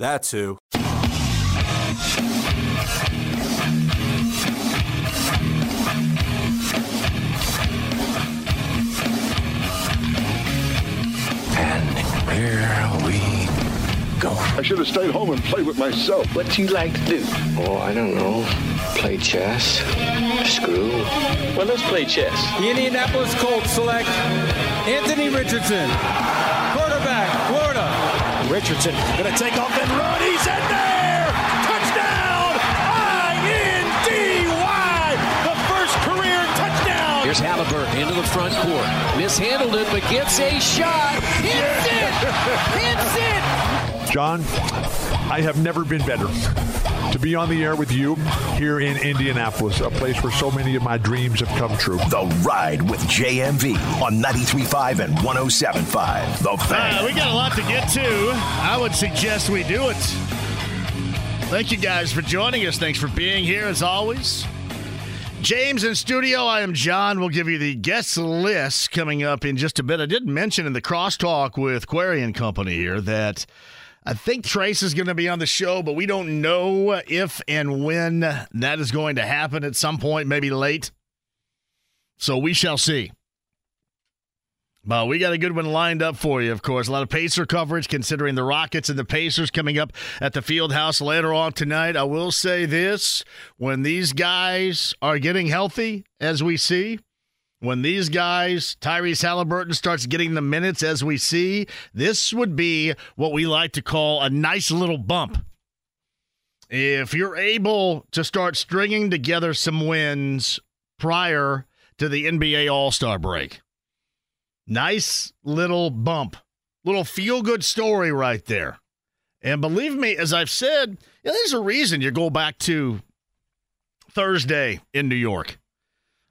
That's who. And here we go. I should have stayed home and played with myself. What do you like to do? Oh, I don't know. Play chess, screw. Well, let's play chess. The Indianapolis Colts select Anthony Richardson, quarterback, Florida. Richardson going to take off and run. He's in there. Touchdown! I-N-D-Y. The first career touchdown. Here's Halliburton into the front court. Mishandled it, but gets a shot. Hits it! Hits it! John, I have never been better to be on the air with you here in Indianapolis, a place where so many of my dreams have come true. The Ride with JMV on 93.5 and 107.5. The Fan. Uh, we got a lot to get to. I would suggest we do it. Thank you guys for joining us. Thanks for being here as always. James in studio. I am John. We'll give you the guest list coming up in just a bit. I did mention in the crosstalk with Query and Company here that I think Trayce is going to be on the show, but we don't know if and when that is going to happen at some point, maybe late. So we shall see. But we got a good one lined up for you, of course. A lot of Pacer coverage considering the Rockets and the Pacers coming up at the field house later on tonight. I will say this when these guys are getting healthy, as we see, when these guys, Tyrese Halliburton, starts getting the minutes as we see, this would be what we like to call a nice little bump. If you're able to start stringing together some wins prior to the NBA All Star break, nice little bump, little feel good story right there. And believe me, as I've said, yeah, there's a reason you go back to Thursday in New York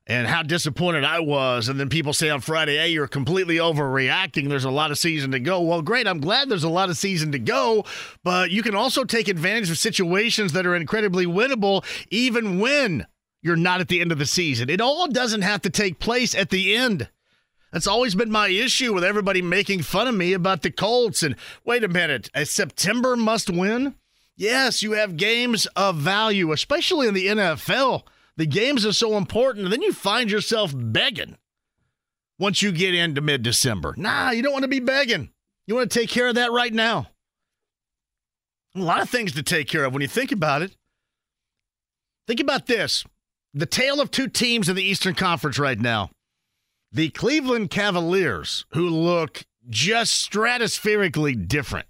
and how disappointed I was. And then people say on Friday, hey, you're completely overreacting. There's a lot of season to go. Well, great. I'm glad there's a lot of season to go, but you can also take advantage of situations that are incredibly winnable, even when you're not at the end of the season. It all doesn't have to take place at the end. That's always been my issue with everybody making fun of me about the Colts. And wait a minute, a September must win? Yes, you have games of value, especially in the NFL. The games are so important, and then you find yourself begging once you get into mid December. Nah, you don't want to be begging. You want to take care of that right now. A lot of things to take care of when you think about it. Think about this the tale of two teams in the Eastern Conference right now. The Cleveland Cavaliers, who look just stratospherically different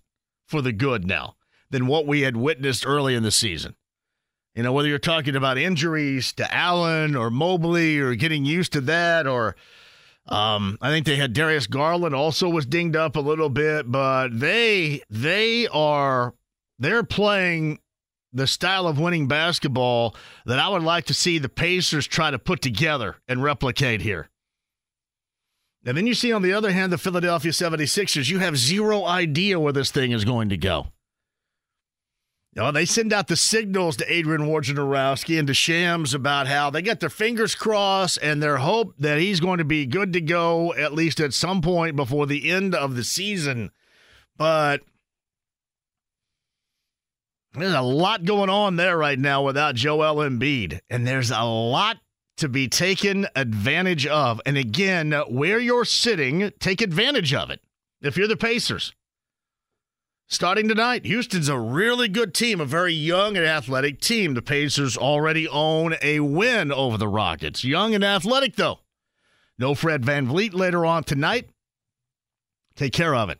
for the good now than what we had witnessed early in the season. You know, whether you're talking about injuries to Allen or Mobley or getting used to that, or um, I think they had Darius Garland also was dinged up a little bit, but they they are they're playing the style of winning basketball that I would like to see the Pacers try to put together and replicate here. And then you see, on the other hand, the Philadelphia 76ers, you have zero idea where this thing is going to go. Know, they send out the signals to Adrian Wojnarowski and to Shams about how they got their fingers crossed and their hope that he's going to be good to go at least at some point before the end of the season. But there's a lot going on there right now without Joel Embiid, and there's a lot to be taken advantage of. And again, where you're sitting, take advantage of it if you're the Pacers. Starting tonight. Houston's a really good team, a very young and athletic team. The Pacers already own a win over the Rockets. Young and athletic, though. No Fred Van VanVleet later on tonight. Take care of it.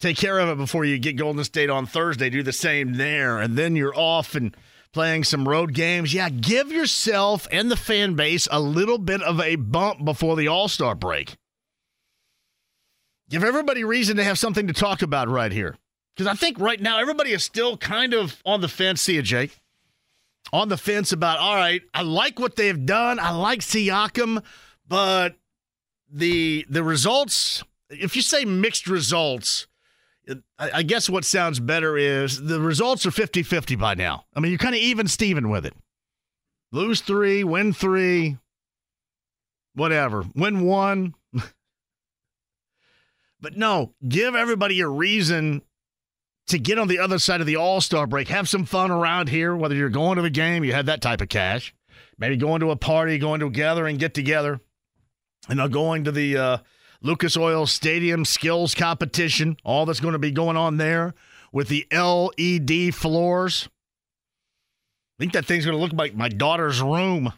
Take care of it before you get Golden State on Thursday. Do the same there. And then you're off and playing some road games. Yeah, give yourself and the fan base a little bit of a bump before the All Star break. Give everybody reason to have something to talk about right here. Because I think right now everybody is still kind of on the fence, see you, Jake. On the fence about, all right, I like what they've done. I like Siakam, but the the results, if you say mixed results, I guess what sounds better is the results are 50 50 by now. I mean, you're kind of even Steven with it. Lose three, win three, whatever. Win one. But no, give everybody a reason to get on the other side of the All Star break. Have some fun around here, whether you're going to the game, you have that type of cash. Maybe going to a party, going to a gathering, get together, and now going to the. Uh, Lucas Oil Stadium skills competition, all that's going to be going on there with the LED floors. I think that thing's going to look like my daughter's room.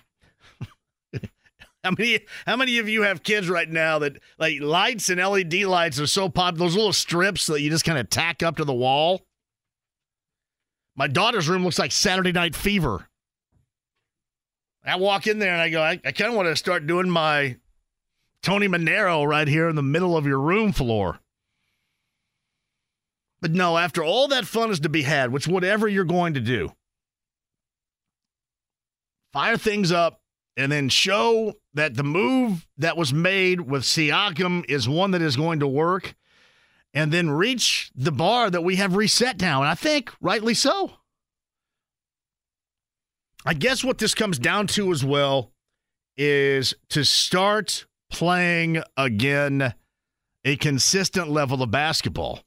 How many how many of you have kids right now that like lights and LED lights are so popular those little strips that you just kind of tack up to the wall? My daughter's room looks like Saturday Night Fever. I walk in there and I go, I, I kind of want to start doing my Tony Manero right here in the middle of your room floor. But no, after all that fun is to be had, which whatever you're going to do, fire things up and then show that the move that was made with Siakam is one that is going to work and then reach the bar that we have reset now. And I think rightly so. I guess what this comes down to as well is to start playing again a consistent level of basketball.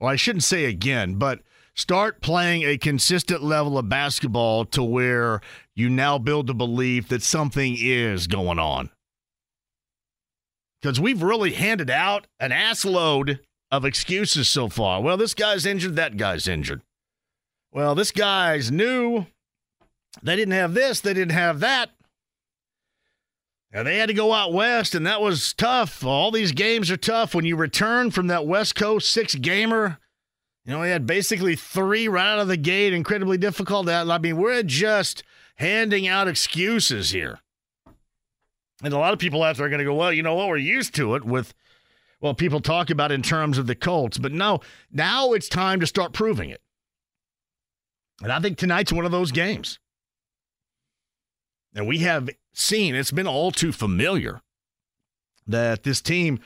Well, I shouldn't say again, but start playing a consistent level of basketball to where you now build the belief that something is going on. Because we've really handed out an assload of excuses so far. Well, this guy's injured, that guy's injured. Well, this guy's new. They didn't have this, they didn't have that. And they had to go out west, and that was tough. All these games are tough. When you return from that West Coast six gamer, you know, he had basically three right out of the gate, incredibly difficult. I mean, we're just handing out excuses here. And a lot of people out there are going to go, well, you know what? We're used to it with, well, people talk about in terms of the Colts. But no, now it's time to start proving it. And I think tonight's one of those games. And we have seen, it's been all too familiar that this team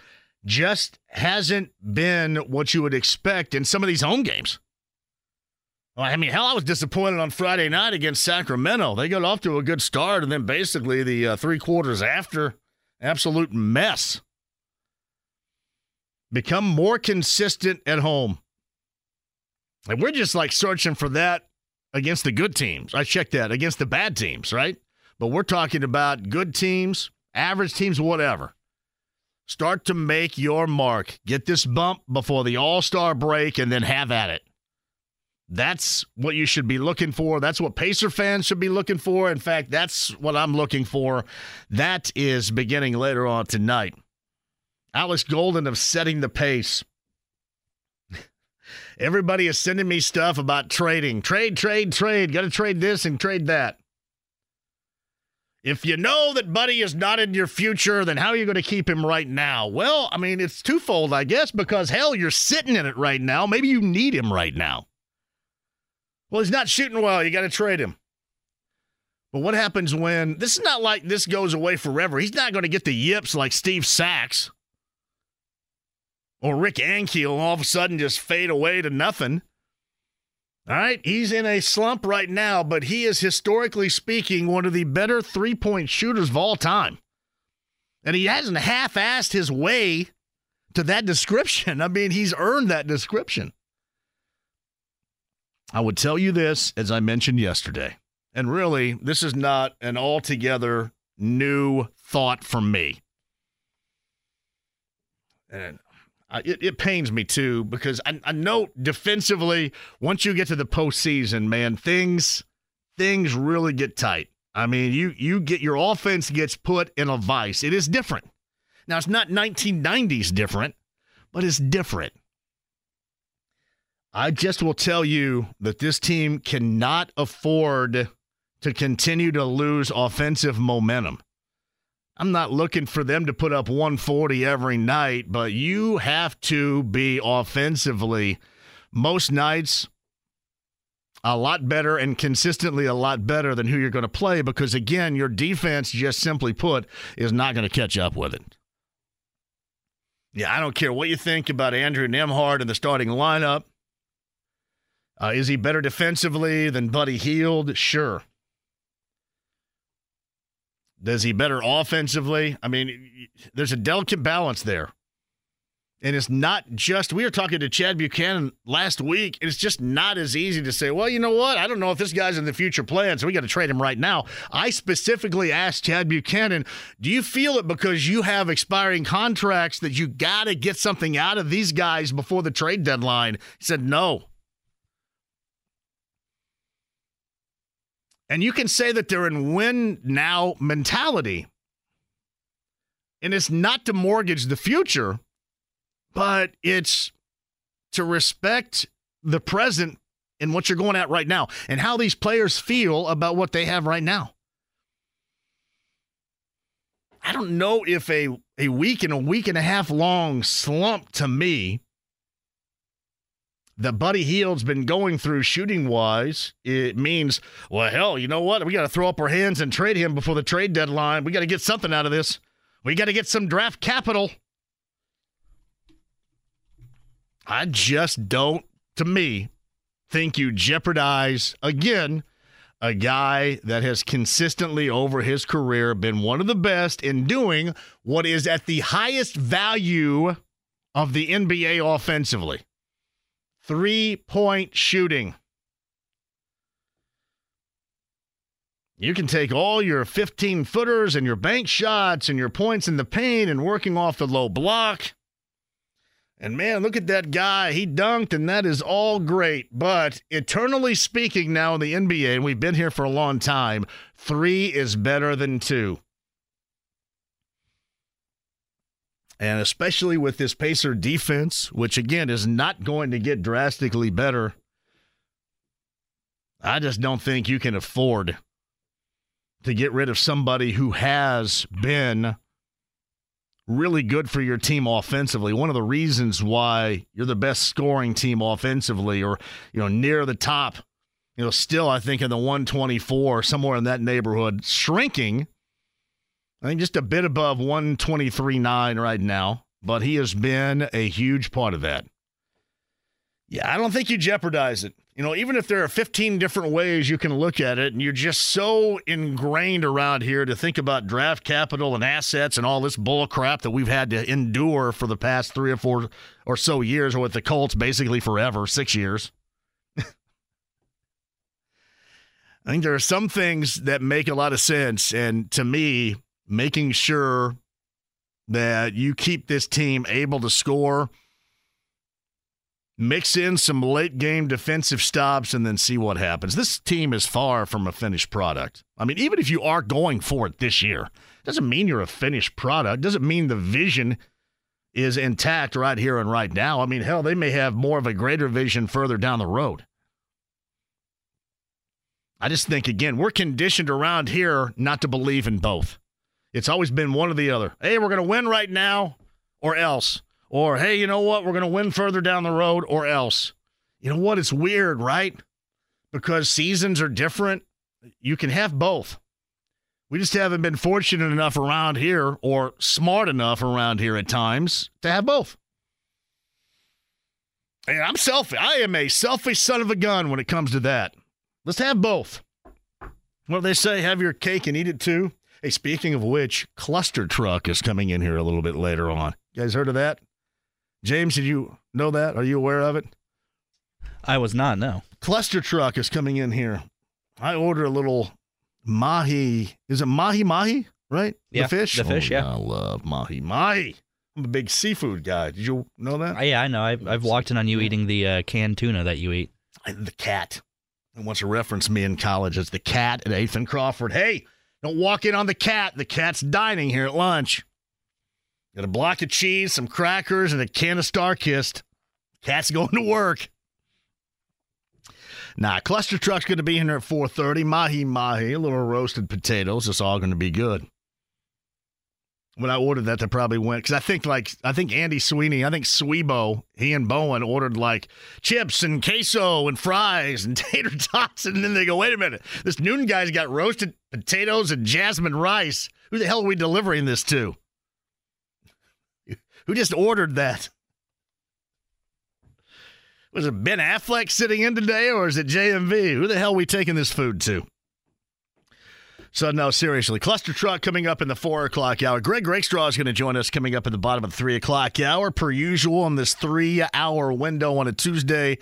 just hasn't been what you would expect in some of these home games. Well, I mean, hell, I was disappointed on Friday night against Sacramento. They got off to a good start, and then basically the uh, three quarters after, absolute mess. Become more consistent at home. And we're just like searching for that against the good teams. I checked that against the bad teams, right? but we're talking about good teams, average teams, whatever. Start to make your mark. Get this bump before the All Star break and then have at it. That's what you should be looking for. That's what Pacer fans should be looking for. In fact, that's what I'm looking for. That is beginning later on tonight. Alex Golden of setting the pace. Everybody is sending me stuff about trading. Trade, trade, trade. Got to trade this and trade that. If you know that Buddy is not in your future, then how are you going to keep him right now? Well, I mean, it's twofold, I guess, because hell, you're sitting in it right now. Maybe you need him right now. Well, he's not shooting well. You got to trade him. But what happens when this is not like this goes away forever? He's not going to get the yips like Steve Sax or Rick Ankiel all of a sudden just fade away to nothing. All right, he's in a slump right now, but he is historically speaking one of the better three point shooters of all time. And he hasn't half assed his way to that description. I mean, he's earned that description. I would tell you this, as I mentioned yesterday, and really, this is not an altogether new thought from me. And Uh, it, it pains me too because I, I know defensively, once you get to the postseason, man, things things really get tight. I mean, you you get your offense gets put in a vice. It is different. Now it's not 1990s different, but it's different. I just will tell you that this team cannot afford to continue to lose offensive momentum. I'm not looking for them to put up 140 every night, but you have to be offensively most nights a lot better and consistently a lot better than who you're going to play because, again, your defense, just simply put, is not going to catch up with it. Yeah, I don't care what you think about Andrew Nembhard in the starting lineup. Uh, is he better defensively than Buddy Hield? Sure. Does he better offensively? I mean, there's a delicate balance there. And it's not just, we were talking to Chad Buchanan last week, and it's just not as easy to say, well, you know what? I don't know if this guy's in the future plan, so we got to trade him right now. I specifically asked Chad Buchanan, do you feel it because you have expiring contracts that you got to get something out of these guys before the trade deadline? He said, no. And you can say that they're in win now mentality. And it's not to mortgage the future, but it's to respect the present and what you're going at right now and how these players feel about what they have right now. I don't know if a, a week and a week and a half long slump to me that Buddy Hield's been going through shooting wise, it means, well, hell, you know what? We got to throw up our hands and trade him before the trade deadline. We got to get something out of this. We got to get some draft capital. I just don't, to me, think you jeopardize, again, a guy that has consistently over his career been one of the best in doing what is at the highest value of the NBA offensively three point shooting. You can take all your 15 footers and your bank shots and your points in the paint and working off the low block. And man, look at that guy. He dunked, and that is all great. But eternally speaking, now in the NBA, and we've been here for a long time, three is better than two. And especially with this Pacer defense, which again is not going to get drastically better, I just don't think you can afford to get rid of somebody who has been really good for your team offensively. One of the reasons why you're the best scoring team offensively or, you know, near the top, you know, still I think in the 124 somewhere in that neighborhood, shrinking I think just a bit above 123.9 right now, but he has been a huge part of that. Yeah, I don't think you jeopardize it. You know, even if there are 15 different ways you can look at it, and you're just so ingrained around here to think about draft capital and assets and all this bull crap that we've had to endure for the past three or four or so years, or with the Colts basically forever, six years. I think there are some things that make a lot of sense. And to me, making sure that you keep this team able to score, mix in some late game defensive stops, and then see what happens. This team is far from a finished product. I mean, even if you are going for it this year, doesn't mean you're a finished product. Doesn't mean the vision is intact right here and right now. I mean, hell, they may have more of a greater vision further down the road. I just think, again, we're conditioned around here not to believe in both. It's always been one or the other. Hey, we're going to win right now or else. Or, hey, you know what? We're going to win further down the road or else. You know what? It's weird, right? Because seasons are different. You can have both. We just haven't been fortunate enough around here or smart enough around here at times to have both. And I'm selfish. I am a selfish son of a gun when it comes to that. Let's have both. What do they say? Have your cake and eat it too. Hey, speaking of which, Cluster Truck is coming in here a little bit later on. You guys heard of that? James, did you know that? Are you aware of it? I was not, no. Cluster Truck is coming in here. I ordered a little mahi. Is it mahi mahi? Right? Yeah, the fish. the fish, Oh, yeah. I love mahi mahi. I'm a big seafood guy. Did you know that? Yeah, I know. I've, I've walked in on you eating the uh, canned tuna that you eat. the cat. And wants to reference me in college as the cat at Ethan Crawford. Hey, don't walk in on the cat. The cat's dining here at lunch. Got a block of cheese, some crackers, and a can of Starkist. Cat's going to work. Nah, cluster truck's going to be in here at 4:30. Mahi mahi, a little roasted potatoes. It's all going to be good. When I ordered that, they probably went because I think like I think Andy Sweeney, I think Sweebo, he and Bowen ordered like chips and queso and fries and tater tots, and then they go, wait a minute, this noon guy's got roasted potatoes and jasmine rice. Who the hell are we delivering this to? Who just ordered that? Was it Ben Affleck sitting in today, or is it JMV? Who the hell are we taking this food to? So, no, seriously. Cluster Truck coming up in the 4 o'clock hour. Greg Rakestraw is going to join us coming up at the bottom of the 3 o'clock hour, per usual, in this three hour window on a Tuesday.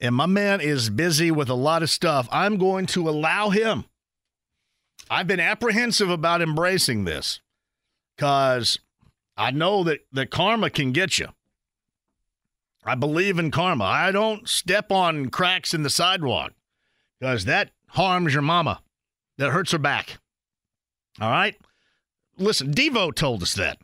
And my man is busy with a lot of stuff. I'm going to allow him. I've been apprehensive about embracing this because I know that, that karma can get you. I believe in karma. I don't step on cracks in the sidewalk because that harms your mama that hurts her back. All right? Listen, Devo told us that.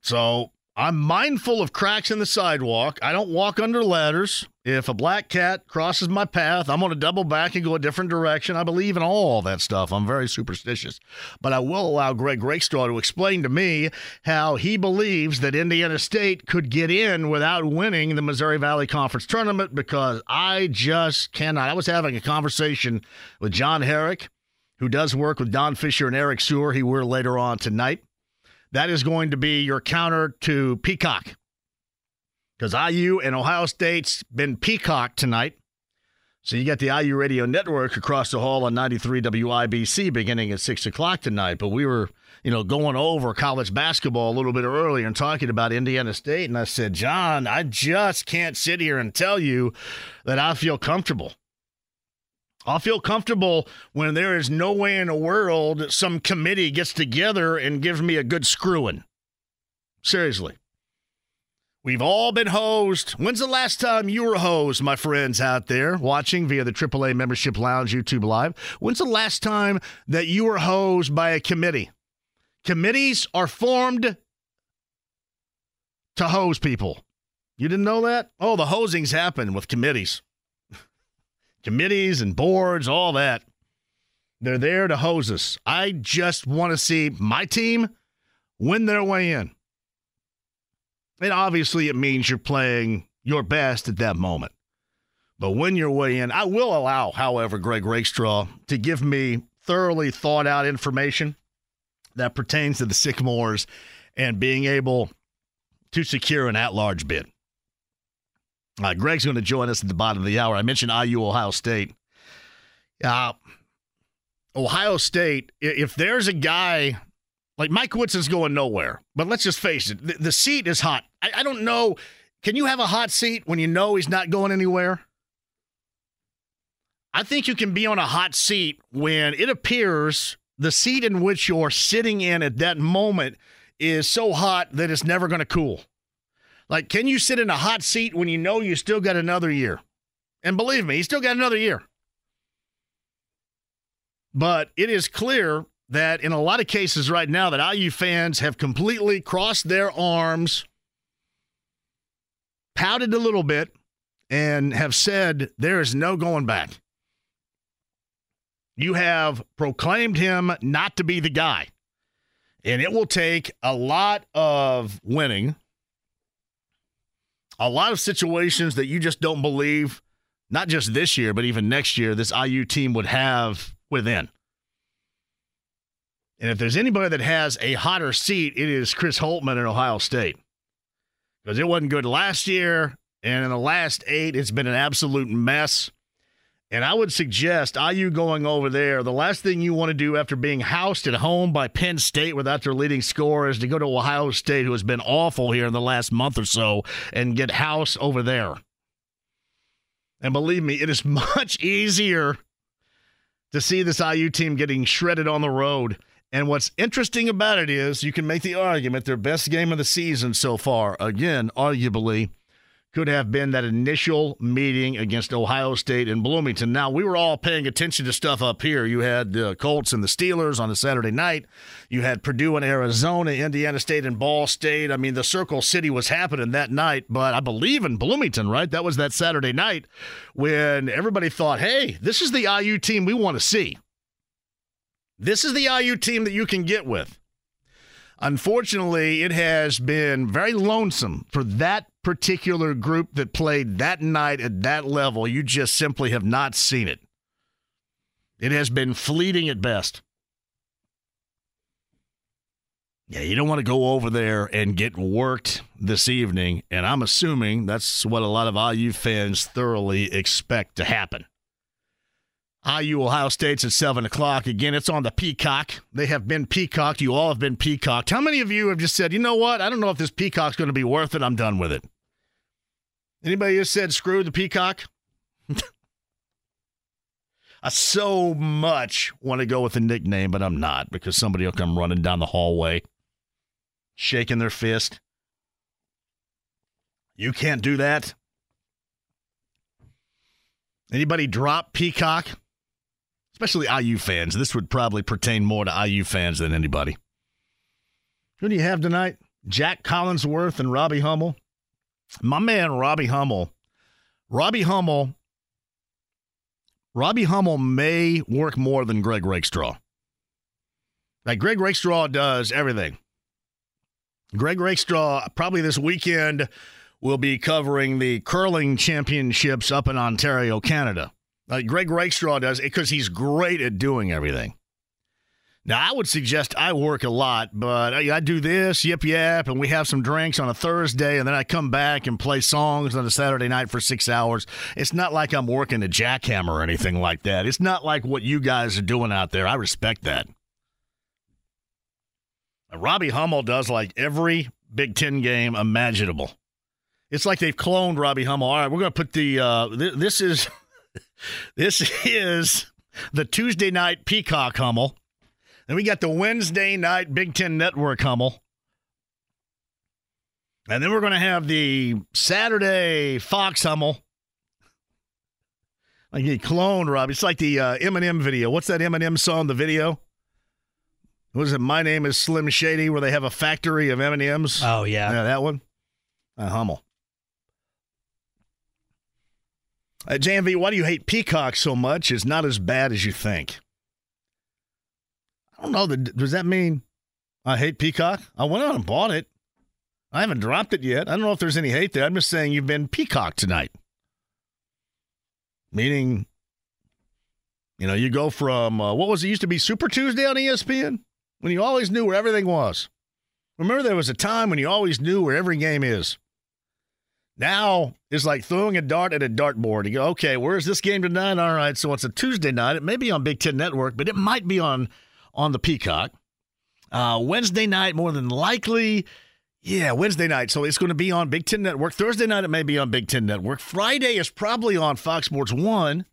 So I'm mindful of cracks in the sidewalk. I don't walk under ladders. If a black cat crosses my path, I'm going to double back and go a different direction. I believe in all that stuff. I'm very superstitious. But I will allow Greg Rakestraw to explain to me how he believes that Indiana State could get in without winning the Missouri Valley Conference tournament because I just cannot. I was having a conversation with John Herrick, who does work with Don Fischer and Eric Sewer. He will later on tonight. That is going to be your counter to Peacock because IU and Ohio State's been peacock tonight. So you got the IU Radio Network across the hall on 93 WIBC beginning at 6 o'clock tonight. But we were, you know, going over college basketball a little bit earlier and talking about Indiana State. And I said, John, I just can't sit here and tell you that I feel comfortable. I'll feel comfortable when there is no way in the world some committee gets together and gives me a good screwing. Seriously. We've all been hosed. When's the last time you were hosed, my friends out there watching via the AAA Membership Lounge YouTube Live? When's the last time that you were hosed by a committee? Committees are formed to hose people. You didn't know that? Oh, the hosings happen with committees. Committees and boards, all that. They're there to hose us. I just want to see my team win their way in. And obviously, it means your playing your best at that moment. But when you're way in, I will allow, however, Greg Rakestraw to give me thoroughly thought out information that pertains to the Sycamores and being able to secure an at large bid. Uh, Greg's going to join us at the bottom of the hour. I mentioned IU Ohio State. Uh, Ohio State, if there's a guy like Mike Woodson's going nowhere, but let's just face it, the, the seat is hot. I, I don't know. Can you have a hot seat when you know he's not going anywhere? I think you can be on a hot seat when it appears the seat in which you're sitting in at that moment is so hot that it's never going to cool. Like, can you sit in a hot seat when you know you still got another year? And believe me, you still got another year. But it is clear that in a lot of cases right now that IU fans have completely crossed their arms, pouted a little bit, and have said there is no going back. You have proclaimed him not to be the guy. And it will take a lot of winning, a lot of situations that you just don't believe, not just this year, but even next year, this IU team would have within. And if there's anybody that has a hotter seat, it is Chris Holtmann in Ohio State. Because it wasn't good last year. And in the last eight, it's been an absolute mess. And I would suggest IU going over there, the last thing you want to do after being housed at home by Penn State without their leading scorer is to go to Ohio State, who has been awful here in the last month or so, and get housed over there. And believe me, it is much easier to see this IU team getting shredded on the road And what's interesting about it is you can make the argument their best game of the season so far, again, arguably, could have been that initial meeting against Ohio State in Bloomington. Now, we were all paying attention to stuff up here. You had the Colts and the Steelers on a Saturday night. You had Purdue and Arizona, Indiana State and Ball State. I mean, the Circle City was happening that night, but I believe in Bloomington, right? That was that Saturday night when everybody thought, hey, this is the IU team we want to see. This is the IU team that you can get with. Unfortunately, it has been very lonesome for that particular group that played that night at that level. You just simply have not seen it. It has been fleeting at best. Yeah, you don't want to go over there and get worked this evening, and I'm assuming that's what a lot of IU fans thoroughly expect to happen. IU Ohio State's at 7 o'clock. Again, it's on the Peacock. They have been peacocked. You all have been peacocked. How many of you have just said, you know what? I don't know if this Peacock's going to be worth it. I'm done with it. Anybody just said, screw the Peacock? I so much want to go with a nickname, but I'm not because somebody will come running down the hallway, shaking their fist. You can't do that. Anybody drop Peacock? Especially IU fans. This would probably pertain more to IU fans than anybody. Who do you have tonight? Jac Collinsworth and Robbie Hummel. My man, Robbie Hummel. Robbie Hummel. Robbie Hummel may work more than Greg Rakestraw. Like Greg Rakestraw does everything. Greg Rakestraw probably this weekend will be covering the curling championships up in Ontario, Canada. Like Greg Rakestraw does because he's great at doing everything. Now, I would suggest I work a lot, but I, I, do this, yip yap, and we have some drinks on a Thursday, and then I come back and play songs on a Saturday night for six hours. It's not like I'm working a jackhammer or anything like that. It's not like what you guys are doing out there. I respect that. Robbie Hummel does like every Big Ten game imaginable. It's like they've cloned Robbie Hummel. All right, we're going to put the. Uh, th- this is. This is the Tuesday night Peacock Hummel. Then we got the Wednesday night Big Ten Network Hummel. And then we're going to have the Saturday Fox Hummel. Like he cloned Rob. It's like the uh, Eminem video. What's that Eminem song? The video. Was it My Name Is Slim Shady, where they have a factory of M&Ms? Oh yeah, yeah, that one. Uh, Hummel. Uh, JMV, why do you hate Peacock so much? It's not as bad as you think. I don't know. Does that mean I hate Peacock? I went out and bought it. I haven't dropped it yet. I don't know if there's any hate there. I'm just saying you've been Peacock tonight. Meaning, you know, you go from, uh, what was it used to be, Super Tuesday on ESPN? When you always knew where everything was. Remember, there was a time when you always knew where every game is. Now it's like throwing a dart at a dartboard. You go, okay, where's this game tonight? All right, so it's a Tuesday night. It may be on Big Ten Network, but it might be on on the Peacock. Uh, Wednesday night, more than likely. Yeah, Wednesday night. So it's going to be on Big Ten Network. Thursday night, it may be on Big Ten Network. Friday is probably on Fox Sports 1.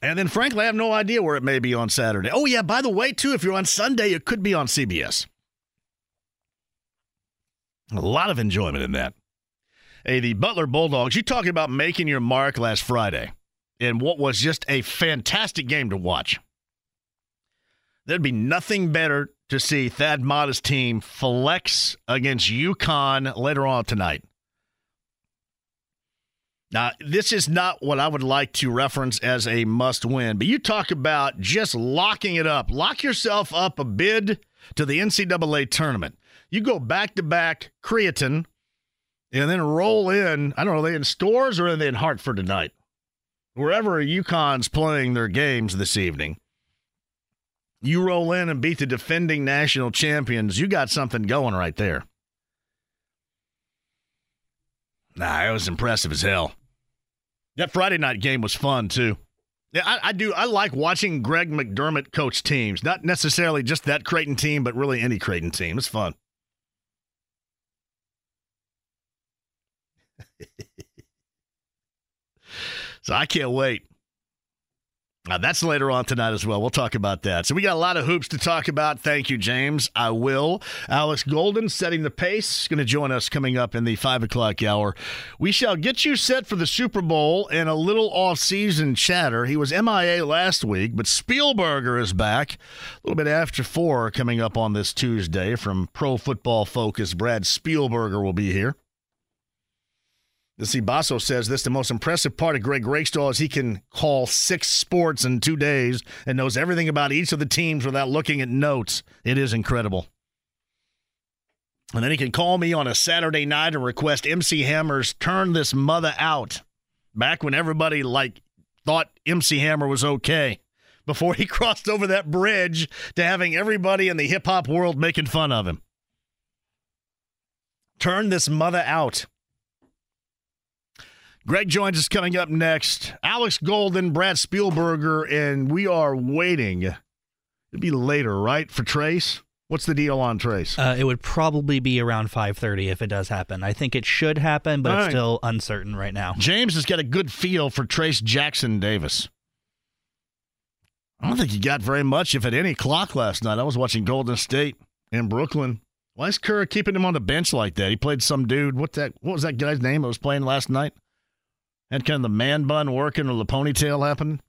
And then, frankly, I have no idea where it may be on Saturday. Oh, yeah, by the way, too, if you're on Sunday, it could be on CBS. A lot of enjoyment in that. Hey, the Butler Bulldogs, you talking about making your mark last Friday in what was just a fantastic game to watch. There'd be nothing better to see Thad Matta's team flex against UConn later on tonight. Now, this is not what I would like to reference as a must win, but you talk about just locking it up. Lock yourself up a bid to the NCAA tournament. You go back to back Creighton and then roll in. I don't know, are they in Storrs or are they in Hartford tonight? Wherever UConn's playing their games this evening. You roll in and beat the defending national champions. You got something going right there. Nah, it was impressive as hell. That Friday night game was fun too. Yeah, I, I, do. I like watching Greg McDermott coach teams. Not necessarily just that Creighton team, but really any Creighton team. It's fun. so I can't wait. Uh, that's later on tonight as well. We'll talk about that. So we got a lot of hoops to talk about. Thank you, James. I will. Alex Golden setting the pace. Going to join us coming up in the five o'clock hour. We shall get you set for the Super Bowl and a little off-season chatter. He was MIA last week, but Spielberger is back a little bit after four coming up on this Tuesday from Pro Football Focus. Brad Spielberger will be here. The Cibasso says this the most impressive part of Greg Rakestraw is he can call six sports in two days and knows everything about each of the teams without looking at notes. It is incredible. And then he can call me on a Saturday night and request MC Hammer's turn this mother out. Back when everybody like thought MC Hammer was okay. Before he crossed over that bridge to having everybody in the hip hop world making fun of him. Turn this mother out. Greg joins us coming up next. Alex Golden, Brad Spielberger, and we are waiting. It'd be later, right, for Trayce? What's the deal on Trayce? Uh, it would probably be around 5:30 if it does happen. I think it should happen, but it's still uncertain right now. James has got a good feel for Trayce Jackson Davis. I don't think he got very much, if at any, clock last night. I was watching Golden State in Brooklyn. Why is Kerr keeping him on the bench like that? He played some dude. What that? What was that guy's name that was playing last night? Kind of the man bun working or the ponytail happening.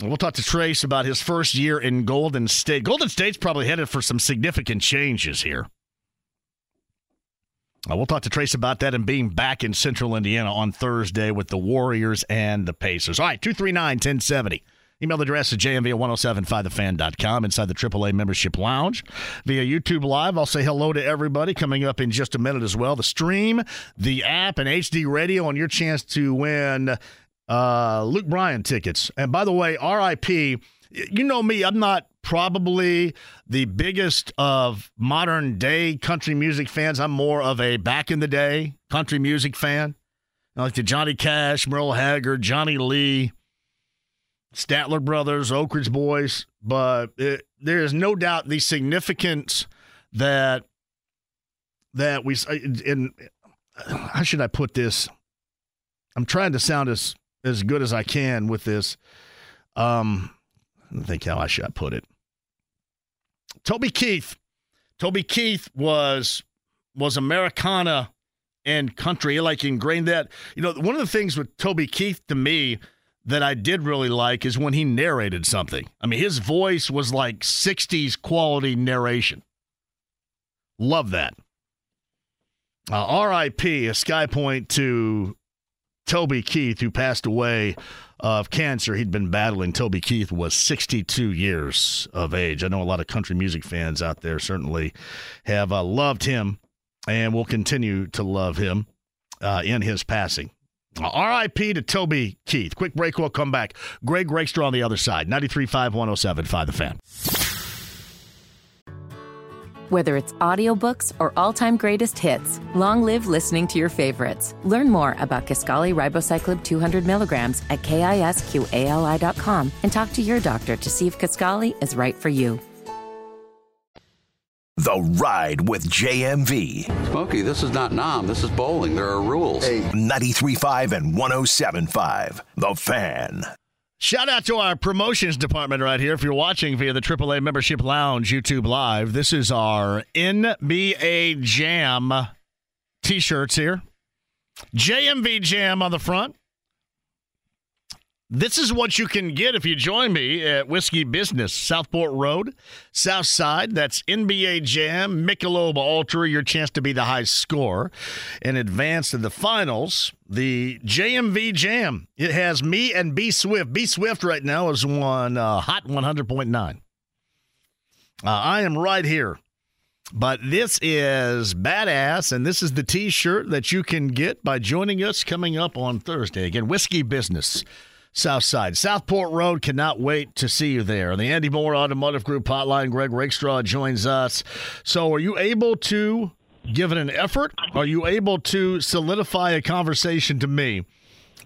And We'll talk to Trayce about his first year in Golden State. Golden State's probably headed for some significant changes here. Uh, we'll talk to Trayce about that and being back in Central Indiana on Thursday with the Warriors and the Pacers. All right, 239 1070. Email address is jmv at 1075thefan.com inside the AAA membership lounge via YouTube Live. I'll say hello to everybody coming up in just a minute as well. The stream, the app, and HD radio, and your chance to win uh, Luke Bryan tickets. And by the way, RIP, you know me, I'm not probably the biggest of modern day country music fans. I'm more of a back in the day country music fan. I like the Johnny Cash, Merle Haggard, Johnny Lee, Statler Brothers, Oak Ridge Boys. But it, there is no doubt the significance that that we in how should I put this? I'm trying to sound as as good as I can with this. Um, I think how I should put it. Toby Keith, Toby Keith was was Americana and country, like ingrained that. You know, one of the things with Toby Keith to me that I did really like is when he narrated something. I mean, his voice was like '60s quality narration. Love that. Uh, R.I.P. A sky point to Toby Keith, who passed away of cancer. He'd been battling. Toby Keith was 62 years of age. I know a lot of country music fans out there certainly have uh, loved him and will continue to love him uh, in his passing. R.I.P. to Toby Keith. Quick break. We'll come back. Greg Rakestraw on the other side. 93.5, 107.5 The Fan. Whether it's audiobooks or all-time greatest hits, long live listening to your favorites. Learn more about Kisqali Ribociclib 200 milligrams at kisqali.com and talk to your doctor to see if Kisqali is right for you. The Ride with JMV. Smokey, this is not Nam. This is bowling. There are rules. 93.5 and 107.5. The Fan. Shout out to our promotions department right here. If you're watching via the AAA Membership Lounge YouTube Live, this is our NBA Jam t shirts here. JMV Jam on the front. This is what you can get if you join me at Whiskey Business, Southport Road, South Side. That's NBA Jam, Michelob Ultra, your chance to be the high score in advance to the finals. The JMV Jam. It has me and B Swift. B Swift right now is on uh, Hot 100.9. Uh, I am right here. But this is badass, and this is the t shirt that you can get by joining us coming up on Thursday. Again, Whiskey Business. South Side. Southport Road cannot wait to see you there. The Andy Moore Automotive Group hotline, Greg Rakestraw joins us. So, are you able to give it an effort? Are you able to solidify a conversation to me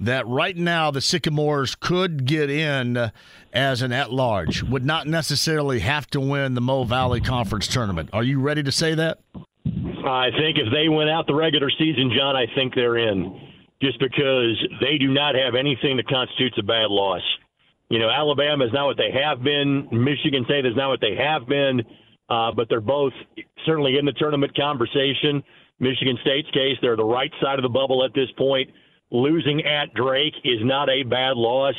that right now the Sycamores could get in as an at large, would not necessarily have to win the Mo Valley Conference tournament? Are you ready to say that? I think if they win out the regular season, John, I think they're in just because they do not have anything that constitutes a bad loss. You know, Alabama is not what they have been. Michigan State is not what they have been. Uh, but they're both certainly in the tournament conversation. Michigan State's case, they're the right side of the bubble at this point. Losing at Drake is not a bad loss.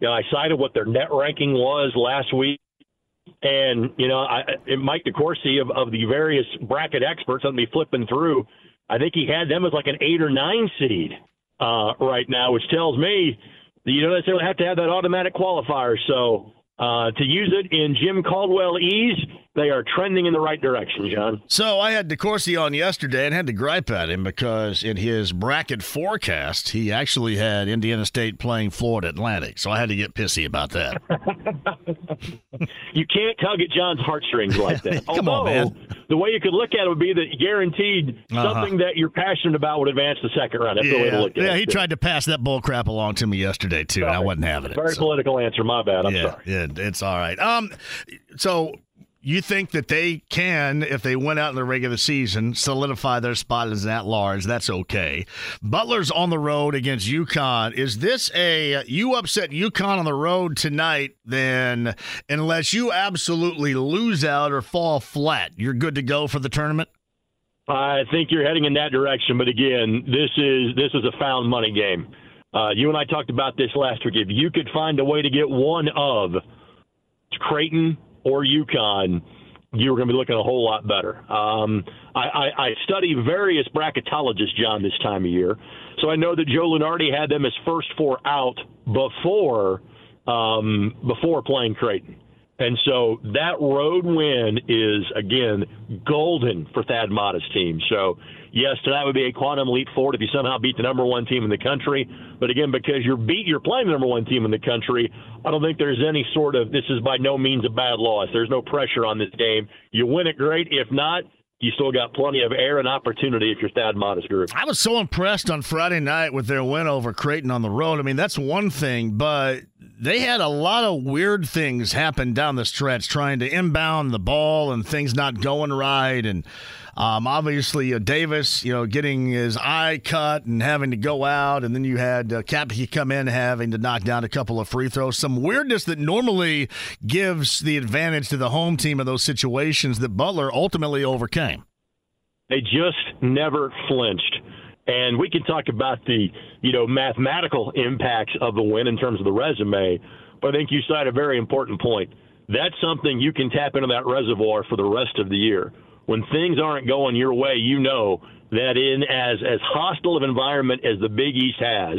You know, I cited what their net ranking was last week. And, you know, I, Mike DeCourcy of, of the various bracket experts, I'm going to be flipping through, I think he had them as like an eight or nine seed uh, right now, which tells me that you don't necessarily have to have that automatic qualifier. So uh, to use it in Jim Caldwell ease, they are trending in the right direction, John. So I had DeCourcy on yesterday and had to gripe at him because in his bracket forecast, he actually had Indiana State playing Florida Atlantic. So I had to get pissy about that. you can't tug at John's heartstrings like that. Come Although, on, man. The way you could look at it would be that guaranteed Uh-huh. something that you're passionate about would advance the second round. That's the way to Yeah, look at yeah it. he tried to pass that bull crap along to me yesterday, too, and I wasn't having it. Very so. political answer. My bad. I'm yeah, sorry. yeah, it's all right. Um, so you think that they can, if they went out in the regular season, solidify their spot as that large? That's okay. Butler's on the road against UConn. Is this a you upset UConn on the road tonight? Then, unless you absolutely lose out or fall flat, you're good to go for the tournament. I think you're heading in that direction, but again, this is this is a found money game. Uh, you and I talked about this last week. If you could find a way to get one of Creighton or UConn, you were going to be looking a whole lot better. Um, I, I, I study various bracketologists, John, this time of year, so I know that Joe Lunardi had them as first four out before um, before playing Creighton. And so that road win is again golden for Thad Matta's team. So yes, tonight would be a quantum leap forward if you somehow beat the number one team in the country. But again, because you're beat, you're playing the number one team in the country. I don't think there's any sort of this is by no means a bad loss. There's no pressure on this game. You win it, great. If not, you still got plenty of air and opportunity if you're Thad Matta's group. I was so impressed on Friday night with their win over Creighton on the road. I mean, that's one thing, but they had a lot of weird things happen down the stretch, trying to inbound the ball and things not going right. And um, obviously, uh, Davis, you know, getting his eye cut and having to go out. And then you had uh, Kapke come in having to knock down a couple of free throws. Some weirdness that normally gives the advantage to the home team in those situations that Butler ultimately overcame. They just never flinched. And we can talk about the, you know, mathematical impacts of the win in terms of the resume, but I think you cite a very important point. That's something you can tap into that reservoir for the rest of the year. When things aren't going your way, you know that in as as hostile of environment as the Big East has,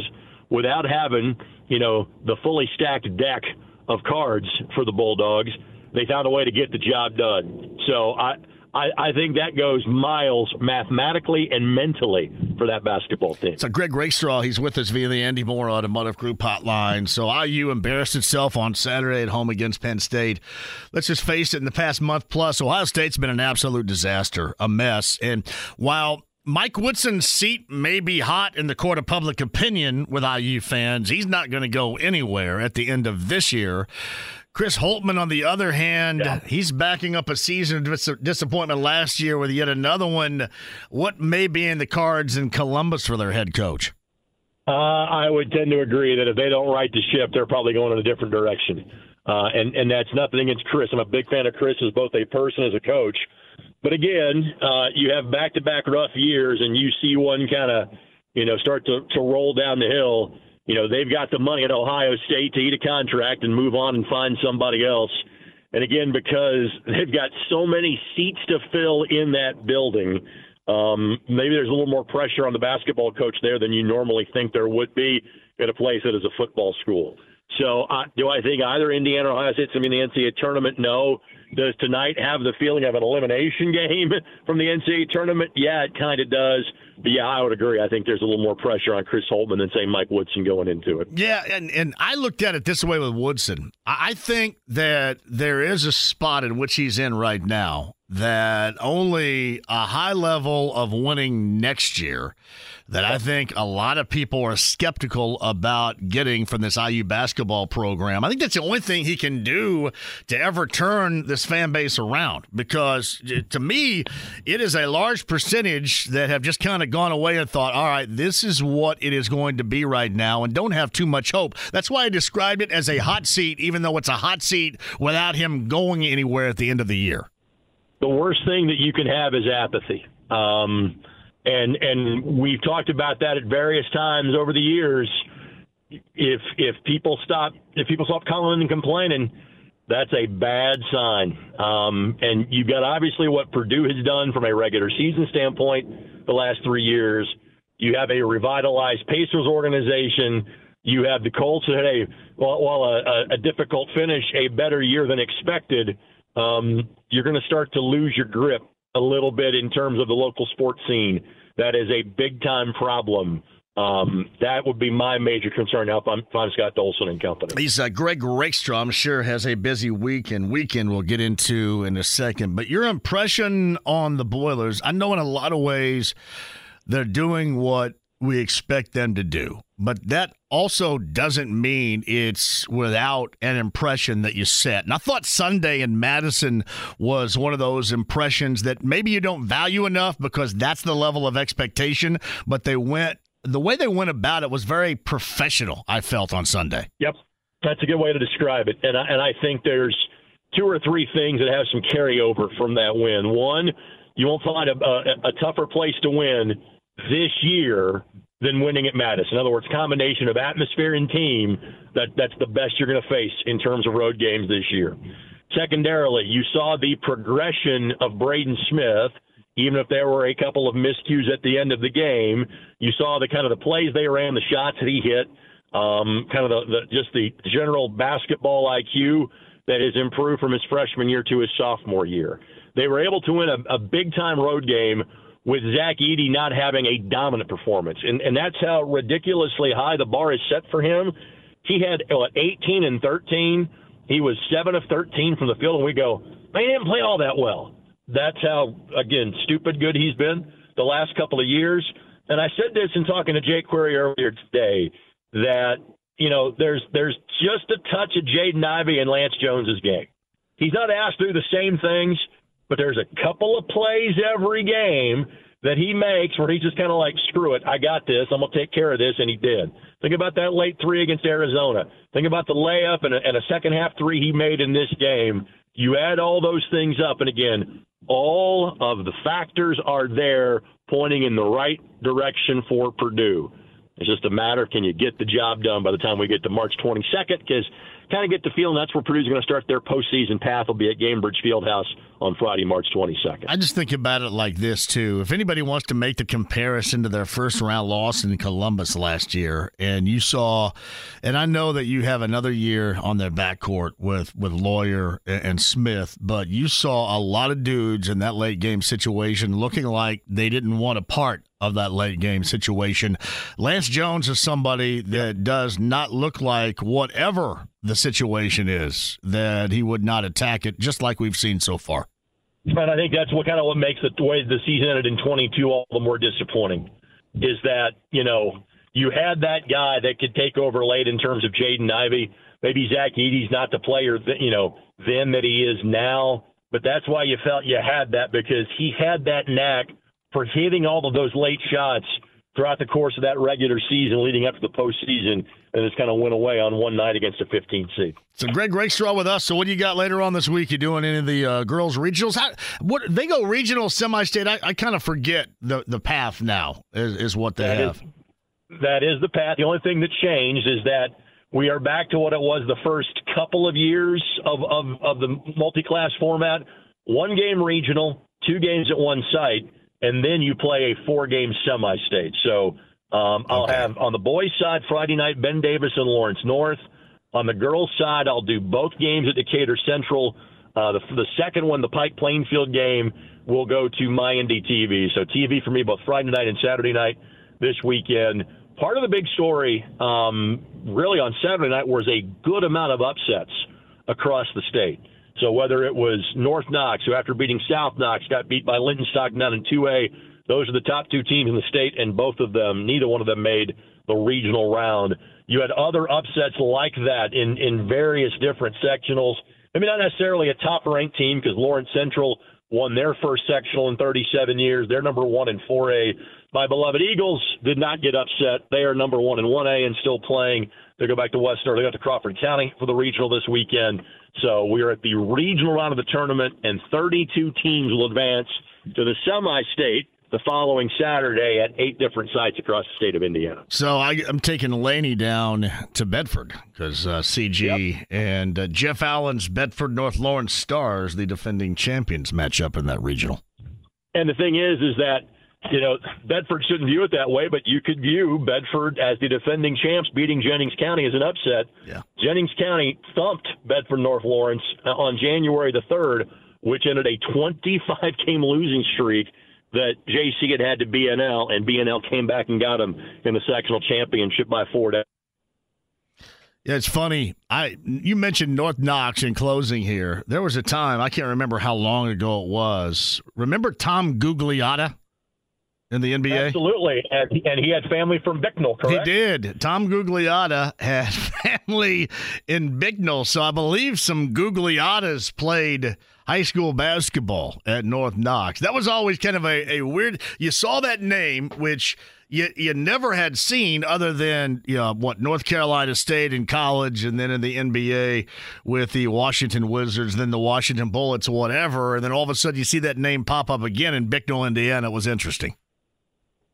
without having, you know, the fully stacked deck of cards for the Bulldogs, they found a way to get the job done. So I I, I think that goes miles mathematically and mentally for that basketball team. So Greg Rakestraw, he's with us via the Andy Moore Automotive Group hotline. So IU embarrassed itself on Saturday at home against Penn State. Let's just face it, in the past month plus, Ohio State's been an absolute disaster, a mess. And while Mike Woodson's seat may be hot in the court of public opinion with IU fans, he's not going to go anywhere at the end of this year. Chris Holtmann, on the other hand, yeah. he's backing up a season of dis- disappointment last year with yet another one. What may be in the cards in Columbus for their head coach? Uh, I would tend to agree that if they don't right the ship, they're probably going in a different direction. Uh, and and that's nothing against Chris. I'm a big fan of Chris as both a person as a coach. But again, uh, you have back-to-back rough years, and you see one kind of, you know, start to, to roll down the hill you know, they've got the money at Ohio State to eat a contract and move on and find somebody else. And again, because they've got so many seats to fill in that building, um, maybe there's a little more pressure on the basketball coach there than you normally think there would be at a place that is a football school. So, uh, do I think either Indiana or Ohio State's going to be in the NCAA tournament? No. Does tonight have the feeling of an elimination game from the NCAA tournament? Yeah, it kind of does. But yeah, I would agree. I think there's a little more pressure on Chris Holtmann than say Mike Woodson going into it. Yeah, and and I looked at it this way with Woodson. I think that there is a spot in which he's in right now that only a high level of winning next year that I think a lot of people are skeptical about getting from this IU basketball program. I think that's the only thing he can do to ever turn this fan base around because to me, it is a large percentage that have just kind of gone away and thought, all right, this is what it is going to be right now and don't have too much hope. That's why I described it as a hot seat, even though it's a hot seat without him going anywhere at the end of the year. The worst thing that you can have is apathy. Um, and and we've talked about that at various times over the years. If if people stop if people stop calling and complaining, that's a bad sign. Um, and you've got obviously what Purdue has done from a regular season standpoint the last three years. You have a revitalized Pacers organization. You have the Colts that had a while, while a, a difficult finish, a better year than expected. Um, you're going to start to lose your grip a little bit in terms of the local sports scene. That is a big time problem. Um, that would be my major concern now if I'm, if I'm Scott Dolson and company. He's uh, Greg Rakestraw, I'm sure, has a busy week and weekend we'll get into in a second. But your impression on the Boilers, I know in a lot of ways they're doing what we expect them to do. But that also doesn't mean it's without an impression that you set. And I thought Sunday in Madison was one of those impressions that maybe you don't value enough because that's the level of expectation, but they went the way they went about it was very professional, I felt on Sunday. Yep. That's a good way to describe it. And I, and I think there's two or three things that have some carryover from that win. One, you won't find a, a, a tougher place to win this year than winning at Madison. In other words, combination of atmosphere and team that that's the best you're going to face in terms of road games this year. Secondarily, you saw the progression of Braden Smith. Even if there were a couple of miscues at the end of the game, you saw the kind of the plays they ran, the shots that he hit, um, kind of the, the just the general basketball IQ that has improved from his freshman year to his sophomore year. They were able to win a, a big time road game with Zach Edey not having a dominant performance. And, and that's how ridiculously high the bar is set for him. He had what, 18 and 13. He was 7 of 13 from the field, and we go, man, he didn't play all that well. That's how, again, stupid good he's been the last couple of years. And I said this in talking to Jake Query earlier today that, you know, there's there's just a touch of Jaden Ivey and Lance Jones's game. He's not asked to do the same things but there's a couple of plays every game that he makes where he's just kind of like, screw it, I got this, I'm going to take care of this, and he did. Think about that late three against Arizona. Think about the layup and a, and a second half three he made in this game. You add all those things up, and again, all of the factors are there pointing in the right direction for Purdue. It's just a matter of can you get the job done by the time we get to March 22nd because kind of get the feeling that's where Purdue's going to start their postseason path. Will be at Gainbridge Fieldhouse on Friday, March 22nd. I just think about it like this too. If anybody wants to make the comparison to their first round loss in Columbus last year, and you saw, and I know that you have another year on their backcourt with with Loyer and Smith, but you saw a lot of dudes in that late game situation looking like they didn't want a part of that late game situation. Lance Jones is somebody that does not look like whatever the situation is that he would not attack it, just like we've seen so far. And I think that's what kind of what makes the way the season ended in 22 all the more disappointing is that you know you had that guy that could take over late in terms of Jaden Ivey. Maybe Zach Edey's not the player that you know then that he is now, but that's why you felt you had that because he had that knack for hitting all of those late shots throughout the course of that regular season leading up to the postseason, and it's kind of went away on one night against a 15 seed. So Greg Rakestraw with us. So what do you got later on this week? You doing any of the uh, girls regionals? How, what they go regional, semi-state? I, I kind of forget the the path now. Is, is what they that have. Is, that is the path. The only thing that changed is that we are back to what it was the first couple of years of of, of the multi-class format. One game regional, two games at one site and then you play a four game semi state. So um, I'll okay. have on the boys' side Friday night Ben Davis and Lawrence North. On the girls' side, I'll do both games at Decatur Central. Uh, the, the second one, the Pike Plainfield game, will go to my TV. So TV for me both Friday night and Saturday night this weekend. Part of the big story, um, really on Saturday night, was a good amount of upsets across the state. So whether it was North Knox, who after beating South Knox got beat by Linton Stockton in 2A, those are the top two teams in the state, and both of them, neither one of them made the regional round. You had other upsets like that in, in various different sectionals. Maybe not necessarily a top ranked team because Lawrence Central won their first sectional in 37 years. They're number one in 4A. My beloved Eagles did not get upset. They are number one in 1A and still playing. They go back to Western. They got to Crawford County for the regional this weekend. So we are at the regional round of the tournament, and 32 teams will advance to the semi-state the following Saturday at eight different sites across the state of Indiana. So I, am taking Laney down to Bedford because uh, CG yep. and uh, Jeff Allen's Bedford North Lawrence Stars, the defending champions, match up in that regional. And the thing is, is that you know Bedford shouldn't view it that way, but you could view Bedford as the defending champs beating Jennings County as an upset. Yeah. Jennings County thumped Bedford North Lawrence uh, on January the third, which ended a 25 game losing streak that JC had had to BNL, and BNL came back and got him in the sectional championship by four days. Yeah, it's funny. I you mentioned North Knox in closing here. There was a time I can't remember how long ago it was. Remember Tom Gugliotta in the NBA? Absolutely, and, and he had family from Bicknell, correct? He did. Tom Gugliotta had family in Bicknell, so I believe some Gugliottas played high school basketball at North Knox. That was always kind of a, a weird. You saw that name, which you you never had seen other than you know what North Carolina State in college, and then in the NBA with the Washington Wizards, then the Washington Bullets, whatever, and then all of a sudden you see that name pop up again in Bicknell, Indiana. It was interesting.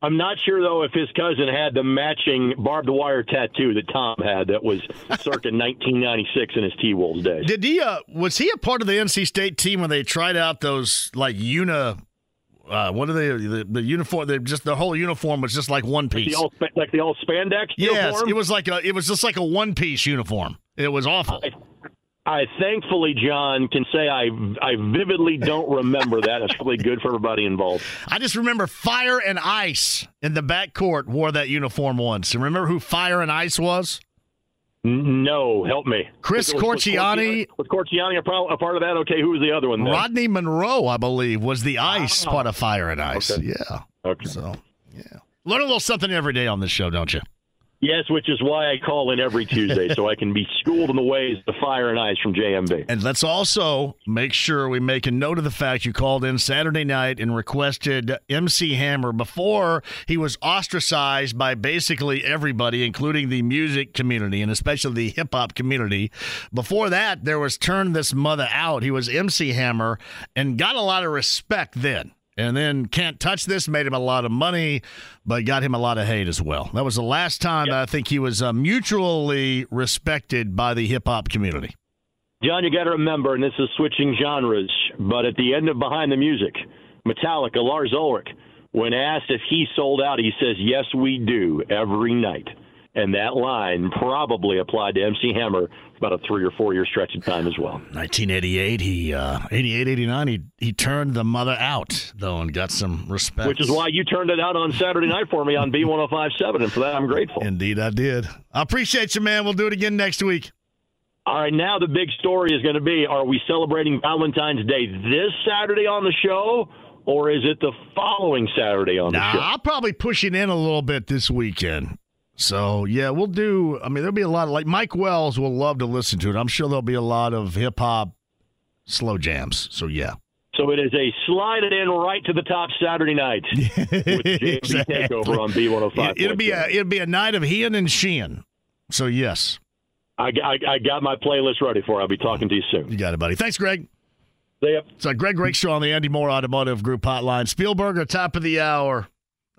I'm not sure though if his cousin had the matching barbed wire tattoo that Tom had that was circa 1996 in his T Wolves days. Did he? Uh, was he a part of the NC State team when they tried out those like una? Uh, what are they? The, the uniform? They just the whole uniform was just like one piece, like the old, like the old spandex. Yes, uniform? it was like a. It was just like a one piece uniform. It was awful. I, I thankfully, John, can say I I vividly don't remember that. It's probably good for everybody involved. I just remember Fire and Ice in the back court wore that uniform once. And remember who Fire and Ice was? No, help me. Chris was, Corchiani. Was Corchiani a, pro, a, part of that? Okay, who was the other one? Then? Rodney Monroe, I believe, was the Ice oh. part of Fire and Ice. Okay. Yeah. Okay. So, yeah. Learn a little something every day on this show, don't you? Yes, which is why I call in every Tuesday so I can be schooled in the ways of fire and ice from JMV. And let's also make sure we make a note of the fact you called in Saturday night and requested MC Hammer before he was ostracized by basically everybody, including the music community and especially the hip hop community. Before that, there was Turn This Mother Out. He was MC Hammer and got a lot of respect then. And then Can't Touch This made him a lot of money, but got him a lot of hate as well. That was the last time yep. I think he was uh, mutually respected by the hip hop community. John, you got to remember, and this is switching genres, but at the end of Behind the Music, Metallica, Lars Ulrich, when asked if he sold out, he says, Yes, we do, every night. And that line probably applied to MC Hammer about a three or four year stretch of time as well. 1988, he uh, 88, 89, he he turned the mother out though and got some respect. Which is why you turned it out on Saturday night for me on B1057, and for that I'm grateful. Indeed, I did. I appreciate you, man. We'll do it again next week. All right, now the big story is going to be: Are we celebrating Valentine's Day this Saturday on the show? Or is it the following Saturday on nah, the show? I'll probably push it in a little bit this weekend. So yeah, we'll do. I mean, there'll be a lot of like Mike Wells will love to listen to it. I'm sure there'll be a lot of hip hop slow jams. So yeah. So it is a slide it in right to the top Saturday night with exactly. Takeover on B105. It, will be a it'll be a night of Hean and Sheehan. So yes, I, I, I, got my playlist ready for. It. I'll be talking to you soon. You got it, buddy. Thanks, Greg. See ya. So Greg Rakestraw on the Andy Moore Automotive Group hotline. Spielberger, top of the hour.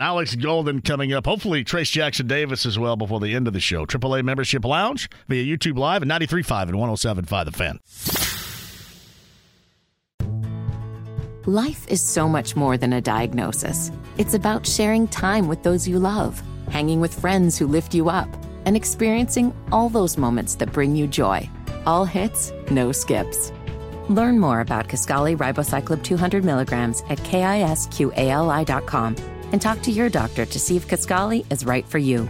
Alex Golden coming up. Hopefully, Trayce Jackson Davis as well before the end of the show. AAA Membership Lounge via YouTube Live at 93.5 and 107.5 The Fan. Life is so much more than a diagnosis. It's about sharing time with those you love, hanging with friends who lift you up, and experiencing all those moments that bring you joy. All hits, no skips. Learn more about Kisqali Ribociclib 200 milligrams at kisqali.com and talk to your doctor to see if Kisqali is right for you.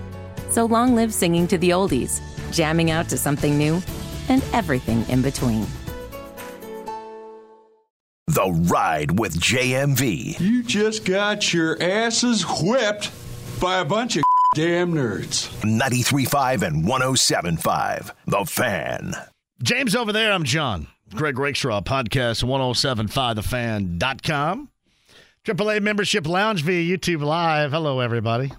So long live singing to the oldies, jamming out to something new, and everything in between. The Ride with JMV. You just got your asses whipped by a bunch of damn nerds. 93.5 and 107.5. The Fan. James over there, I'm John. Greg Rakestraw, podcast 1075thefan.com. AAA membership lounge via YouTube Live. Hello, everybody.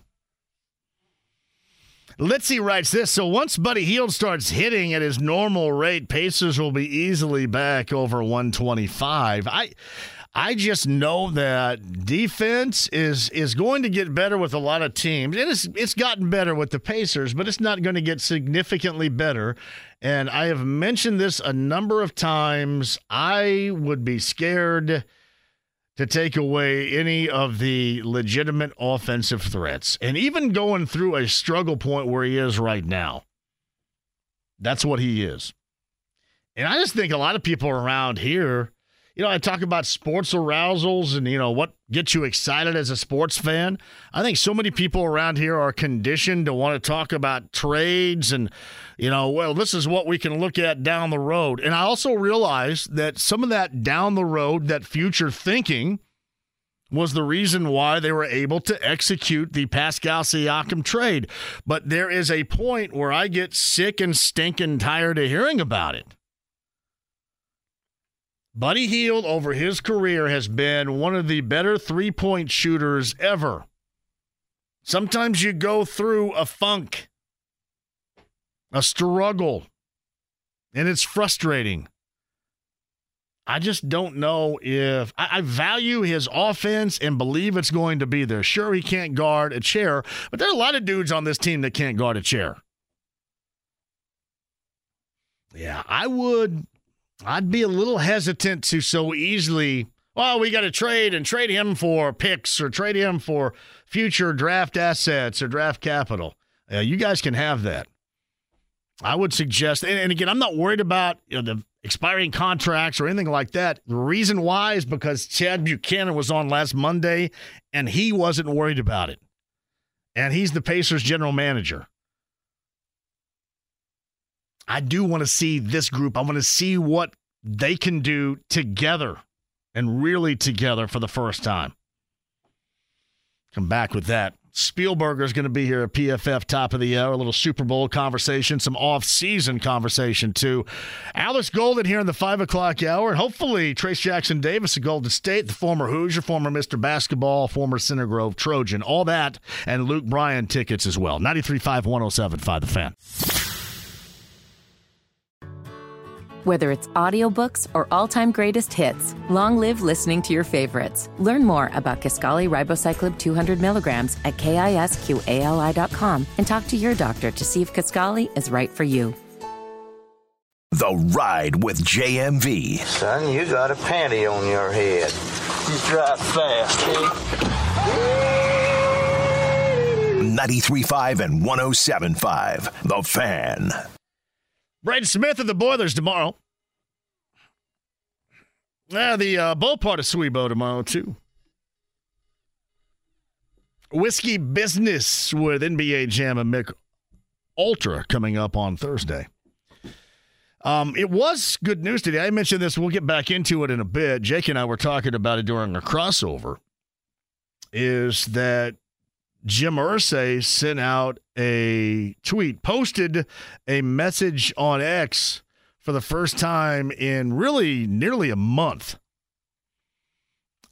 Litzy writes this So once Buddy Hield starts hitting at his normal rate, Pacers will be easily back over 125. I. I just know that defense is is going to get better with a lot of teams. And it's it's gotten better with the Pacers, but it's not going to get significantly better. And I have mentioned this a number of times. I would be scared to take away any of the legitimate offensive threats. And even going through a struggle point where he is right now. That's what he is. And I just think a lot of people around here you know, I talk about sports arousals and, you know, what gets you excited as a sports fan. I think so many people around here are conditioned to want to talk about trades and, you know, well, this is what we can look at down the road. And I also realize that some of that down the road, that future thinking, was the reason why they were able to execute the Pascal Siakam trade. But there is a point where I get sick and stinking tired of hearing about it. Buddy Hield over his career has been one of the better three point shooters ever. Sometimes you go through a funk, a struggle, and it's frustrating. I just don't know if I, I, value his offense and believe it's going to be there. Sure, he can't guard a chair, but there are a lot of dudes on this team that can't guard a chair. Yeah, I would I'd be a little hesitant to so easily, well, we got to trade and trade him for picks or trade him for future draft assets or draft capital. Uh, you guys can have that. I would suggest, and, and again, I'm not worried about you know, the expiring contracts or anything like that. The reason why is because Chad Buchanan was on last Monday and he wasn't worried about it. And he's the Pacers general manager. I do want to see this group. I want to see what they can do together and really together for the first time. Come back with that. Spielberger is going to be here at PFF top of the hour. A little Super Bowl conversation, some off-season conversation too. Alex Golden here in the five o'clock hour, hopefully Trayce Jackson Davis of Golden State, the former Hoosier, former Mr. Basketball, former Center Grove Trojan, all that, and Luke Bryan tickets as well. 93.5, 107.5 The Fan. Whether it's audiobooks or all-time greatest hits, long live listening to your favorites. Learn more about Kisqali Ribociclib 200 milligrams at kisqali.com and talk to your doctor to see if Kisqali is right for you. The Ride with JMV. Son, you got a panty on your head. Just drive fast, eh? 93.5 and 107.5. The Fan. Brad Smith of the Boilers tomorrow. Yeah, the uh, bowl part of Sweebo tomorrow, too. Whiskey Business with NBA Jam and Mick Ultra coming up on Thursday. Um, it was good news today. I mentioned this. We'll get back into it in a bit. Jake and I were talking about it during a crossover. Is that Jim Irsay sent out a tweet, posted a message on X for the first time in really nearly a month.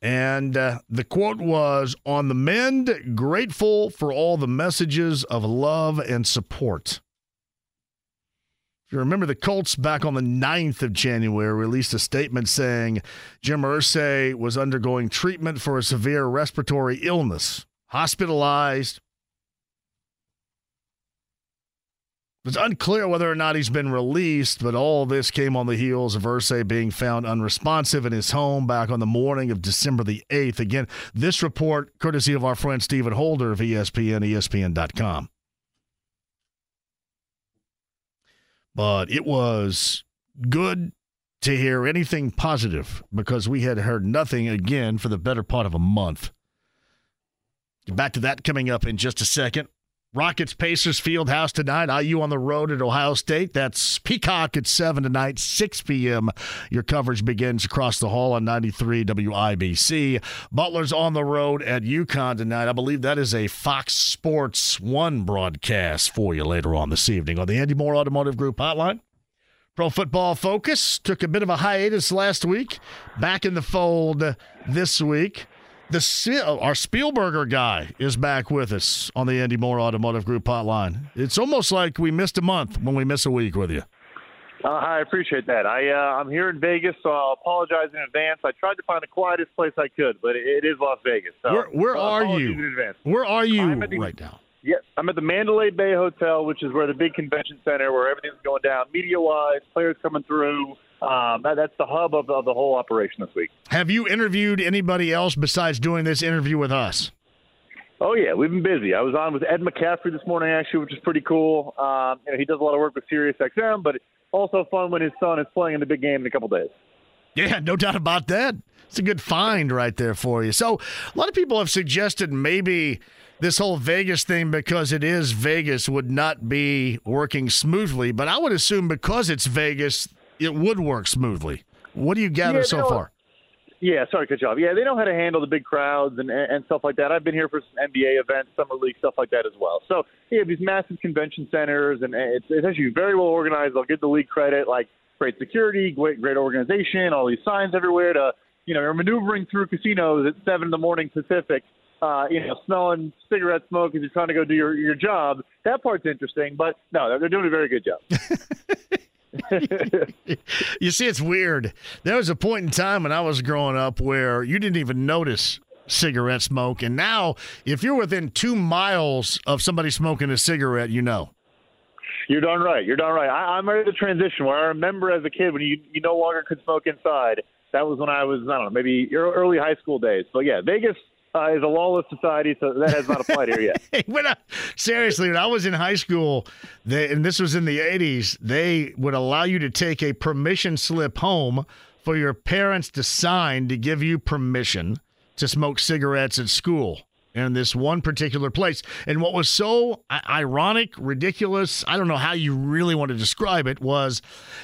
And uh, the quote was On the mend, grateful for all the messages of love and support. If you remember, the Colts back on the 9th of January released a statement saying Jim Irsay was undergoing treatment for a severe respiratory illness hospitalized. It's unclear whether or not he's been released, but all this came on the heels of Irsay being found unresponsive in his home back on the morning of December the 8th. Again, this report courtesy of our friend Stephen Holder of ESPN, ESPN.com. But it was good to hear anything positive because we had heard nothing again for the better part of a month. Back to that coming up in just a second. Rockets Pacers Field House tonight. IU on the road at Ohio State. That's Peacock at 7 tonight, 6 p.m. Your coverage begins across the hall on 93 WIBC. Butler's on the road at UConn tonight. I believe that is a Fox Sports 1 broadcast for you later on this evening on the Andy Moore Automotive Group hotline. Pro Football Focus took a bit of a hiatus last week. Back in the fold this week. The our Spielberger guy is back with us on the Andy Moore Automotive Group hotline. It's almost like we missed a month when we miss a week with you. Uh, I appreciate that. I uh, I'm here in Vegas, so I'll apologize in advance. I tried to find the quietest place I could, but it, is Las Vegas. So, where where uh, are you? Where are you the, right now? Yeah, I'm at the Mandalay Bay Hotel, which is where the big convention center, where everything's going down, media wise, players coming through. Um, that, that's the hub of, of the whole operation this week. Have you interviewed anybody else besides doing this interview with us? Oh yeah, we've been busy. I was on with Ed McCaffrey this morning actually, which is pretty cool. Um, you know, he does a lot of work with SiriusXM, but also fun when his son is playing in the big game in a couple days. Yeah, no doubt about that. It's a good find right there for you. So a lot of people have suggested maybe this whole Vegas thing because it is Vegas would not be working smoothly, but I would assume because it's Vegas, it would work smoothly. What do you gather yeah, so far? Yeah, sorry, good job. Yeah, they know how to handle the big crowds and and stuff like that. I've been here for some NBA events, summer league stuff like that as well. So yeah, these massive convention centers, and it's, it's actually very well organized. I'll give the league credit, like great security, great great organization, all these signs everywhere to you know you're maneuvering through casinos at seven in the morning Pacific. Uh, you know, smelling cigarette smoke as you're trying to go do your, your job. That part's interesting, but no, they're doing a very good job. you see, it's weird. There was a point in time when I was growing up where you didn't even notice cigarette smoke, and now if you're within two miles of somebody smoking a cigarette, you know. You're darn right. You're darn right. I, I'm ready to transition where I remember as a kid when you you no longer could smoke inside. That was when I was I don't know maybe early high school days. But yeah, Vegas uh, is a lawless society, so that has not applied here yet. when I, seriously, when I was in high school, they, and this was in the 80s, they would allow you to take a permission slip home for your parents to sign to give you permission to smoke cigarettes at school in this one particular place. And what was so ironic, ridiculous, I don't know how you really want to describe it, was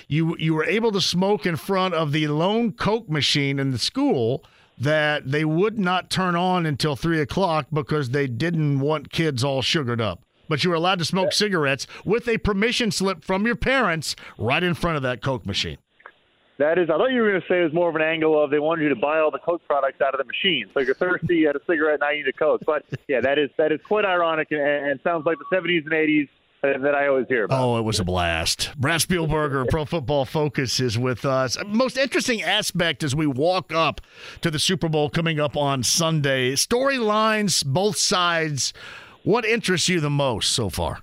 you you were able to smoke in front of the lone Coke machine in the school – that they would not turn on until three o'clock because they didn't want kids all sugared up. But you were allowed to smoke cigarettes with a permission slip from your parents right in front of that Coke machine. That is, I thought you were going to say it was more of an angle of they wanted you to buy all the Coke products out of the machine. So you're thirsty, you had a cigarette, now you need a Coke. But yeah, that is that is quite ironic and, and sounds like the 70s and 80s that I always hear about. Oh, it was a blast. Brad Spielberger, Pro Football Focus, is with us. Most interesting aspect as we walk up to the Super Bowl coming up on Sunday. Storylines, both sides. What interests you the most so far?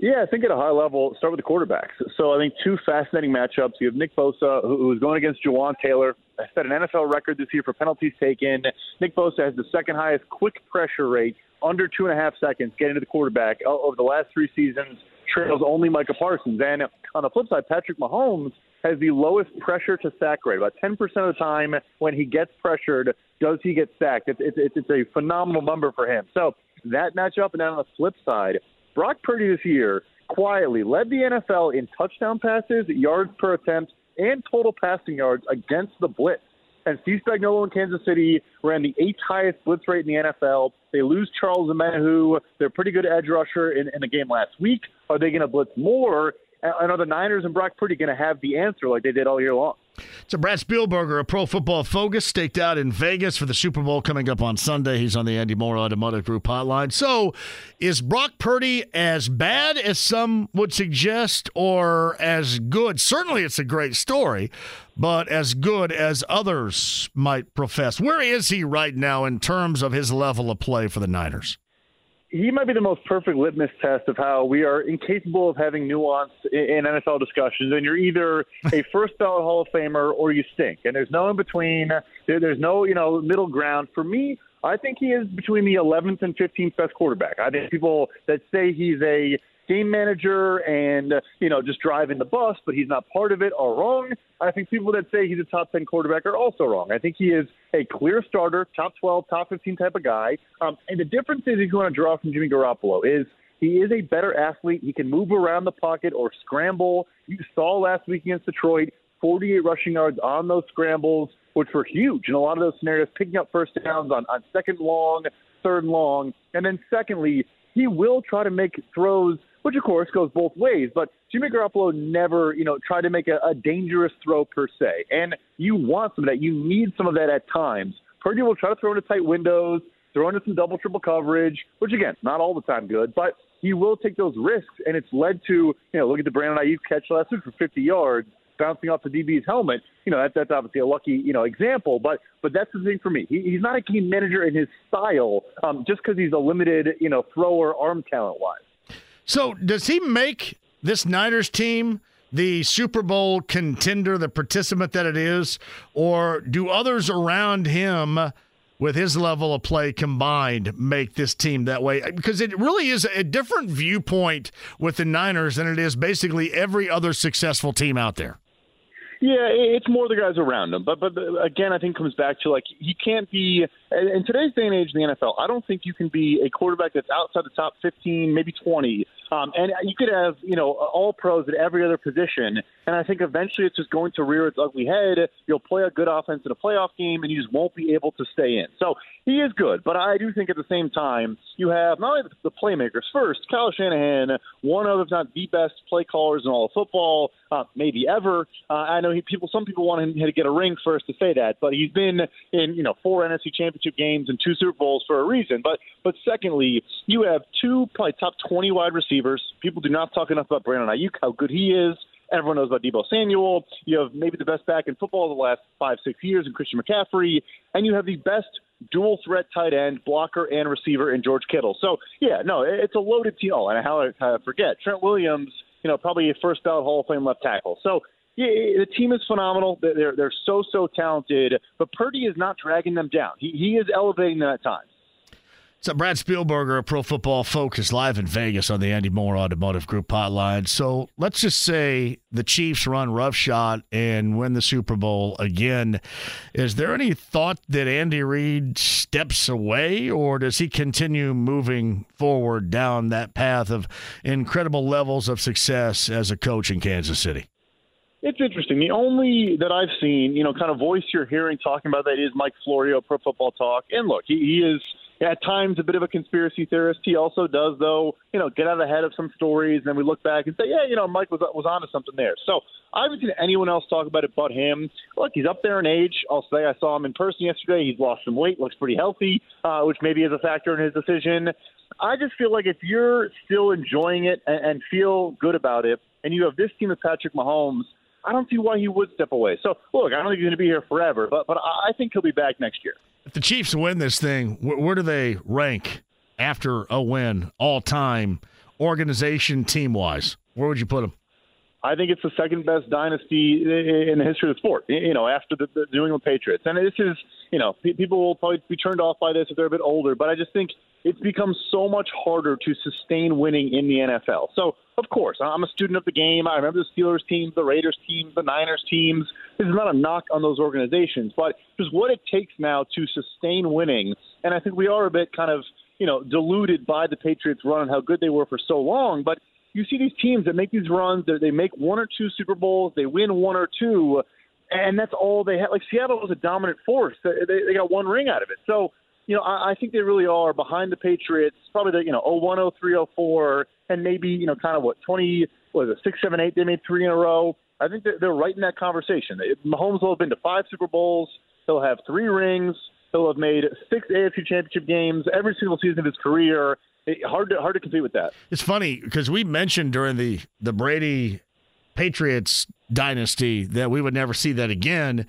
Yeah, I think at a high level, start with the quarterbacks. So I think two fascinating matchups. You have Nick Bosa, who's going against Jawaan Taylor. I set an NFL record this year for penalties taken. Nick Bosa has the second highest quick pressure rate under two and a half seconds getting to the quarterback uh, over the last three seasons trails only Micah Parsons. And on the flip side, Patrick Mahomes has the lowest pressure to sack rate. About 10% of the time when he gets pressured, does he get sacked? It's, it's, it's a phenomenal number for him. So that matchup, and then on the flip side, Brock Purdy this year quietly led the NFL in touchdown passes, yards per attempt, and total passing yards against the blitz. And Steve Spagnuolo in Kansas City ran the eighth highest blitz rate in the NFL. They lose Charles Omenihu. They're pretty good edge rusher in, in the game last week. Are they going to blitz more? And are the Niners and Brock Purdy going to have the answer like they did all year long? So Brad Spielberger, a Pro Football Focus, staked out in Vegas for the Super Bowl coming up on Sunday. He's on the Andy Moore Automotive Group hotline. So, is Brock Purdy as bad as some would suggest, or as good? Certainly, it's a great story, but as good as others might profess. Where is he right now in terms of his level of play for the Niners? He might be the most perfect litmus test of how we are incapable of having nuance in NFL discussions. And you're either a first ballot Hall of Famer or you stink. And there's no in between. There's no, you know, middle ground. For me, I think he is between the 11th and 15th best quarterback. I think people that say he's a game manager and you know just driving the bus, but he's not part of it are wrong. I think people that say he's a top ten quarterback are also wrong. I think he is a clear starter, top twelve, top fifteen type of guy. Um, and the difference is, if you want to draw from Jimmy Garoppolo, is he is a better athlete. He can move around the pocket or scramble. You saw last week against Detroit, 48 rushing yards on those scrambles, which were huge in a lot of those scenarios, picking up first downs on, on second long, third long. And then secondly, he will try to make throws, which of course goes both ways. But Jimmy Garoppolo never, you know, tried to make a, a dangerous throw per se. And you want some of that. You need some of that at times. Purdy will try to throw into tight windows, throw into some double triple coverage, which again, not all the time good, but he will take those risks, and it's led to, you know, look at the Brandon Aiyuk catch last week for 50 yards, bouncing off the DB's helmet. You know, that, that's obviously a lucky, you know, example, but but that's the thing for me. He, he's not a game manager in his style, um, just because he's a limited, you know, thrower arm talent wise. So does he make this Niners team? the Super Bowl contender, the participant that it is, or do others around him with his level of play combined make this team that way? Because it really is a different viewpoint with the Niners than it is basically every other successful team out there. Yeah, it's more the guys around him. But but again, I think comes back to like he can't be in today's day and age in the NFL. I don't think you can be a quarterback that's outside the top 15, maybe 20 um, and you could have, you know, all pros at every other position. And I think eventually it's just going to rear its ugly head. You'll play a good offense in a playoff game, and you just won't be able to stay in. So he is good, but I do think at the same time you have not only the playmakers first. Kyle Shanahan, one of if not the best play callers in all of football, uh, maybe ever. Uh, I know he, people, some people want him to get a ring first to say that, but he's been in you know four NFC Championship games and two Super Bowls for a reason. But but secondly, you have two probably top twenty wide receivers. People do not talk enough about Brandon Aiyuk, how good he is. Everyone knows about Deebo Samuel. You have maybe the best back in football the last five, six years in Christian McCaffrey. And you have the best dual threat tight end, blocker, and receiver in George Kittle. So, yeah, no, it's a loaded team. Oh, and how I forget, Trent Williams, you know, probably a first ballot Hall of Fame left tackle. So, yeah, the team is phenomenal. They're they're so so talented, but Purdy is not dragging them down. He he is elevating them at times. So Brad Spielberger of Pro Football Focus live in Vegas on the Andy Moore Automotive Group hotline. So let's just say the Chiefs run roughshod and win the Super Bowl again. Is there any thought that Andy Reid steps away, or does he continue moving forward down that path of incredible levels of success as a coach in Kansas City? It's interesting. The only that I've seen, you know, kind of voice you're hearing talking about that is Mike Florio, Pro Football Talk. And look, he, he is at times a bit of a conspiracy theorist. He also does, though, you know, get out ahead of some stories, and then we look back and say, yeah, you know, Mike was was onto something there. So I haven't seen anyone else talk about it but him. Look, he's up there in age. I'll say I saw him in person yesterday. He's lost some weight, looks pretty healthy, uh, which maybe is a factor in his decision. I just feel like if you're still enjoying it and, and feel good about it, and you have this team of Patrick Mahomes. I don't see why he would step away. So, look, I don't think he's going to be here forever, but but I think he'll be back next year. If the Chiefs win this thing, where, do they rank after a win all time, organization, team wise? Where would you put them? I think it's the second best dynasty in the history of the sport. You know, after the, the New England Patriots, and this is, you know, people will probably be turned off by this if they're a bit older, but I just think it's become so much harder to sustain winning in the NFL. So, of course, I'm a student of the game. I remember the Steelers teams, the Raiders teams, the Niners teams. This is not a knock on those organizations, but just what it takes now to sustain winning. And I think we are a bit kind of, you know, deluded by the Patriots run and how good they were for so long. But you see these teams that make these runs, they make one or two Super Bowls, they win one or two, and that's all they had. Like Seattle was a dominant force. They, they got one ring out of it. So you know, I, I think they really are behind the Patriots, probably the, you know, 01, 03, 04, and maybe, you know, kind of what, 20, what is it, 6, 7, 8, they made three in a row. I think they're, they're right in that conversation. Mahomes will have been to five Super Bowls. He'll have three rings. He'll have made six AFC championship games every single season of his career. It, hard to hard to compete with that. It's funny because we mentioned during the the Brady Patriots dynasty that we would never see that again.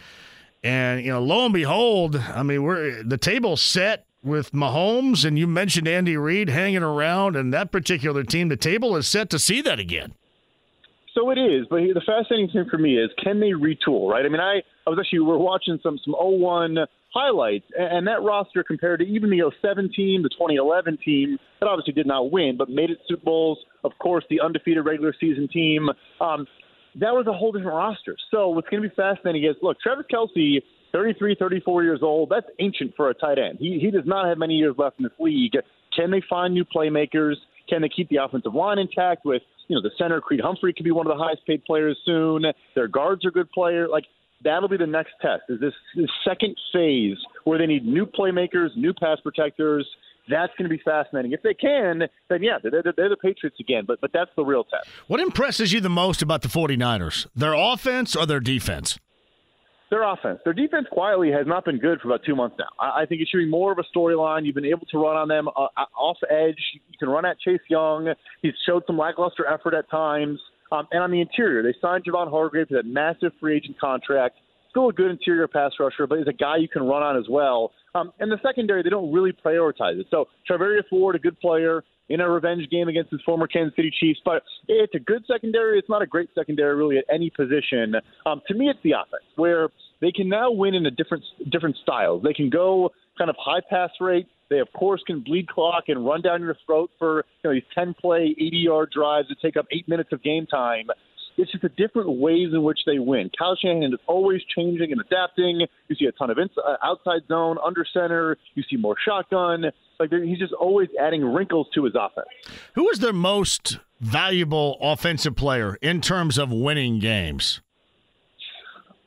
And you know, lo and behold, I mean, we're the table's set with Mahomes, and you mentioned Andy Reid hanging around, and that particular team, the table is set to see that again. So it is, but the fascinating thing for me is can they retool, right? I mean, I, I was actually we are watching some some 01 highlights, and that roster compared to even the 07 team, the 2011 team that obviously did not win, but made it Super Bowls. Of course, the undefeated regular season team. Um, that was a whole different roster. So what's going to be fascinating is look, Travis Kelce, 33, 34 years old, that's ancient for a tight end. He, he does not have many years left in this league. Can they find new playmakers? Can they keep the offensive line intact with, you know, the center, Creed Humphrey could be one of the highest paid players soon. Their guards are good players. Like, that'll be the next test is this, this second phase where they need new playmakers, new pass protectors. That's going to be fascinating. If they can, then yeah, they're, they're the Patriots again, but, but that's the real test. What impresses you the most about the 49ers? Their offense or their defense? Their offense. Their defense quietly has not been good for about two months now. I, I think it should be more of a storyline. You've been able to run on them uh, uh off edge. You can run at Chase Young. He's showed some lackluster effort at times. Um, and on the interior, they signed Javon Hargrave to that massive free agent contract. Still a good interior pass rusher, but he's a guy you can run on as well. Um, and the secondary, they don't really prioritize it. So Charvarius Ward, a good player in a revenge game against his former Kansas City Chiefs, but it's a good secondary. It's not a great secondary really at any position. Um, to me, it's the offense where they can now win in a different different styles. They can go kind of high pass rate. They of course can bleed clock and run down your throat for you know these ten play, eighty yard drives that take up eight minutes of game time. It's just the different ways in which they win. Kyle Shanahan is always changing and adapting. You see a ton of ins- uh, outside zone, under center. You see more shotgun. Like he's just always adding wrinkles to his offense. Who is their most valuable offensive player in terms of winning games?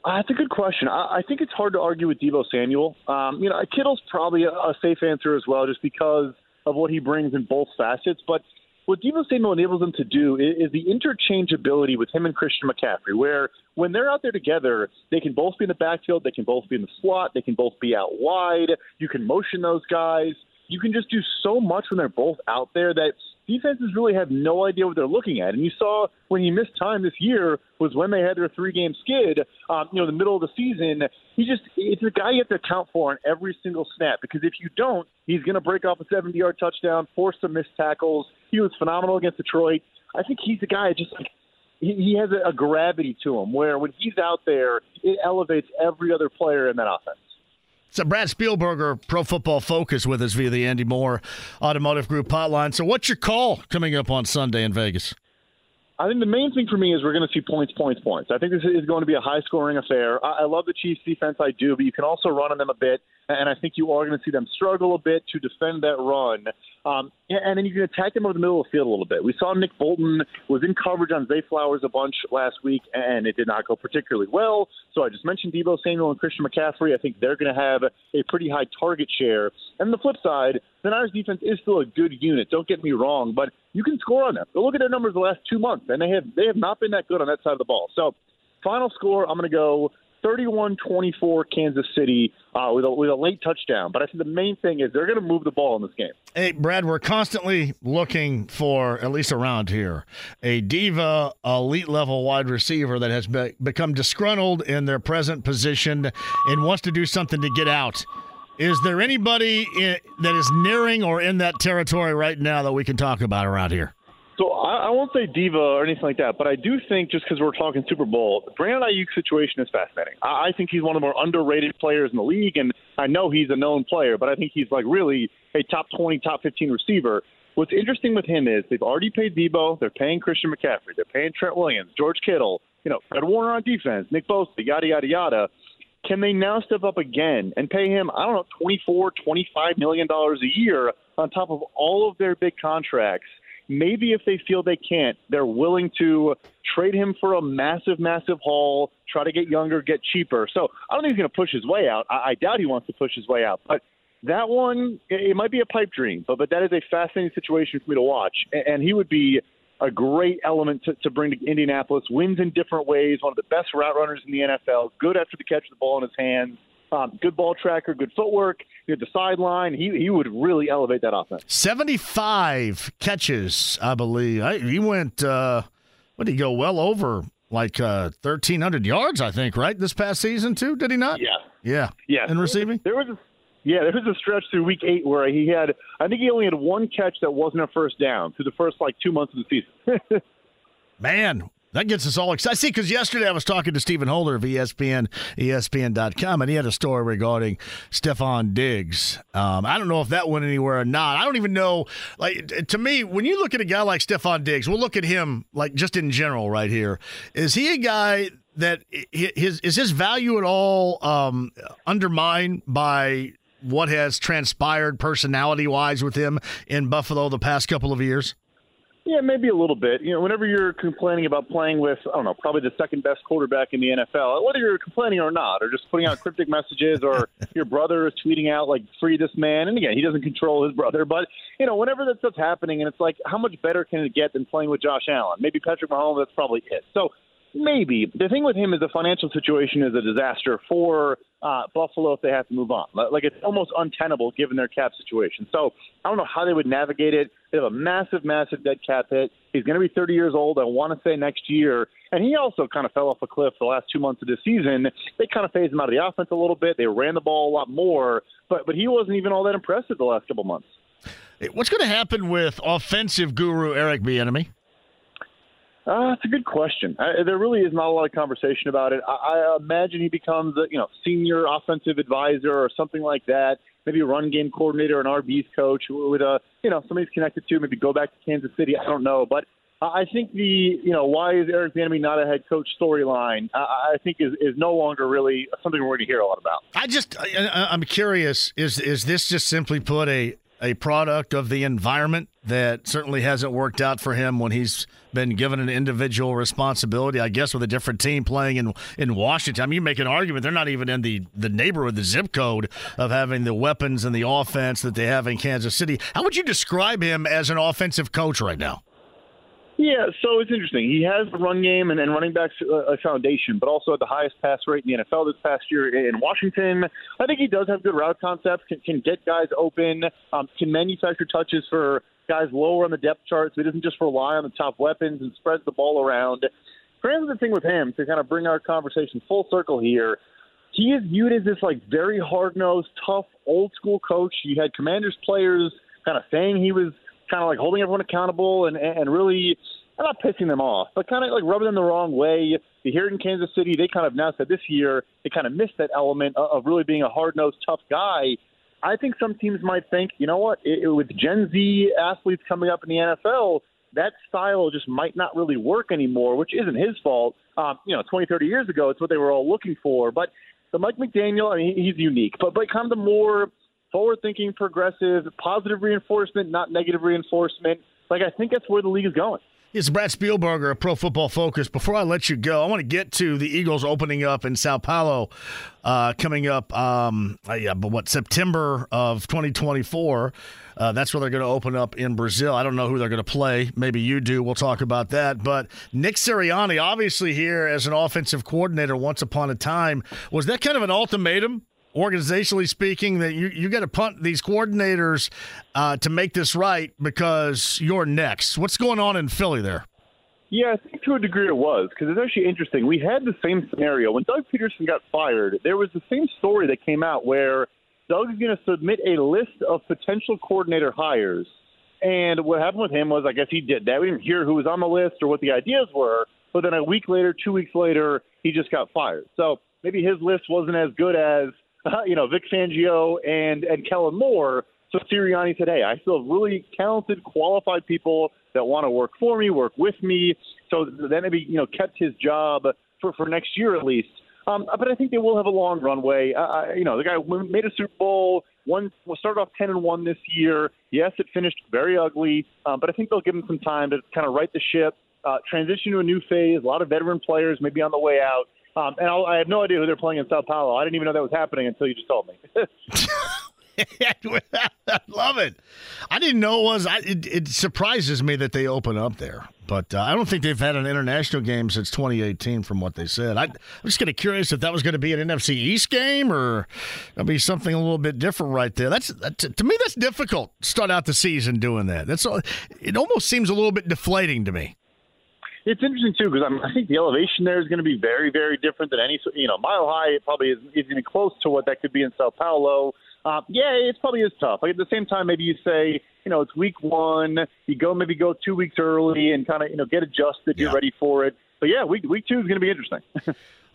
Uh, that's a good question. I, I think it's hard to argue with Deebo Samuel. Um, you know, Kittle's probably a, a safe answer as well, just because of what he brings in both facets. But what Deebo Samuel enables them to do is, is the interchangeability with him and Christian McCaffrey, where when they're out there together, they can both be in the backfield, they can both be in the slot, they can both be out wide. You can motion those guys. You can just do so much when they're both out there that defenses really have no idea what they're looking at. And you saw when he missed time this year was when they had their three game skid, um, you know, the middle of the season. He just, it's a guy you have to account for on every single snap because if you don't, he's going to break off a 70 yard touchdown, force some missed tackles. He was phenomenal against Detroit. I think he's the guy just like, he, has a gravity to him where when he's out there, it elevates every other player in that offense. So Brad Spielberger, Pro Football Focus, with us via the Andy Moore Automotive Group hotline. So, what's your call coming up on Sunday in Vegas? I think the main thing for me is we're going to see points, points, points. I think this is going to be a high scoring affair. I, I love the Chiefs defense, I do, but you can also run on them a bit, and I think you are going to see them struggle a bit to defend that run. Um, and then you can attack them over the middle of the field a little bit. We saw Nick Bolton was in coverage on Zay Flowers a bunch last week, and it did not go particularly well. So I just mentioned Deebo Samuel and Christian McCaffrey. I think they're going to have a pretty high target share. And the flip side, the Niners defense is still a good unit. Don't get me wrong, but you can score on them. But look at their numbers the last two months, and they have they have not been that good on that side of the ball. So final score, I'm going to go 31-24 Kansas City uh, with, a, with a late touchdown. But I think the main thing is they're going to move the ball in this game. Hey, Brad, we're constantly looking for, at least around here, a diva elite level wide receiver that has be- become disgruntled in their present position and wants to do something to get out. Is there anybody in, that is nearing or in that territory right now that we can talk about around here? So I, I won't say diva or anything like that, but I do think just because we're talking Super Bowl, Brandon Aiyuk situation is fascinating. I, I think he's one of the more underrated players in the league, and I know he's a known player, but I think he's like really a top 20, top 15 receiver. What's interesting with him is they've already paid Deebo, they're paying Christian McCaffrey, they're paying Trent Williams, George Kittle, you know, Fred Warner on defense, Nick Bosa, yada yada yada. Can they now step up again and pay him, I don't know, 24, 25 million dollars a year on top of all of their big contracts? Maybe if they feel they can't, they're willing to trade him for a massive, massive haul, try to get younger, get cheaper. So I don't think he's going to push his way out. I, I doubt he wants to push his way out. But that one, it, might be a pipe dream, but, but that is a fascinating situation for me to watch. And, and he would be a great element to, to bring to Indianapolis. Wins in different ways, one of the best route runners in the NFL, good after the catch the ball in his hands. Um, good ball tracker, good footwork. He had the sideline. He he would really elevate that offense. Seventy-five catches, I believe. I, he went. Uh, what did he go? Well over like uh, thirteen hundred yards, I think. Right this past season too. Did he not? Yeah. Yeah. Yeah. In receiving, there was. A, yeah, there was a stretch through week eight where he had, I think he only had one catch that wasn't a first down through the first like two months of the season. Man, that gets us all excited. See, because yesterday I was talking to Stephen Holder of ESPN, ESPN.com, and he had a story regarding Stefon Diggs. Um, I don't know if that went anywhere or not. I don't even know. Like to me, when you look at a guy like Stefon Diggs, we'll look at him like just in general right here. Is he a guy that his is his value at all um, undermined by what has transpired personality wise with him in Buffalo the past couple of years? Yeah, maybe a little bit. You know, whenever you're complaining about playing with, I don't know, probably the second best quarterback in the NFL, whether you're complaining or not, or just putting out cryptic messages, or your brother is tweeting out like "free this man," and again, he doesn't control his brother, but you know, whenever that stuff's happening, and it's like, how much better can it get than playing with Josh Allen? Maybe Patrick Mahomes. That's probably it. So Maybe. The thing with him is the financial situation is a disaster for uh, Buffalo if they have to move on. Like it's almost untenable given their cap situation. So I don't know how they would navigate it. They have a massive, massive dead cap hit. He's going to be 30 years old. I want to say next year. And he also kind of fell off a cliff the last two months of the season. They kind of phased him out of the offense a little bit. They ran the ball a lot more, but but he wasn't even all that impressive the last couple months. What's going to happen with offensive guru Eric Bieniemy? Uh, a good question. I, there really is not a lot of conversation about it. I, I imagine he becomes a you know senior offensive advisor or something like that. Maybe a run game coordinator, an RB's coach with a you know somebody's connected to. Maybe go back to Kansas City. I don't know, but I think the you know why is Eric Bieniemy not a head coach storyline? I, I think is is no longer really something we're going to hear a lot about. I just I, I'm curious. Is is this just simply put a a product of the environment that certainly hasn't worked out for him when he's been given an individual responsibility. I guess with a different team playing in in Washington. I mean, you make an argument they're not even in the the neighborhood, the zip code of having the weapons and the offense that they have in Kansas City. How would you describe him as an offensive coach right now? Yeah, so it's interesting. He has the run game and, and running backs uh, a foundation, but also at the highest pass rate in the NFL this past year in Washington. I think he does have good route concepts, can, can get guys open, um, can manufacture touches for guys lower on the depth chart, so he doesn't just rely on the top weapons and spreads the ball around. Here's the thing with him to kind of bring our conversation full circle here. He is viewed as this like very hard nosed, tough, old school coach. You had Commanders players kind of saying he was kind of like holding everyone accountable and and really I'm not pissing them off, but kind of like rubbing them the wrong way. You hear it in Kansas City, they kind of now said this year they kind of missed that element of really being a hard nosed, tough guy. I think some teams might think, you know what, it, it, with Gen Z athletes coming up in the NFL, that style just might not really work anymore, which isn't his fault. Um, you know, 20, 30 years ago, it's what they were all looking for. But the Mike McDaniel, I mean, he's unique, but but kind of the more forward-thinking, progressive, positive reinforcement, not negative reinforcement. Like I think that's where the league is going. It's Brad Spielberger of Pro Football Focus. Before I let you go, I want to get to the Eagles opening up in Sao Paulo, uh, coming up. Um, uh, yeah, but what September of 2024? Uh, that's where they're going to open up in Brazil. I don't know who they're going to play. Maybe you do. We'll talk about that. But Nick Sirianni, obviously here as an offensive coordinator, once upon a time, was that kind of an ultimatum organizationally speaking, that you you got to punt these coordinators uh, to make this right because you're next. What's going on in Philly there? Yeah, I think to a degree it was because it's actually interesting. We had the same scenario when Doug Pederson got fired. There was the same story that came out where Doug's going to submit a list of potential coordinator hires. And what happened with him was, I guess he did that. We didn't hear who was on the list or what the ideas were. But then a week later, two weeks later, he just got fired. So maybe his list wasn't as good as you know, Vic Fangio and and Kellen Moore. So Sirianni said, "Hey, I still have really talented, qualified people that want to work for me, work with me." So then maybe you know kept his job for for next year at least. Um, but I think they will have a long runway. Uh, you know, the guy made a Super Bowl, one started off ten and one this year. Yes, it finished very ugly, um, but I think they'll give him some time to kind of right the ship, uh, transition to a new phase. A lot of veteran players maybe on the way out. Um, and I'll, I have no idea who they're playing in Sao Paulo. I didn't even know that was happening until you just told me. I love it. I didn't know it was. I, it, it surprises me that they open up there, but uh, I don't think they've had an international game since 2018, from what they said. I, am just kind of curious if that was going to be an NFC East game or it'll be something a little bit different right there. That's that, to me that's difficult. Start out the season doing that. That's it. Almost seems a little bit deflating to me it's interesting too because I think the elevation there is going to be very, very different than any. You know, Mile High it probably is, is even close to what that could be in Sao Paulo. Uh, yeah, it probably is tough. Like at the same time, maybe you say, you know, it's week one. You go maybe go two weeks early and kind of you know get adjusted. Yeah. You're ready for it. But yeah, week week two is going to be interesting.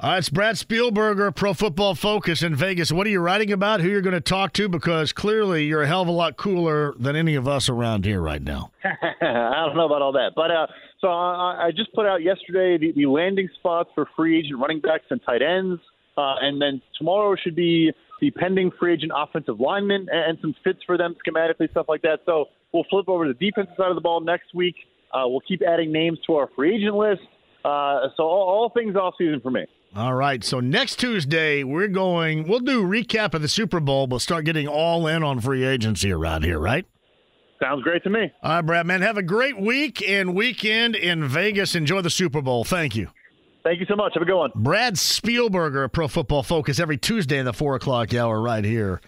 All right, it's Brad Spielberger, Pro Football Focus in Vegas. What are you writing about? Who you're going to talk to? Because clearly you're a hell of a lot cooler than any of us around here right now. I don't know about all that, but uh, so I, I just put out yesterday the, the landing spots for free agent running backs and tight ends, uh, and then tomorrow should be the pending free agent offensive linemen and, and some fits for them schematically, stuff like that. So we'll flip over to the defensive side of the ball next week. Uh, we'll keep adding names to our free agent list. Uh, so all, all things off season for me. All right. So next Tuesday, we're going, we'll do recap of the Super Bowl. We'll start getting all in on free agency around here, right? Sounds great to me. All right, Brad, man. Have a great week and weekend in Vegas. Enjoy the Super Bowl. Thank you. Thank you so much. Have a good one. Brad Spielberger, Pro Football Focus, every Tuesday in the 4 o'clock hour right here.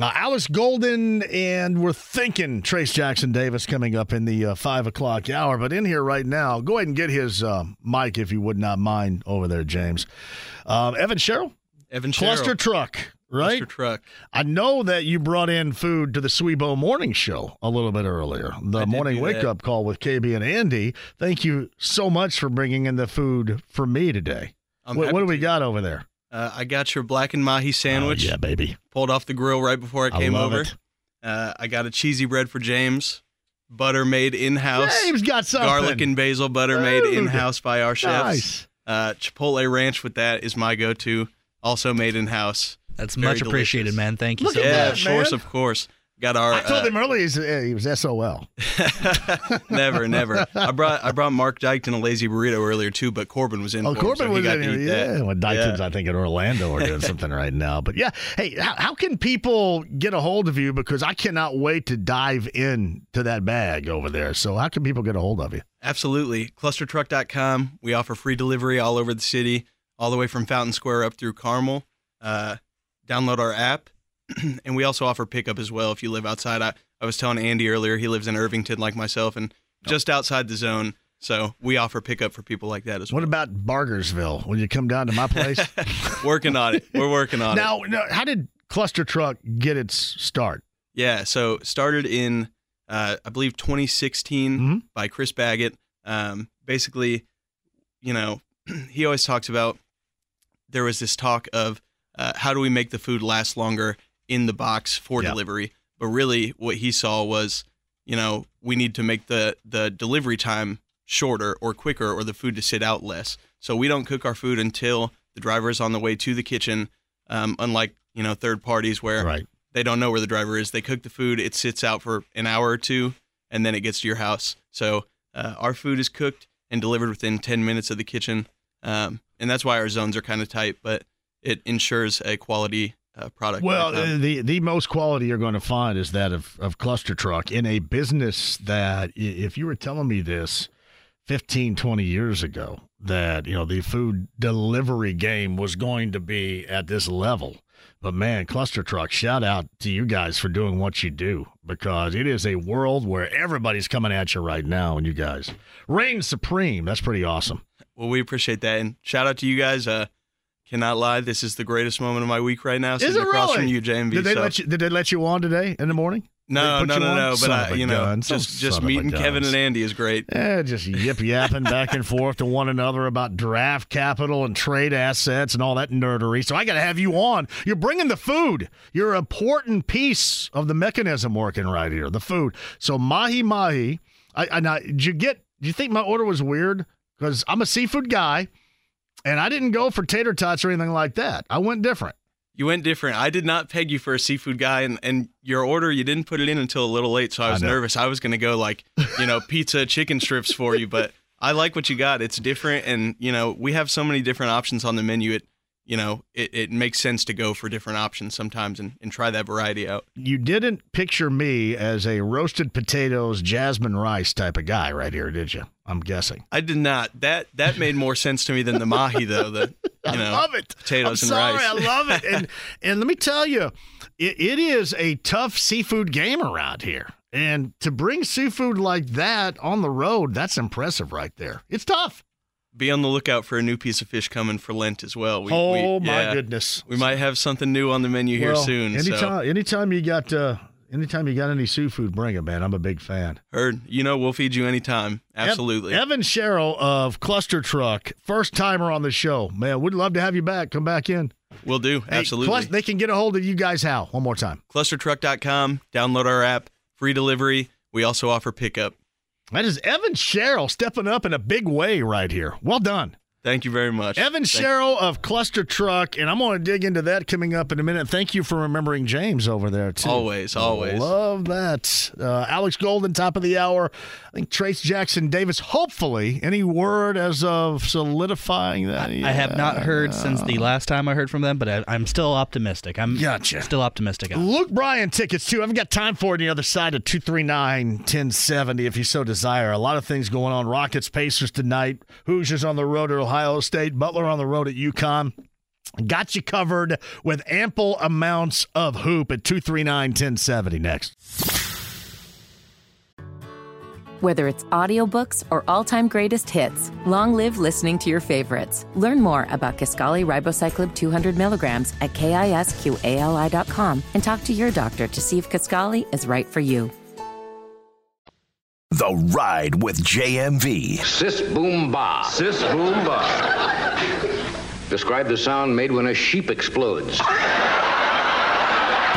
Uh, Alex Golden, and we're thinking Trayce Jackson-Davis coming up in the uh, 5 o'clock hour. But in here right now, go ahead and get his uh, mic if you would not mind over there, James. Um, Evan Sherrill? Evan Cluster Truck, right? Cluster Truck. I know that you brought in food to the Swebo Morning Show a little bit earlier. The morning wake that. up call with KB and Andy. Thank you so much for bringing in the food for me today. What, what do we got over there? Uh, I got your blackened mahi sandwich. Oh, yeah, baby. Pulled off the grill right before I I came love over. it. Uh, I got a cheesy bread for James. Butter made in house. James got something. Garlic and basil butter made in house by our chefs. Nice. Uh, Chipotle ranch with that is my go to. Also made in house. That's Very much appreciated, delicious. man. Thank you Look so at Yeah, much. of course, of course. Got our. I told uh, him earlier he was SOL. never, never. I brought I brought Mark Dykton a lazy burrito earlier too, but Corbin was in. Oh, Corbin so was got in here. Yeah, that. well, Dykton's, Yeah. I think, in Orlando are doing something right now. But yeah, hey, how, how can people get a hold of you? Because I cannot wait to dive in to that bag over there. So how can people get a hold of you? Absolutely. Clustertruck.com. We offer free delivery all over the city, all the way from Fountain Square up through Carmel. Uh, download our app. and we also offer pickup as well if you live outside. I, I was telling Andy earlier, he lives in Irvington like myself and just outside the zone. So we offer pickup for people like that as well. What about Bargersville? Will you come down to my place? working on it. We're working on it. now, now, how did Cluster Truck get its start? Yeah, so started in uh, I believe 2016 Mm-hmm. by Chris Baggott. Um, basically, you know, he always talks about there was this talk of uh, how do we make the food last longer in the box for Yeah. delivery, but really what he saw was, you know, we need to make the the delivery time shorter or quicker, or the food to sit out less. So we don't cook our food until the driver is on the way to the kitchen. Um, unlike you know third parties where Right. they don't know where the driver is. They cook the food, it sits out for an hour or two, and then it gets to your house. So uh, our food is cooked and delivered within 10 minutes of the kitchen. Um, and that's why our zones are kind of tight, but it ensures a quality uh, product. Well, the the most quality you're going to find is that of, of Cluster Truck in a business that, if you were telling me this 15, 20 years ago, that you know the food delivery game was going to be at this level. But man, Cluster Truck, shout out to you guys for doing what you do because it is a world where everybody's coming at you right now, and you guys reign supreme. That's pretty awesome. well, we appreciate that. And shout out to you guys. Uh, cannot lie, this is the greatest moment of my week right now. Is it across really? from you, JMV. Did they so- let you? Did they let you on today in the morning? no, no, no, no. But I, you know, gun. just just a meeting Kevin and Andy is great. Yeah, just yip yapping back and forth to one another about draft capital and trade assets and all that nerdery. So I got to have you on. You're bringing the food. You're an important piece of the mechanism working right here. The food. So mahi mahi. I, I now, did you get? Do you think my order was weird? Because I'm a seafood guy, and I didn't go for tater tots or anything like that. I went different. You went different. I did not peg you for a seafood guy, and, and your order you didn't put it in until a little late, so I was know. nervous. I was gonna go like, you know, pizza, chicken strips for you, but I like what you got. It's different, and you know, we have so many different options on the menu. It, you know, it, it makes sense to go for different options sometimes and, and try that variety out. You didn't picture me as a roasted potatoes, jasmine rice type of guy right here, did you? I'm guessing. I did not. That that made more sense to me than the mahi though. The you know, I love it. potatoes I'm and sorry, rice. I love it. And and let me tell you, it, it is a tough seafood game around here. And to bring seafood like that on the road, that's impressive right there. It's tough. Be on the lookout for a new piece of fish coming for Lent as well. We, oh we- my yeah, goodness. We might have something new on the menu here Well, soon. so. Anytime, anytime you got, uh, anytime you got any seafood, bring it, man. I'm a big fan. Heard. You know, we'll feed you anytime. Absolutely. Ev- Evan Sherrill of Cluster Truck, first timer on the show. Man, we'd love to have you back. Come back in. We'll do. Hey, Absolutely. plus, they can get a hold of you guys how? One more time. Clustertruck.com. Download our app. Free delivery. We also offer pickup. That is Evan Sherrill stepping up in a big way right here. Well done. Thank you very much. Evan Thank- Sherrill of Cluster Truck, and I'm going to dig into that coming up in a minute. Thank you for remembering James over there, too. Always, always. Love that. Uh, Alex Golden, top of the hour. I think Trayce Jackson-Davis, hopefully. Any word as of solidifying that? I have not heard since the last time I heard from them, but I, I'm still optimistic. I'm Gotcha. still optimistic. Luke Bryan tickets too. I haven't got time for it on the other side of 239 1070 if you so desire. A lot of things going on. Rockets, Pacers tonight. Hoosiers on the road at Ohio State. Butler on the road at UConn. Got you covered with ample amounts of hoop at 239 1070 next. Whether it's audiobooks or all-time greatest hits, long live listening to your favorites. Learn more about Kisqali Ribociclib 200 milligrams at kisqali.com and talk to your doctor to see if Kisqali is right for you. The Ride with JMV. Sis boom ba. Sis boom ba. Describe the sound made when a sheep explodes.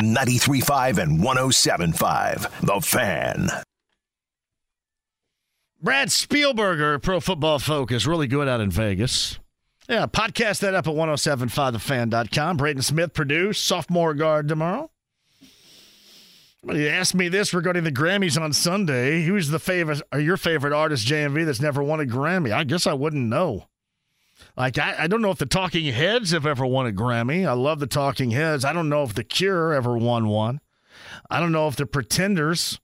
93.5 and 107.5. The Fan. Brad Spielberger, Pro Football Focus, really good out in Vegas. Yeah, podcast that up at 1075thefan.com. Braden Smith produced, sophomore guard tomorrow. You asked me this regarding the Grammys on Sunday. Who's the favorite, or your favorite artist, JMV, that's never won a Grammy? I guess I wouldn't know. Like, I, I don't know if the Talking Heads have ever won a Grammy. I love the Talking Heads. I don't know if The Cure ever won one. I don't know if the Pretenders.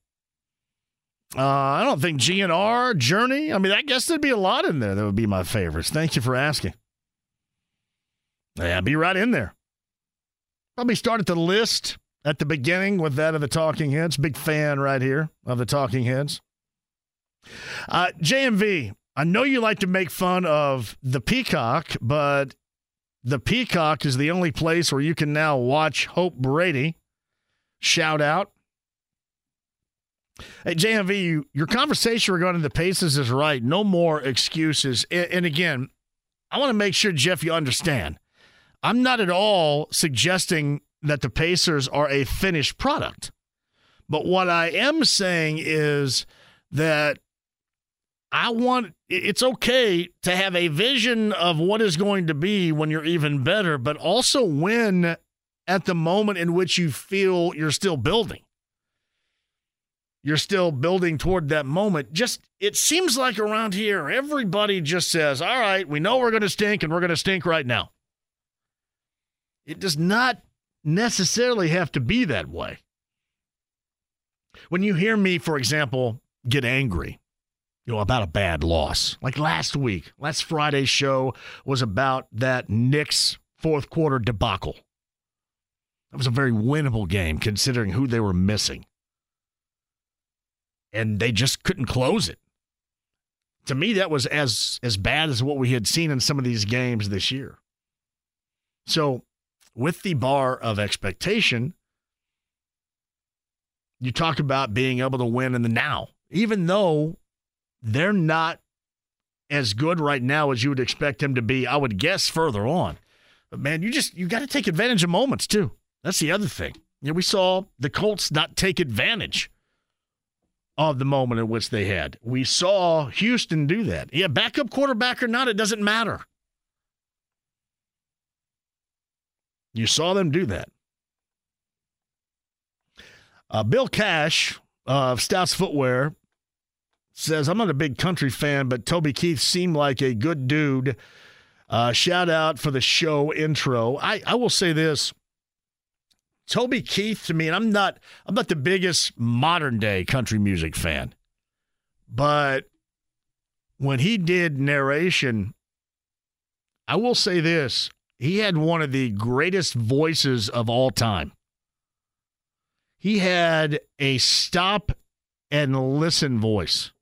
Uh, I don't think GNR, Journey. I mean, I guess there'd be a lot in there that would be my favorites. Thank you for asking. Yeah, be right in there. Probably start at the list at the beginning with that of the Talking Heads. Big fan right here of the Talking Heads. Uh, JMV, I know you like to make fun of the Peacock, but the Peacock is the only place where you can now watch Hope Brady. Shout out. Hey, JMV, you, your conversation regarding the Paces is right. No more excuses. And, and again, I want to make sure, Jeff, you understand. I'm not at all suggesting that the Pacers are a finished product. But what I am saying is that I want it's okay to have a vision of what is going to be when you're even better, but also when at the moment in which you feel you're still building. You're still building toward that moment. Just it seems like around here, everybody just says, All right, we know we're going to stink and we're going to stink right now. It does not necessarily have to be that way. When you hear me, for example, get angry, you know, about a bad loss, like last week, last Friday's show was about that Knicks fourth quarter debacle. That was a very winnable game considering who they were missing. And they just couldn't close it. To me, that was as as bad as what we had seen in some of these games this year. So with the bar of expectation, you talk about being able to win in the now, even though they're not as good right now as you would expect them to be. I would guess further on. But man, you just you got to take advantage of moments too. That's the other thing. You know, we saw the Colts not take advantage of the moment in which they had. We saw Houston do that. Yeah, backup quarterback or not, it doesn't matter. You saw them do that. Uh, Bill Cash of Stouts Footwear says, I'm not a big country fan, but Toby Keith seemed like a good dude. Uh, shout out for the show intro. I, I will say this. Toby Keith to me, and I'm not I'm not the biggest modern day country music fan. But when he did narration, I will say this. He had one of the greatest voices of all time. He had a stop and listen voice.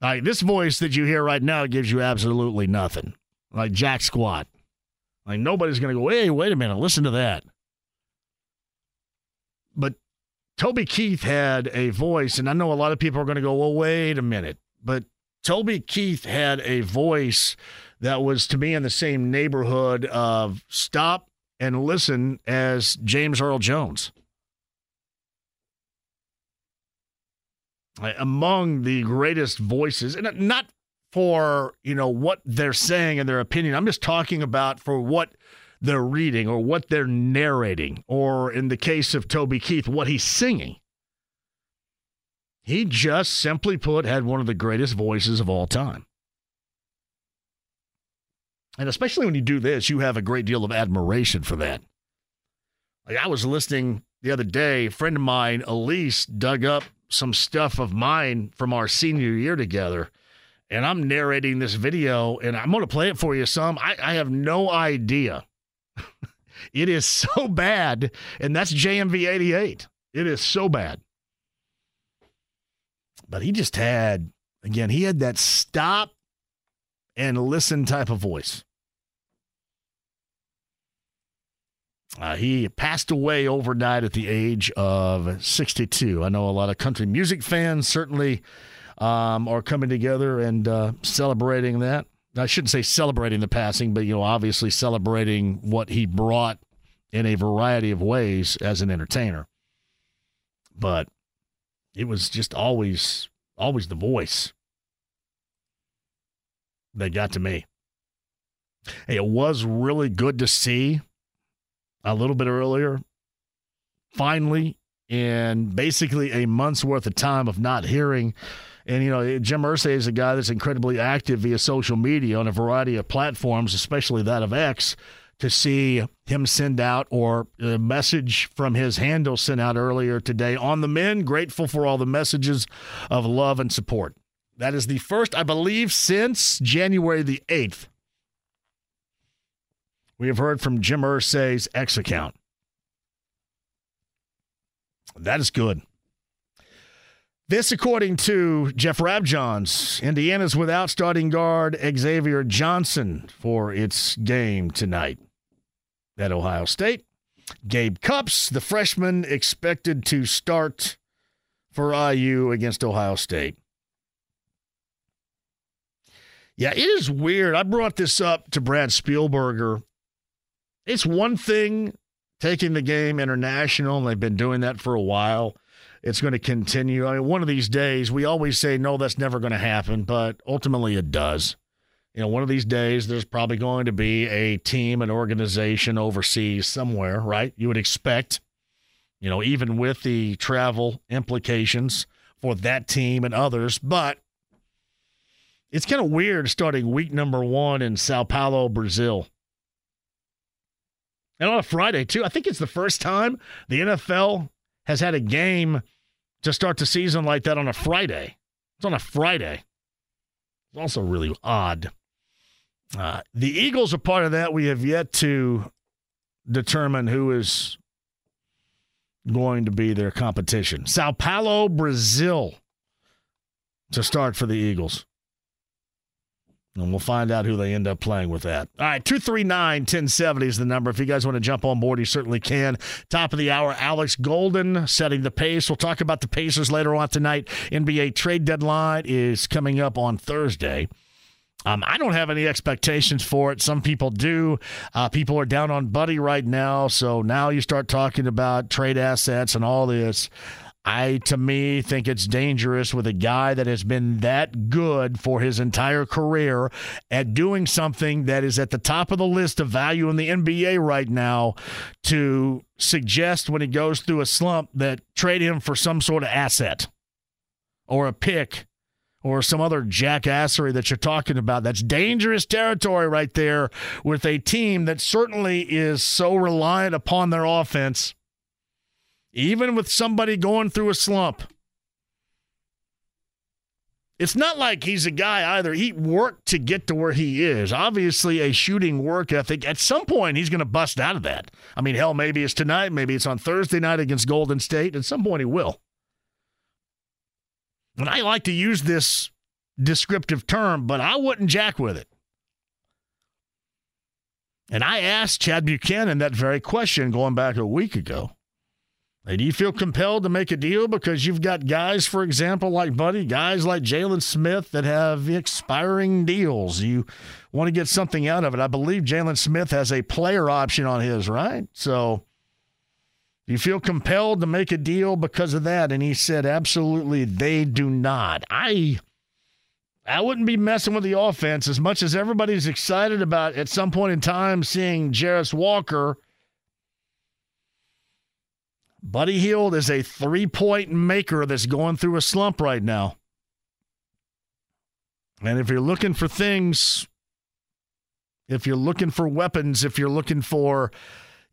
Like this voice that you hear right now gives you absolutely nothing. Like Jack Squat. Like nobody's going to go, hey, wait a minute, listen to that. But Toby Keith had a voice, and I know a lot of people are going to go, well, wait a minute. But Toby Keith had a voice that was to me in the same neighborhood of stop and listen as James Earl Jones. Among the greatest voices, and not for, you know, what they're saying and their opinion. I'm just talking about for what they're reading or what they're narrating, or in the case of Toby Keith, what he's singing. He just simply put had one of the greatest voices of all time. And especially when you do this, you have a great deal of admiration for that. Like I was listening the other day, a friend of mine, Elise, dug up some stuff of mine from our senior year together. And I'm narrating this video, and I'm going to play it for you some. I, I have no idea. it is so bad, and that's JMV 88. It is so bad. But he just had, again, he had that stop and listen type of voice. Uh, he passed away overnight at the age of 62. I know a lot of country music fans certainly um, are coming together and uh, celebrating that. I shouldn't say celebrating the passing, but you know, obviously celebrating what he brought in a variety of ways as an entertainer. But it was just always, always the voice that got to me. Hey, it was really good to see a little bit earlier. Finally, in basically a month's worth of time of not hearing. And, you know, Jim Irsay is a guy that's incredibly active via social media on a variety of platforms, especially that of X, to see him send out or a message from his handle sent out earlier today on the men. Grateful for all the messages of love and support. That is the first, I believe, since January the 8th we have heard from Jim Irsay's X account. That is good. This, according to Jeff Rabjohns, Indiana's without starting guard Xavier Johnson for its game tonight at Ohio State. Gabe Cupps, the freshman, expected to start for IU against Ohio State. Yeah, it is weird. I brought this up to Brad Spielberger it's one thing taking the game international, and they've been doing that for a while. It's going to continue. I mean, one of these days, we always say, no, that's never going to happen, but ultimately it does. You know, one of these days, there's probably going to be a team, an organization overseas somewhere, right? You would expect, you know, even with the travel implications for that team and others. But it's kind of weird starting week number one in Sao Paulo, Brazil. And on a Friday, too. I think it's the first time the NFL has had a game to start the season like that on a Friday. It's on a Friday. It's also really odd. Uh, the Eagles are part of that. We have yet to determine who is going to be their competition. Sao Paulo, Brazil to start for the Eagles. And we'll find out who they end up playing with that. All right, 239 1070 is the number. If you guys want to jump on board, you certainly can. Top of the hour, Alex Golden setting the pace. We'll talk about the Pacers later on tonight. NBA trade deadline is coming up on Thursday. Um, I don't have any expectations for it. Some people do. Uh, people are down on Buddy right now. So now you start talking about trade assets and all this. I, to me, think it's dangerous with a guy that has been that good for his entire career at doing something that is at the top of the list of value in the NBA right now to suggest when he goes through a slump that trade him for some sort of asset or a pick or some other jackassery that you're talking about. That's dangerous territory right there with a team that certainly is so reliant upon their offense even with somebody going through a slump. It's not like he's a guy either. He worked to get to where he is. Obviously, a shooting work ethic. At some point, he's going to bust out of that. I mean, hell, maybe it's tonight. Maybe it's on Thursday night against Golden State. At some point, he will. And I like to use this descriptive term, but I wouldn't jack with it. And I asked Chad Buchanan that very question going back a week ago. Hey, do you feel compelled to make a deal because you've got guys, for example, like Buddy, guys like Jalen Smith that have expiring deals? You want to get something out of it. I believe Jalen Smith has a player option on his, right? So you feel compelled to make a deal because of that? And he said, absolutely, they do not. I I wouldn't be messing with the offense as much as everybody's excited about at some point in time seeing Jarace Walker. Buddy Hield is a three point maker that's going through a slump right now. And if you're looking for things, if you're looking for weapons, if you're looking for,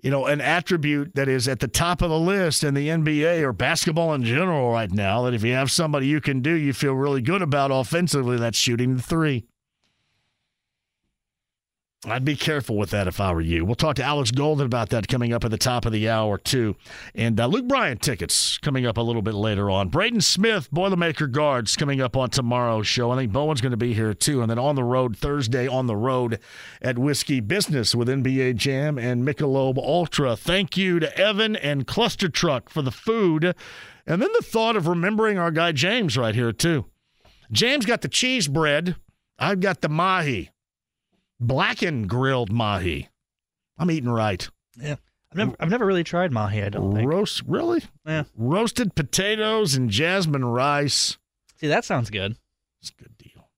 you know, an attribute that is at the top of the list in the NBA or basketball in general right now, that if you have somebody you can do, you feel really good about offensively, that's shooting the three. I'd be careful with that if I were you. We'll talk to Alex Golden about that coming up at the top of the hour, too. And uh, Luke Bryant tickets coming up a little bit later on. Braden Smith, Boilermaker Guards, coming up on tomorrow's show. I think Bowen's going to be here, too. And then on the road, Thursday on the road at Whiskey Business with NBA Jam and Michelob Ultra. Thank you to Evan and Cluster Truck for the food. And then the thought of remembering our guy James right here, too. James got the cheese bread. I've got the mahi blackened grilled mahi. I'm eating right. Yeah. I've never, I've never really tried mahi, I don't think. Roast, really? Yeah. Roasted potatoes and jasmine rice. See, that sounds good. It's a good deal.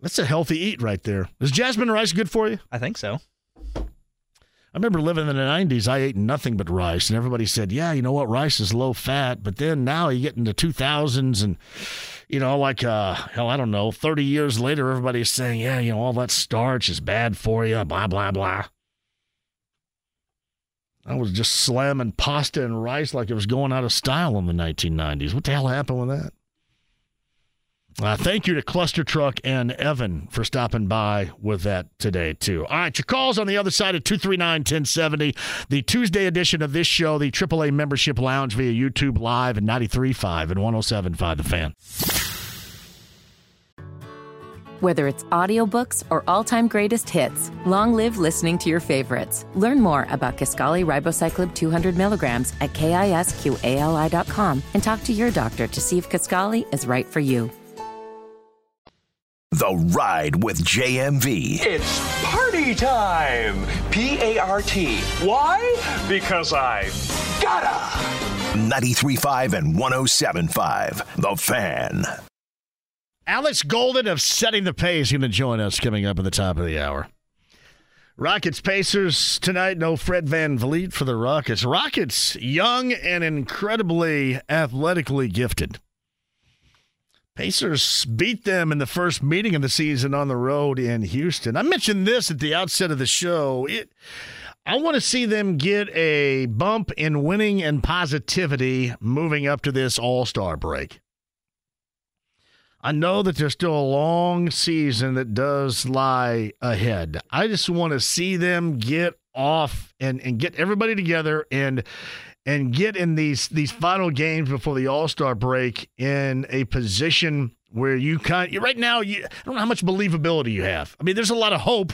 That's a healthy eat right there. Is jasmine rice good for you? I think so. I remember living in the 90s, I ate nothing but rice, and everybody said, yeah, you know what, rice is low fat. But then now you get into 2000s and you know, like, uh, hell, I don't know, 30 years later, everybody's saying, yeah, you know, all that starch is bad for you, blah, blah, blah. I was just slamming pasta and rice like it was going out of style in the 1990s. What the hell happened with that? Uh, thank you to Cluster Truck and Evan for stopping by with that today, too. All right, your calls on the other side of 239 1070. The Tuesday edition of this show, the AAA Membership Lounge via YouTube Live and 93.5 and 107.5 The Fan. Whether it's audiobooks or all-time greatest hits, long live listening to your favorites. Learn more about Kisqali Ribociclib 200 milligrams at kisqali.com and talk to your doctor to see if Kisqali is right for you. The Ride with JMV. It's party time! P A R T. Why? Because I gotta! 93.5 and 107.5. The Fan. Alex Golden of Setting the Pace going to join us coming up at the top of the hour. Rockets Pacers tonight. No Fred Van VanVleet for the Rockets. Rockets, young and incredibly athletically gifted. Pacers beat them in the first meeting of the season on the road in Houston. I mentioned this at the outset of the show. It, I want to see them get a bump in winning and positivity moving up to this All Star break. I know that there's still a long season that does lie ahead. I just want to see them get off and, and get everybody together and and get in these these final games before the All Star break in a position where you kind you right now you I don't know how much believability you have. I mean, there's a lot of hope,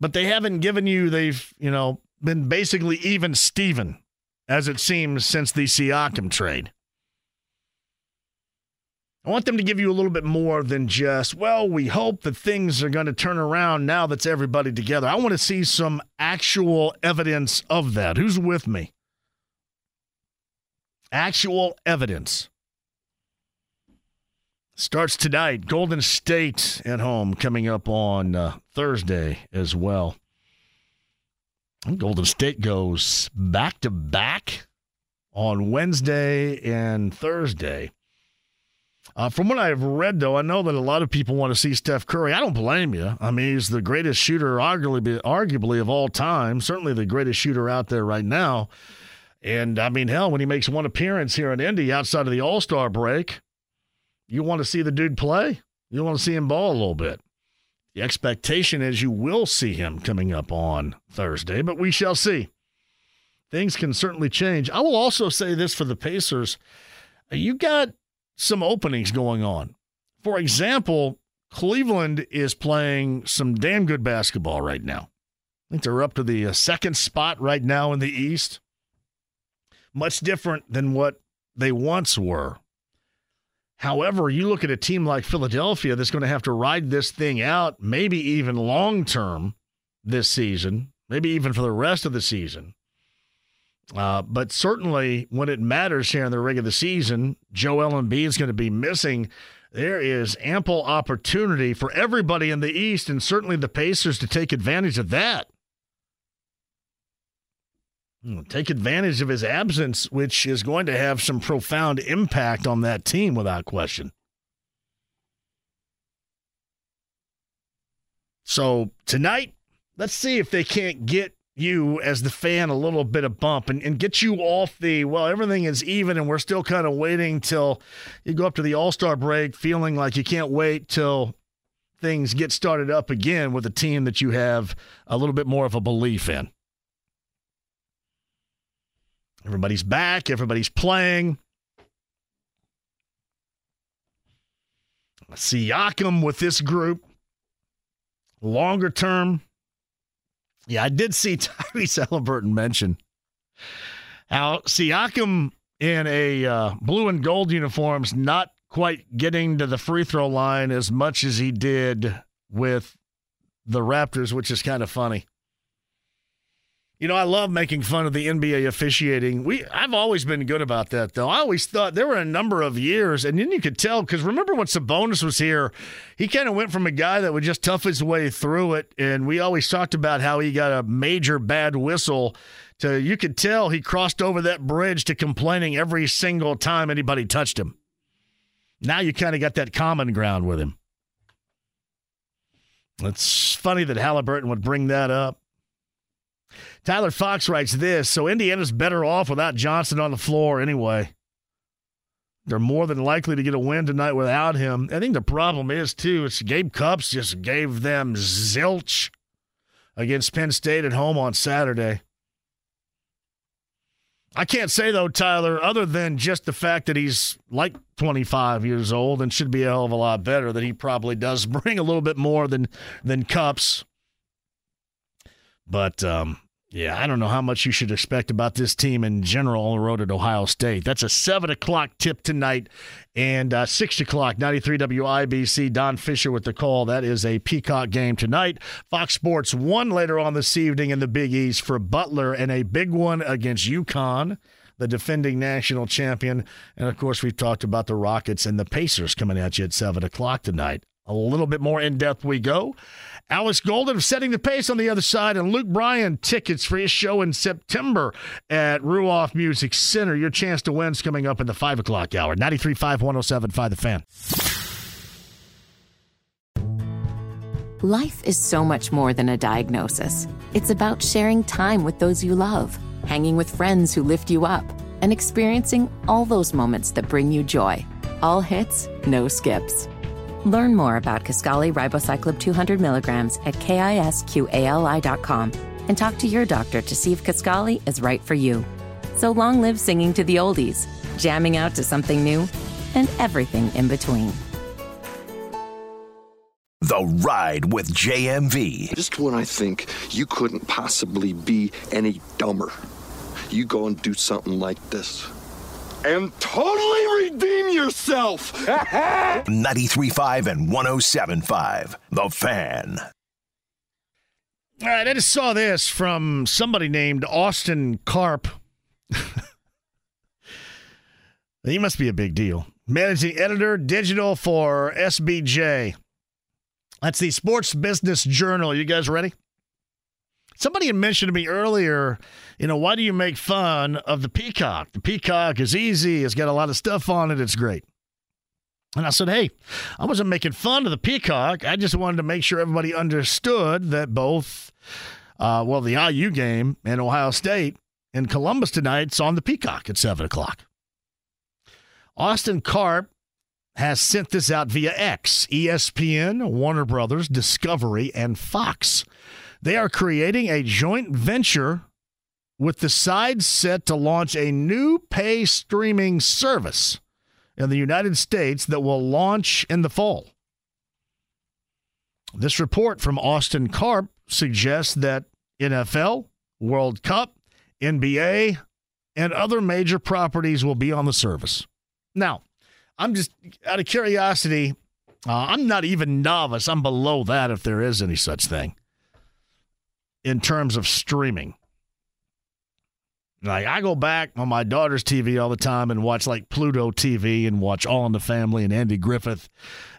but they haven't given you. They've you know been basically even Steven, as it seems since the Siakam trade. I want them to give you a little bit more than just, well, we hope that things are going to turn around now that's everybody together. I want to see some actual evidence of that. Who's with me? Actual evidence. Starts tonight. Golden State at home coming up on uh, Thursday as well. Golden State goes back to back on Wednesday and Thursday. Uh, from what I've read, though, I know that a lot of people want to see Steph Curry. I don't blame you. I mean, he's the greatest shooter, arguably, arguably of all time. Certainly the greatest shooter out there right now. And I mean, hell, when he makes one appearance here in Indy outside of the All Star break, you want to see the dude play. You want to see him ball a little bit. The expectation is you will see him coming up on Thursday, but we shall see. Things can certainly change. I will also say this for the Pacers. You got some openings going on. For example, Cleveland is playing some damn good basketball right now. I think they're up to the uh, second spot right now in the East. Much different than what they once were. However, you look at a team like Philadelphia that's going to have to ride this thing out, maybe even long term this season, maybe even for the rest of the season. Uh, but certainly when it matters here in the regular season, Joel Embiid is going to be missing. there is ample opportunity for everybody in the East and certainly the Pacers to take advantage of that. Hmm, take advantage of his absence, which is going to have some profound impact on that team without question. So tonight, let's see if they can't get you as the fan a little bit of bump and, and get you off the well everything is even and we're still kind of waiting till you go up to the all-star break feeling like you can't wait till things get started up again with a team that you have a little bit more of a belief in. Everybody's back everybody's playing. I see Siakam with this group. Longer term yeah, I did see Tyrese Halliburton mention how Siakam in a uh, blue and gold uniforms not quite getting to the free throw line as much as he did with the Raptors, which is kind of funny. You know, I love making fun of the NBA officiating. We I've always been good about that though. I always thought there were a number of years, and then you could tell because remember when Sabonis was here, he kind of went from a guy that would just tough his way through it, and we always talked about how he got a major bad whistle. To you could tell he crossed over that bridge to complaining every single time anybody touched him. Now you kind of got that common ground with him. It's funny that Halliburton would bring that up. Tyler Fox writes this So Indiana's better off without Johnson on the floor anyway. They're more than likely to get a win tonight without him. I think the problem is, too, it's Gabe Cupps just gave them zilch against Penn State at home on Saturday. I can't say, though, Tyler, other than just the fact that he's like 25 years old and should be a hell of a lot better, that he probably does bring a little bit more than, than Cupps. But um, yeah, I don't know how much you should expect about this team in general on the road at Ohio State. That's a 7 o'clock tip tonight and uh, 6 o'clock, 93 WIBC. Don Fischer with the call. That is a Peacock game tonight. Fox Sports 1 later on this evening in the Big East for Butler and a big one against UConn the defending national champion. And of course, we've talked about the Rockets and the Pacers coming at you at 7 o'clock tonight. A little bit more in depth we go. Alex Golden setting the pace on the other side, and Luke Bryan tickets for his show in September at Ruoff Music Center. Your chance to win's coming up in the 5 o'clock hour. 93.5, 107.5 The Fan. Life is so much more than a diagnosis. It's about sharing time with those you love, hanging with friends who lift you up, and experiencing all those moments that bring you joy. All hits, no skips. Learn more about Kisqali Ribociclib 200 milligrams at kisqali.com and talk to your doctor to see if Kisqali is right for you. So long live singing to the oldies, jamming out to something new, and everything in between. The Ride with JMV. Just when I think you couldn't possibly be any dumber, you go and do something like this and totally redeem yourself. 93.5 and 107.5. The Fan. All right, I just saw this from somebody named Austin Karp. he must be a big deal. Managing editor digital for SBJ. That's the Sports Business Journal. You guys ready? Somebody had mentioned to me earlier, you know, why do you make fun of the Peacock? The Peacock is easy, it's got a lot of stuff on it, it's great. And I said, hey, I wasn't making fun of the Peacock. I just wanted to make sure everybody understood that both, uh, well, the IU game and Ohio State and Columbus tonight's on the Peacock at 7 o'clock. Austin Karp has sent this out via X, ESPN, Warner Brothers, Discovery, and Fox. They are creating a joint venture with the side set to launch a new pay streaming service in the United States that will launch in the fall. This report from Austin Karp suggests that NFL, World Cup, NBA, and other major properties will be on the service. Now, I'm just out of curiosity, uh, I'm not even novice. I'm below that if there is any such thing in terms of streaming. Like I go back on my daughter's TV all the time and watch like Pluto TV and watch All in the Family and Andy Griffith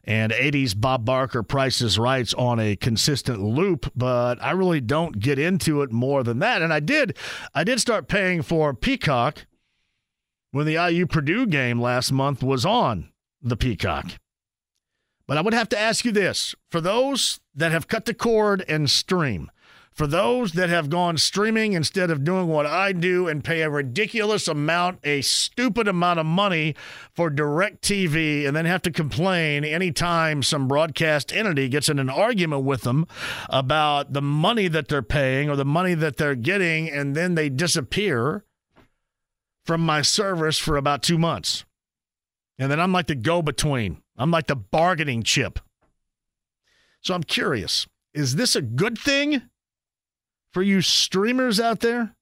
and 80s Bob Barker Prices Rights on a consistent loop, but I really don't get into it more than that. And I did I did start paying for Peacock when the IU Purdue game last month was on the Peacock. But I would have to ask you this for those that have cut the cord and stream, for those that have gone streaming instead of doing what I do and pay a ridiculous amount, a stupid amount of money for DirecTV, and then have to complain anytime some broadcast entity gets in an argument with them about the money that they're paying or the money that they're getting, and then they disappear from my service for about two months. And then I'm like the go between, I'm like the bargaining chip. So I'm curious is this a good thing for you streamers out there?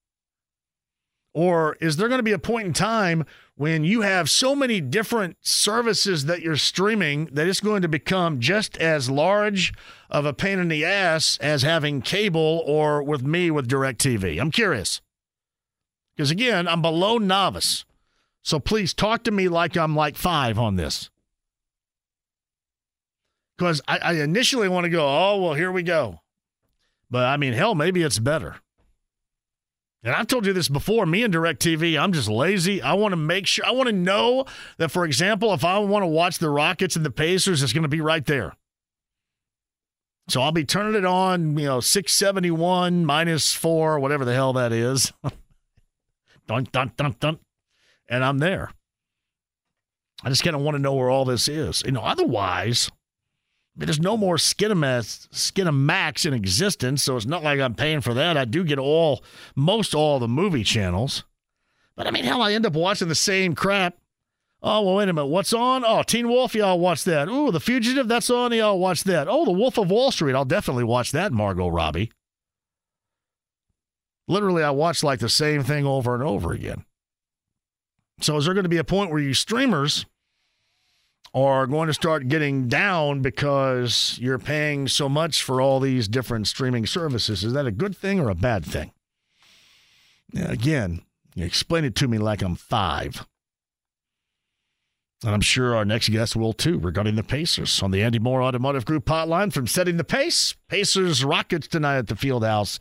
Or is there going to be a point in time when you have so many different services that you're streaming that it's going to become just as large of a pain in the ass as having cable or with me with DirecTV? I'm curious. Because again, I'm below novice. So please talk to me like I'm like five on this. Because I, I initially want to go, oh, well, here we go. But I mean, hell, maybe it's better. And I've told you this before. Me and DirecTV, I'm just lazy. I want to make sure, I want to know that, for example, if I want to watch the Rockets and the Pacers, it's going to be right there. So I'll be turning it on, you know, 671 minus four, whatever the hell that is. dun, dun, dun, dun. And I'm there. I just kind of want to know where all this is. You know, otherwise, there's no more Skinamax, Skinamax in existence, so it's not like I'm paying for that. I do get all, most all the movie channels. But I mean, hell, I end up watching the same crap. Oh, well, wait a minute. What's on? Oh, Teen Wolf, y'all watch that. Ooh, The Fugitive, that's on. Y'all watch that. Oh, The Wolf of Wall Street, I'll definitely watch that, Margot Robbie. Literally, I watch like the same thing over and over again. So, is there going to be a point where you streamers are going to start getting down because you're paying so much for all these different streaming services? Is that a good thing or a bad thing? Now, again, explain it to me like I'm five. And I'm sure our next guest will too regarding the Pacers on the Andy Moore Automotive Group hotline from Setting the Pace. Pacers Rockets tonight at the Field House.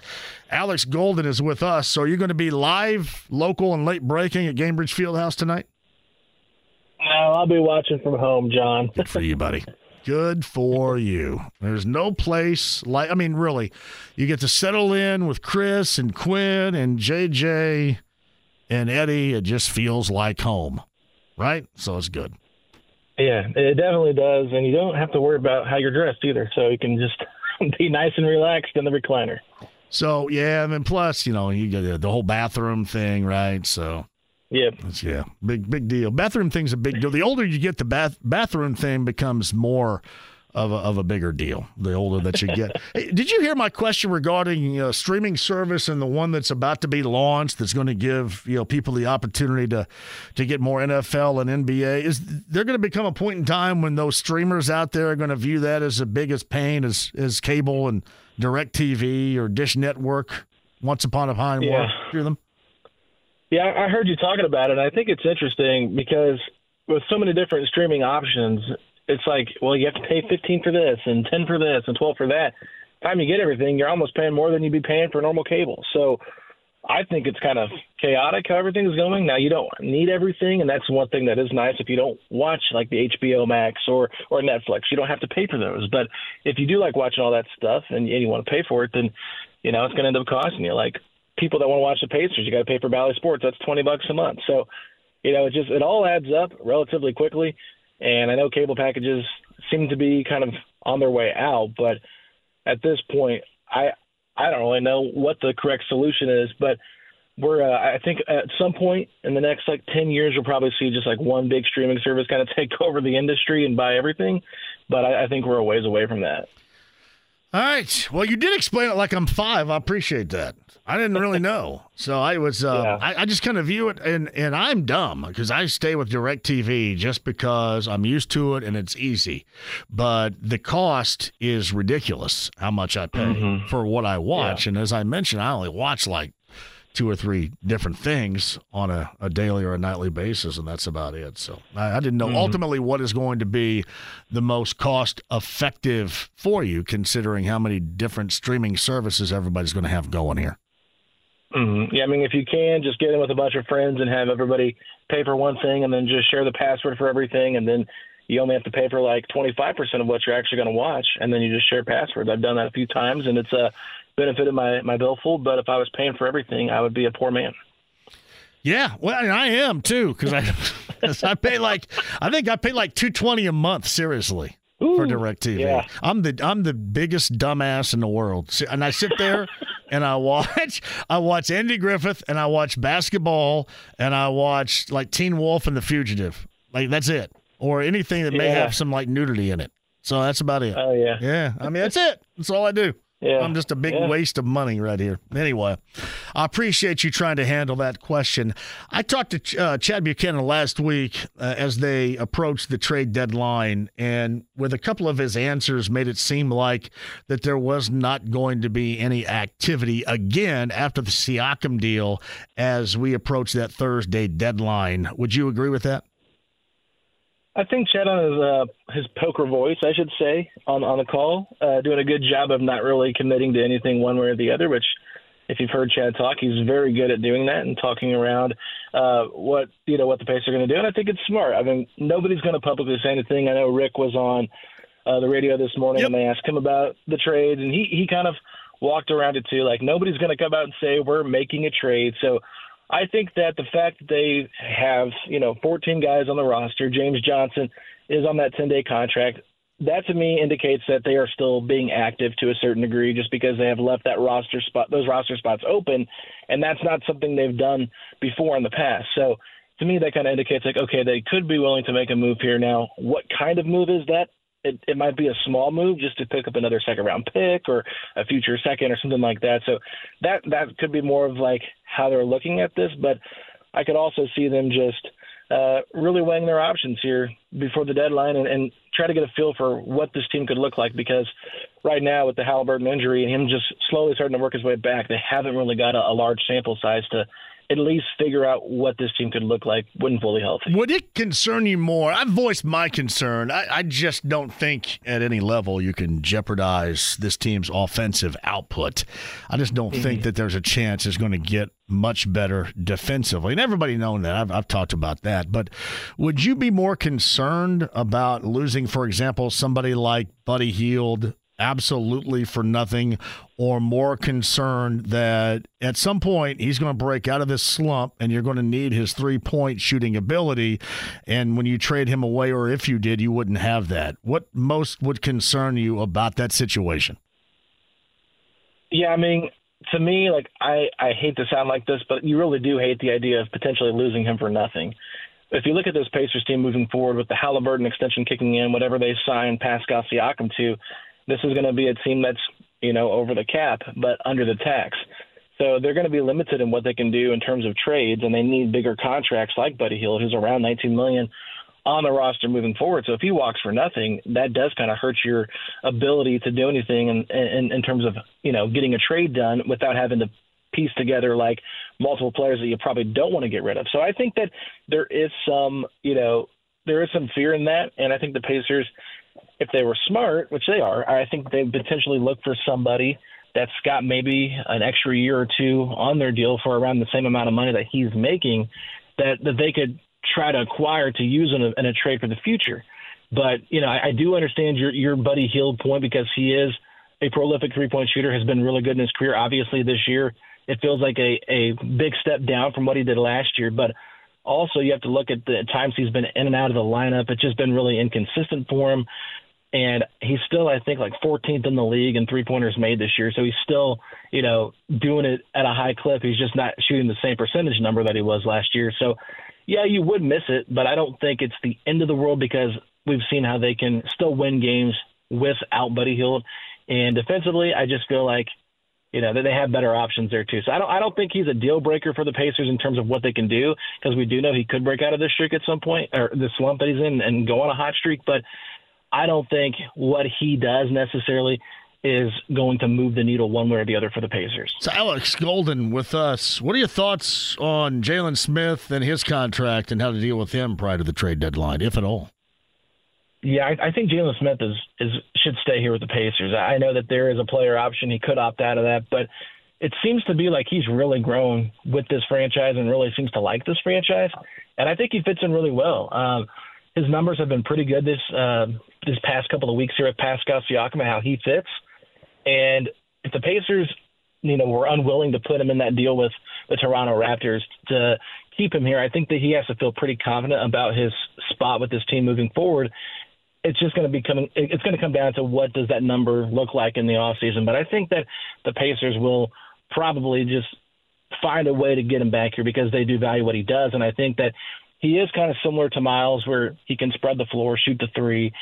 Alex Golden is with us. So are you going to be live, local, and late breaking at Gainbridge Field House tonight? No, I'll be watching from home, John. Good for you, buddy. Good for you. There's no place like, I mean, really, you get to settle in with Chris and Quinn and JJ and Eddie. It just feels like home right? So it's good. Yeah, it definitely does, and you don't have to worry about how you're dressed either. So you can just be nice and relaxed in the recliner. So yeah, and then plus, you know, you get the whole bathroom thing, right? So Yep. yeah, big big deal. Bathroom thing's a big deal. The older you get, the bath bathroom thing becomes more of a, of a bigger deal the older that you get. hey, did you hear my question regarding uh, streaming service and the one that's about to be launched that's going to give you know people the opportunity to to get more NFL and NBA? Is there going to become a point in time when those streamers out there are going to view that as the biggest pain as as cable and DirecTV or Dish Network once upon a time Yeah. were? Them? Yeah, I heard you talking about it. I think it's interesting because with so many different streaming options, it's like, well, you have to pay 15 for this and 10 for this and 12 for that. By time you get everything, you're almost paying more than you'd be paying for normal cable. So I think it's kind of chaotic how everything's going. Now you don't need everything, and that's one thing that is nice. If you don't watch like the HBO Max or or Netflix, you don't have to pay for those. But if you do like watching all that stuff and, and you want to pay for it, then you know it's going to end up costing you. Like people that want to watch the Pacers, you got to pay for Bally Sports. That's twenty bucks a month. So you know it just it all adds up relatively quickly. And I know cable packages seem to be kind of on their way out, but at this point, I I don't really know what the correct solution is, but we're uh, I think at some point in the next like 10 years you'll probably see just like one big streaming service kind of take over the industry and buy everything, but I, I think we're a ways away from that. All right. Well, you did explain it like I'm five. I appreciate that. I didn't really know, so I was. Uh, I, I just kind of view it, and and I'm dumb because I stay with Directv just because I'm used to it and it's easy, but the cost is ridiculous. How much I pay Mm-hmm. for what I watch, and as I mentioned, I only watch like two or three different things on a, a daily or a nightly basis, and that's about it. So I, I didn't know Mm-hmm. ultimately what is going to be the most cost effective for you, considering how many different streaming services everybody's going to have going here. Mm-hmm. Yeah, I mean, if you can, just get in with a bunch of friends and have everybody pay for one thing, and then just share the password for everything, and then you only have to pay for like 25% of what you're actually going to watch, and then you just share passwords. I've done that a few times, and it's uh, benefited my my billfold. But if I was paying for everything, I would be a poor man. Yeah, well, I, I am too because I I pay like I think I pay like two twenty a month. Seriously. for Directv, yeah. I'm the I'm the biggest dumbass in the world, and I sit there and I watch I watch Andy Griffith and I watch basketball and I watch like Teen Wolf and The Fugitive, like that's it, or anything that may Yeah. have some like nudity in it. So that's about it. Oh yeah, Yeah, I mean that's it. That's all I do. Yeah. I'm just a big Yeah. waste of money right here. Anyway, I appreciate you trying to handle that question. I talked to Ch- uh, Chad Buchanan last week uh, as they approached the trade deadline, and with a couple of his answers, made it seem like that there was not going to be any activity again after the Siakam deal as we approach that Thursday deadline. Would you agree with that? I think Chad on his uh, his poker voice, I should say, on on the call, uh, doing a good job of not really committing to anything one way or the other. Which, if you've heard Chad talk, he's very good at doing that and talking around uh, what you know what the Pacers are going to do. And I think it's smart. I mean, nobody's going to publicly say anything. I know Rick was on uh, the radio this morning and they asked him about the trade, and he he kind of walked around it too. Like nobody's going to come out and say we're making a trade. So I think that the fact that they have, you know, 14 guys on the roster, James Johnson is on that 10 day contract. That to me indicates that they are still being active to a certain degree just because they have left that roster spot, those roster spots open. And that's not something they've done before in the past. So to me, that kind of indicates like, okay, they could be willing to make a move here. Now, what kind of move is that? It, it might be a small move just to pick up another second round pick or a future second or something like that. So that that could be more of like how they're looking at this. But I could also see them just uh, really weighing their options here before the deadline and, and try to get a feel for what this team could look like. Because right now with the Halliburton injury and him just slowly starting to work his way back, they haven't really got a, a large sample size to at least figure out what this team could look like when fully healthy. Would it concern you more? I've voiced my concern. I, I just don't think at any level you can jeopardize this team's offensive output. I just don't think mm-hmm. that there's a chance it's going to get much better defensively. And everybody knows that. I've, I've talked about that. But would you be more concerned about losing, for example, somebody like Buddy Hield absolutely for nothing or more concerned that at some point he's going to break out of this slump and you're going to need his three point shooting ability. And when you trade him away, or if you did, you wouldn't have that. What most would concern you about that situation? Yeah, I mean, to me, like I, I hate to sound like this, but you really do hate the idea of potentially losing him for nothing. If you look at this Pacers team moving forward with the Halliburton extension kicking in, whatever they sign Pascal Siakam to, this is going to be a team that's you know over the cap but under the tax. So they're going to be limited in what they can do in terms of trades, and they need bigger contracts like Buddy Hield, who's around 19 million on the roster moving forward. So if he walks for nothing, that does kind of hurt your ability to do anything in, in, in terms of you know getting a trade done without having to piece together like multiple players that you probably don't want to get rid of. So I think that there is some you know there is some fear in that, and I think the Pacers, if they were smart, which they are, I think they potentially look for somebody that's got maybe an extra year or two on their deal for around the same amount of money that he's making, that that they could try to acquire to use in a, in a trade for the future. But you know, I, I do understand your your Buddy Hield point because he is a prolific three point shooter, has been really good in his career. Obviously, this year it feels like a a big step down from what he did last year, but also you have to look at the times he's been in and out of the lineup. It's just been really inconsistent for him. And he's still, I think, like 14th in the league in three pointers made this year. So he's still, you know, doing it at a high clip. He's just not shooting the same percentage number that he was last year. So, yeah, you would miss it, but I don't think it's the end of the world because we've seen how they can still win games without Buddy Hield. And defensively, I just feel like, you know, that they have better options there too. So I don't, I don't think he's a deal breaker for the Pacers in terms of what they can do because we do know he could break out of this streak at some point or the slump that he's in and go on a hot streak. But I don't think what he does necessarily is going to move the needle one way or the other for the Pacers. So Alex Golden with us. What are your thoughts on Jalen Smith and his contract and how to deal with him prior to the trade deadline, if at all? Yeah, I, I think Jalen Smith is is should stay here with the Pacers. I know that there is a player option; he could opt out of that, but it seems to be like he's really grown with this franchise and really seems to like this franchise, and I think he fits in really well. Um, his numbers have been pretty good this uh, this past couple of weeks here with Pascal Siakam how he fits. And if the Pacers, you know, were unwilling to put him in that deal with the Toronto Raptors to keep him here, I think that he has to feel pretty confident about his spot with this team moving forward. It's just going to be coming. It's going to come down to what does that number look like in the off season. But I think that the Pacers will probably just find a way to get him back here because they do value what he does, and I think that he is kind of similar to Miles, where he can spread the floor, shoot the three,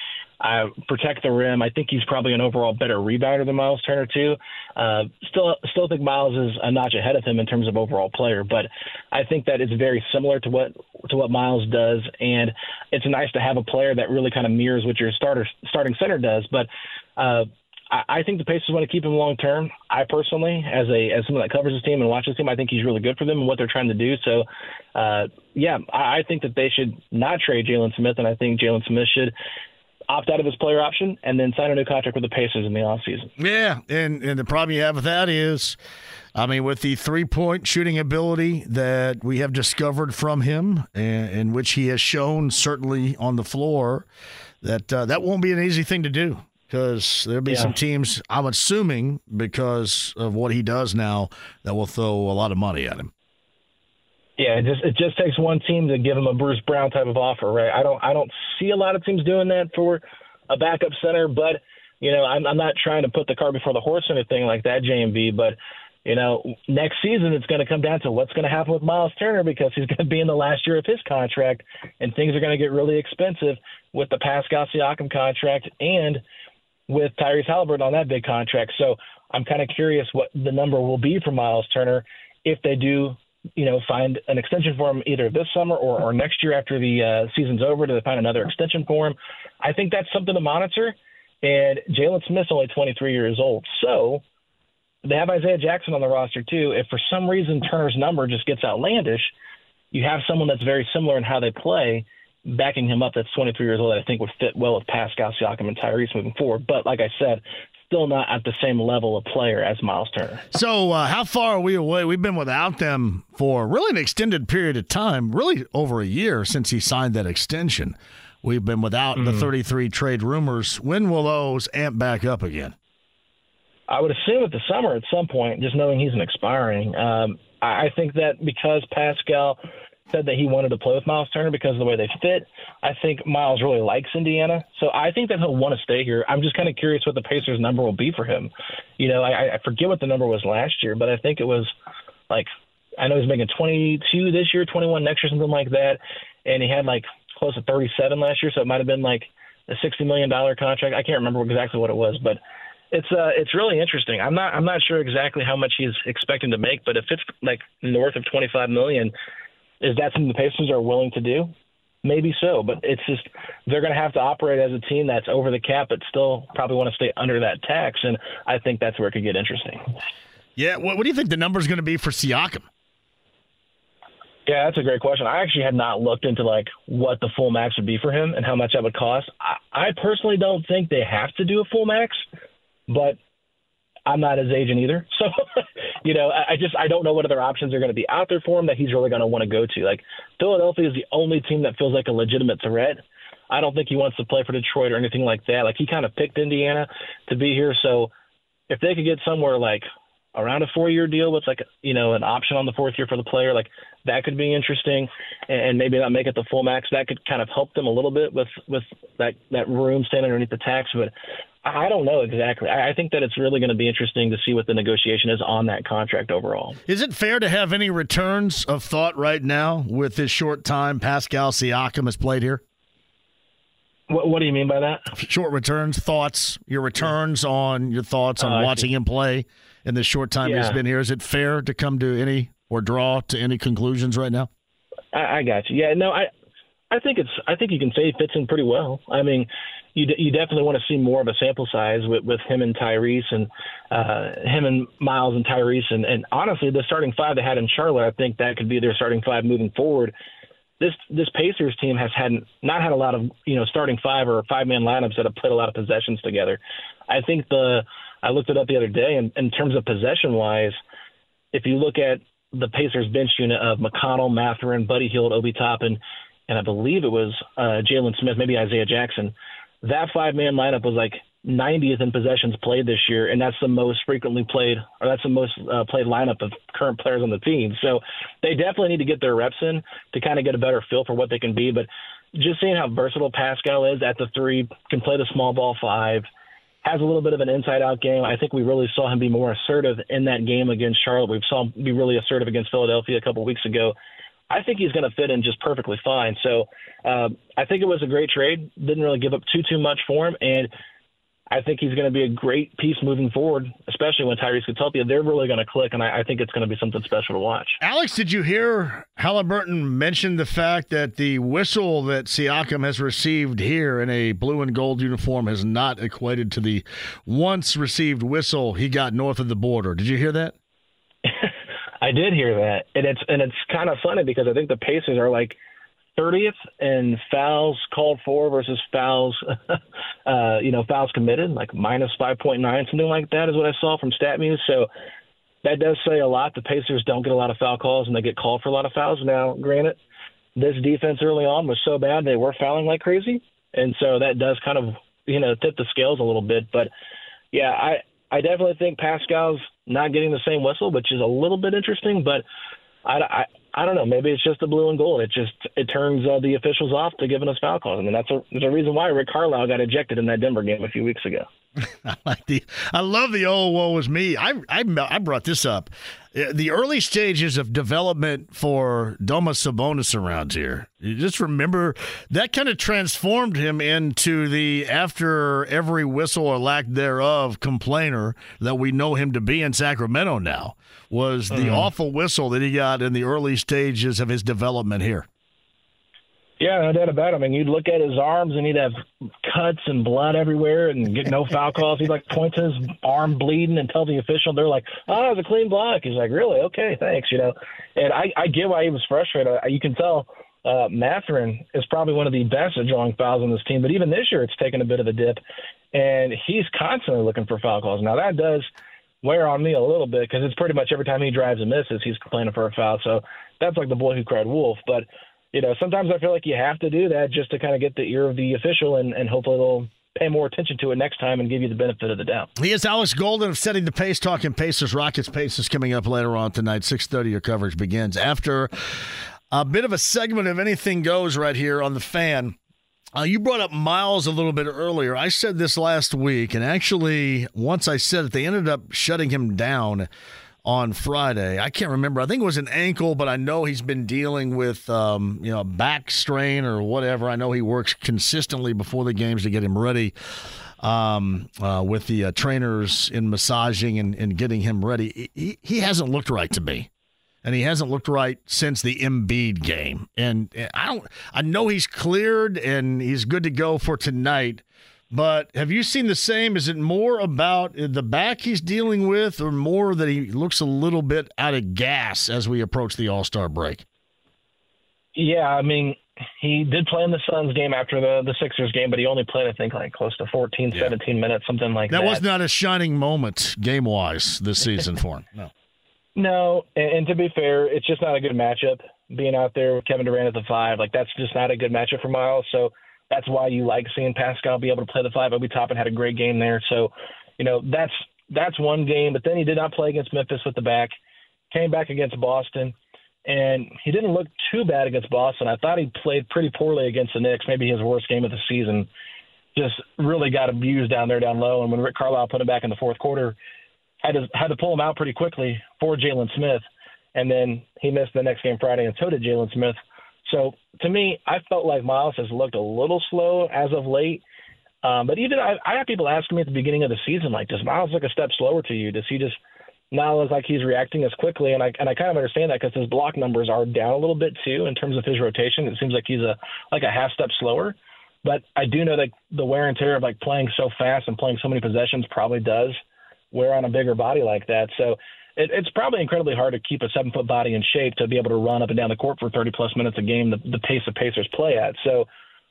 uh, protect the rim. I think he's probably an overall better rebounder than Miles Turner too. Uh, still, still think Miles is a notch ahead of him in terms of overall player, but I think that it's very similar to what to what Miles does, and it's nice to have a player that really kind of mirrors what your starter starting center does. But uh, I, think the Pacers want to keep him long term. I personally, as a as someone that covers this team and watches him, I think he's really good for them and what they're trying to do. So, uh, yeah, I, I think that they should not trade Jalen Smith, and I think Jalen Smith should opt out of his player option and then sign a new contract with the Pacers in the offseason. Yeah, and and the problem you have with that is, I mean, with the three point shooting ability that we have discovered from him, and, and which he has shown certainly on the floor, that uh, that won't be an easy thing to do because there'll be yeah. some teams, I'm assuming, because of what he does now, that will throw a lot of money at him. Yeah, it just it just takes one team to give him a Bruce Brown type of offer, right? I don't I don't see a lot of teams doing that for a backup center, but you know I'm I'm not trying to put the cart before the horse or anything like that, JMV. But you know next season it's going to come down to what's going to happen with Miles Turner because he's going to be in the last year of his contract, and things are going to get really expensive with the Pascal Siakam contract and with Tyrese Halliburton on that big contract. So I'm kind of curious what the number will be for Miles Turner if they do, you know, find an extension for him either this summer or, or next year after the uh, season's over. to find another extension for him? I think that's something to monitor. And Jalen Smith's only 23 years old, so they have Isaiah Jackson on the roster too. If for some reason Turner's number just gets outlandish, you have someone that's very similar in how they play backing him up that's 23 years old that I think would fit well with Pascal Siakam and Tyrese moving forward. But like I said, still not at the same level of player as Miles Turner. So, uh, how far are we away? We've been without them for really an extended period of time, really over a year since he signed that extension. We've been without mm-hmm. the 33 trade rumors. When will those amp back up again? I would assume at the summer at some point, just knowing he's an expiring. Um, I think that because Pascal said that he wanted to play with Miles Turner because of the way they fit. I think Miles really likes Indiana, so I think that he'll want to stay here. I'm just kind of curious what the Pacers' number will be for him. You know, I, I forget what the number was last year, but I think it was like I know he's making 22 this year, 21 next year, something like that, and he had like close to 37 last year, so it might have been like a 60 million dollar contract. I can't remember exactly what it was, but it's uh it's really interesting. I'm not I'm not sure exactly how much he's expecting to make, but if it's like north of 25 million, is that something the Pacers are willing to do? Maybe so, but it's just they're going to have to operate as a team that's over the cap, but still probably want to stay under that tax, and I think that's where it could get interesting. Yeah, what, what do you think the number is going to be for Siakam? Yeah, that's a great question. I actually had not looked into like what the full max would be for him and how much that would cost. I, I personally don't think they have to do a full max, but I'm not his agent either. So, you know, I just I don't know what other options are going to be out there for him that he's really going to want to go to. Like Philadelphia is the only team that feels like a legitimate threat. I don't think he wants to play for Detroit or anything like that. Like he kind of picked Indiana to be here. So if they could get somewhere like around a four-year deal with like you know an option on the fourth year for the player, like that could be interesting, and maybe not make it the full max. That could kind of help them a little bit with with that that room staying underneath the tax. But I don't know exactly. I think that it's really going to be interesting to see what the negotiation is on that contract overall. Is it fair to have any returns of thought right now with this short time Pascal Siakam has played here? What, what do you mean by that? Short returns, thoughts, your returns on your thoughts on uh, watching him play in the short time yeah. he's been here. Is it fair to come to any or draw to any conclusions right now? I, I got you. Yeah, no, I I think it's. I think you can say he fits in pretty well. I mean, you you definitely want to see more of a sample size with with him and Tyrese and uh, him and Miles and Tyrese and and honestly, the starting five they had in Charlotte, I think that could be their starting five moving forward. This this Pacers team has had not had a lot of you know starting five or five man lineups that have played a lot of possessions together. I think the I looked it up the other day, and in terms of possession wise, if you look at the Pacers bench unit of McConnell, Mathurin, Buddy Hield, Obi Toppin, and I believe it was uh, Jalen Smith, maybe Isaiah Jackson. That five man lineup was like 90th in possessions played this year, and that's the most frequently played, or that's the most uh, played lineup of current players on the team. So they definitely need to get their reps in to kind of get a better feel for what they can be. But just seeing how versatile Pascal is at the three, can play the small ball five, has a little bit of an inside out game. I think we really saw him be more assertive in that game against Charlotte. We saw him be really assertive against Philadelphia a couple weeks ago. I think he's going to fit in just perfectly fine. So um, I think it was a great trade. Didn't really give up too too much for him, and I think he's going to be a great piece moving forward, especially when Tyrese healthy. They're really going to click, and I, I think it's going to be something special to watch. Alex, did you hear Halliburton mention the fact that the whistle that Siakam has received here in a blue and gold uniform has not equated to the once received whistle he got north of the border? Did you hear that? I did hear that, and it's and it's kind of funny because I think the Pacers are like 30th in fouls called for versus fouls, uh, you know, fouls committed, like minus 5.9, something like that is what I saw from StatMuse. So that does say a lot. The Pacers don't get a lot of foul calls and they get called for a lot of fouls. Now, granted, this defense early on was so bad they were fouling like crazy, and so that does kind of you know tip the scales a little bit. But yeah, I I definitely think Pascal's not getting the same whistle, which is a little bit interesting, but. I, I, I don't know. Maybe it's just the blue and gold. It just it turns uh, the officials off to giving us foul calls. I mean, that's a, there's a reason why Rick Carlisle got ejected in that Denver game a few weeks ago. I like the. I love the old woe was me. I I I brought this up. Uh, the early stages of development for Domas Sabonis around here. You just remember that kind of transformed him into the after every whistle or lack thereof complainer that we know him to be in Sacramento now. Was the Mhm. awful whistle that he got in the early stages of his development here. Yeah, no doubt about it. I mean, you'd look at his arms and he'd have cuts and blood everywhere and get no foul calls. He'd like point to his arm bleeding and tell the official, they're like, oh, it's a clean block. He's like, really? Okay, thanks, you know. And I, I get why he was frustrated. You can tell uh, Mathurin is probably one of the best at drawing fouls on this team, but even this year it's taken a bit of a dip, and he's constantly looking for foul calls. Now, that does wear on me a little bit because it's pretty much every time he drives and misses, he's complaining for a foul. So that's like the boy who cried wolf. But you know, sometimes I feel like you have to do that just to kind of get the ear of the official, and, and hopefully they'll pay more attention to it next time and give you the benefit of the doubt. He is Alex Golden of setting the pace, talking Pacers, Rockets, Pacers coming up later on tonight. Six thirty, your coverage begins after a bit of a segment of anything goes right here on the fan. Uh, you brought up Miles a little bit earlier. I said this last week, and actually, once I said it, they ended up shutting him down on Friday. I can't remember. I think it was an ankle, but I know he's been dealing with um, you know back strain or whatever. I know he works consistently before the games to get him ready um, uh, with the uh, trainers in massaging and, and getting him ready. He, he hasn't looked right to me. And he hasn't looked right since the Embiid game. And I don't I know he's cleared and he's good to go for tonight. But have you seen the same? Is it more about the back he's dealing with or more that he looks a little bit out of gas as we approach the All-Star break? Yeah, I mean, he did play in the Suns game after the the Sixers game, but he only played, I think, like close to 14, 17 minutes, something like that. That was not a shining moment game-wise this season for him. No. No, and, and to be fair, it's just not a good matchup. Being out there with Kevin Durant at the five, like that's just not a good matchup for Miles. So that's why you like seeing Pascal be able to play the five. Obi Toppin had a great game there. So, you know, that's that's one game. But then he did not play against Memphis with the back. Came back against Boston, and he didn't look too bad against Boston. I thought he played pretty poorly against the Knicks. Maybe his worst game of the season. Just really got abused down there, down low. And when Rick Carlisle put him back in the fourth quarter, had to had to pull him out pretty quickly for Jalen Smith, and then he missed the next game Friday, and so did Jalen Smith. So to me, I felt like Miles has looked a little slow as of late. Um, but even I, I had people asking me at the beginning of the season, like, does Miles look a step slower to you? Does he just now it's like he's reacting as quickly, and I and I kind of understand that because his block numbers are down a little bit too in terms of his rotation. It seems like he's a like a half step slower, but I do know that the wear and tear of like playing so fast and playing so many possessions probably does wear on a bigger body like that. So it, it's probably incredibly hard to keep a seven foot body in shape to be able to run up and down the court for 30 plus minutes a game, the, the pace the Pacers play at. So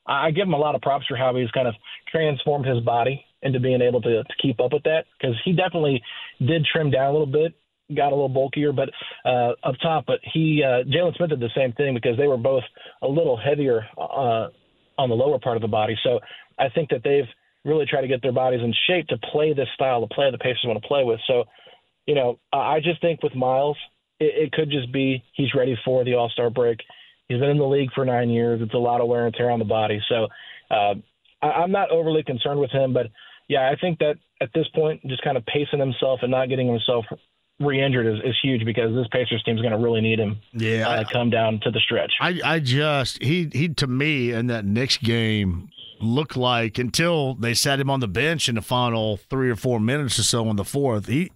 I give him a lot of props for how he's kind of transformed his body into being able to, to keep up with that because he definitely did trim down a little bit, got a little bulkier, but uh, up top. But he, uh, Jalen Smith did the same thing because they were both a little heavier uh, on the lower part of the body. So I think that they've really tried to get their bodies in shape to play this style, to play the Pacers want to play with. So, you know, I just think with Miles, it, it could just be he's ready for the All Star break. He's been in the league for nine years. It's a lot of wear and tear on the body. So uh, I, I'm not overly concerned with him, but yeah, I think that at this point, just kind of pacing himself and not getting himself re-injured is, is huge because this Pacers team is going to really need him. Yeah, uh, come down to the stretch. I, I just he he to me in that Knicks game looked like until they sat him on the bench in the final three or four minutes or so in the fourth, he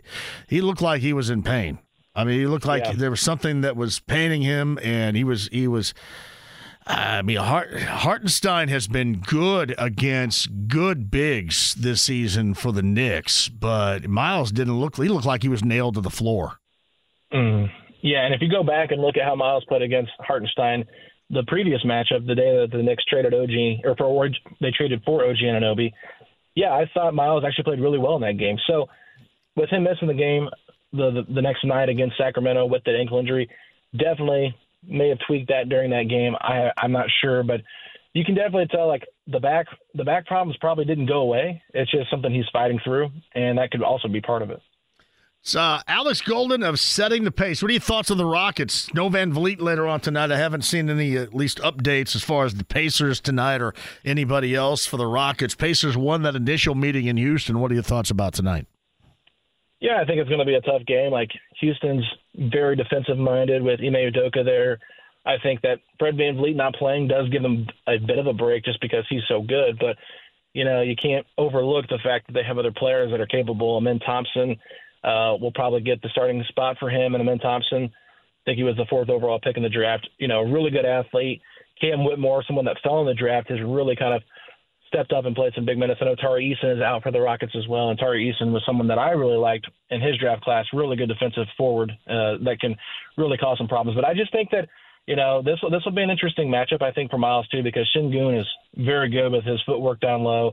he looked like he was in pain. I mean, he looked like yeah. there was something that was paining him, and he was he was. I mean, Hart, Hartenstein has been good against good bigs this season for the Knicks, but Miles didn't look. He looked like he was nailed to the floor. Mm. Yeah, and if you go back and look at how Miles played against Hartenstein, the previous matchup, the day that the Knicks traded OG or for they traded for OG Anunoby, yeah, I thought Miles actually played really well in that game. So with him missing the game the, the the next night against Sacramento with the ankle injury, definitely may have tweaked that during that game. I I'm not sure, but you can definitely tell like the back the back problems probably didn't go away. It's just something he's fighting through, and that could also be part of it. Uh, Alex Golden of setting the pace. What are your thoughts on the Rockets? No VanVleet later on tonight. I haven't seen any at least updates as far as the Pacers tonight or anybody else for the Rockets. Pacers won that initial meeting in Houston. What are your thoughts about tonight? Yeah, I think it's going to be a tough game. Like Houston's very defensive minded with Ime Udoka there. I think that Fred VanVleet not playing does give them a bit of a break just because he's so good. But, you know, you can't overlook the fact that they have other players that are capable. Amen Thompson uh, will probably get the starting spot for him. And Amen Thompson, I think he was the fourth overall pick in the draft. You know, really good athlete. Cam Whitmore, someone that fell in the draft, has really kind of stepped up and played some big minutes. I know Tari Eason is out for the Rockets as well, and Tari Eason was someone that I really liked in his draft class. Really good defensive forward uh, that can really cause some problems. But I just think that you know this will this will be an interesting matchup. I think for Miles too because Sengun is very good with his footwork down low.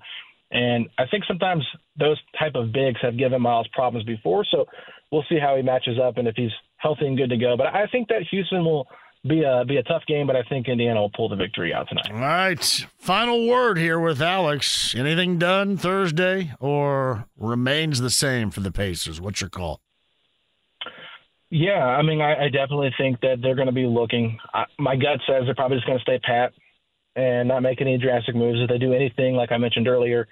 And I think sometimes those type of bigs have given Miles problems before. So we'll see how he matches up and if he's healthy and good to go. But I think that Houston will be a be a tough game, but I think Indiana will pull the victory out tonight. All right. Final word here with Alex. Anything done Thursday or remains the same for the Pacers? What's your call? Yeah, I mean, I, I definitely think that they're going to be looking. I, my gut says they're probably just going to stay pat and not make any drastic moves. If they do anything, like I mentioned earlier,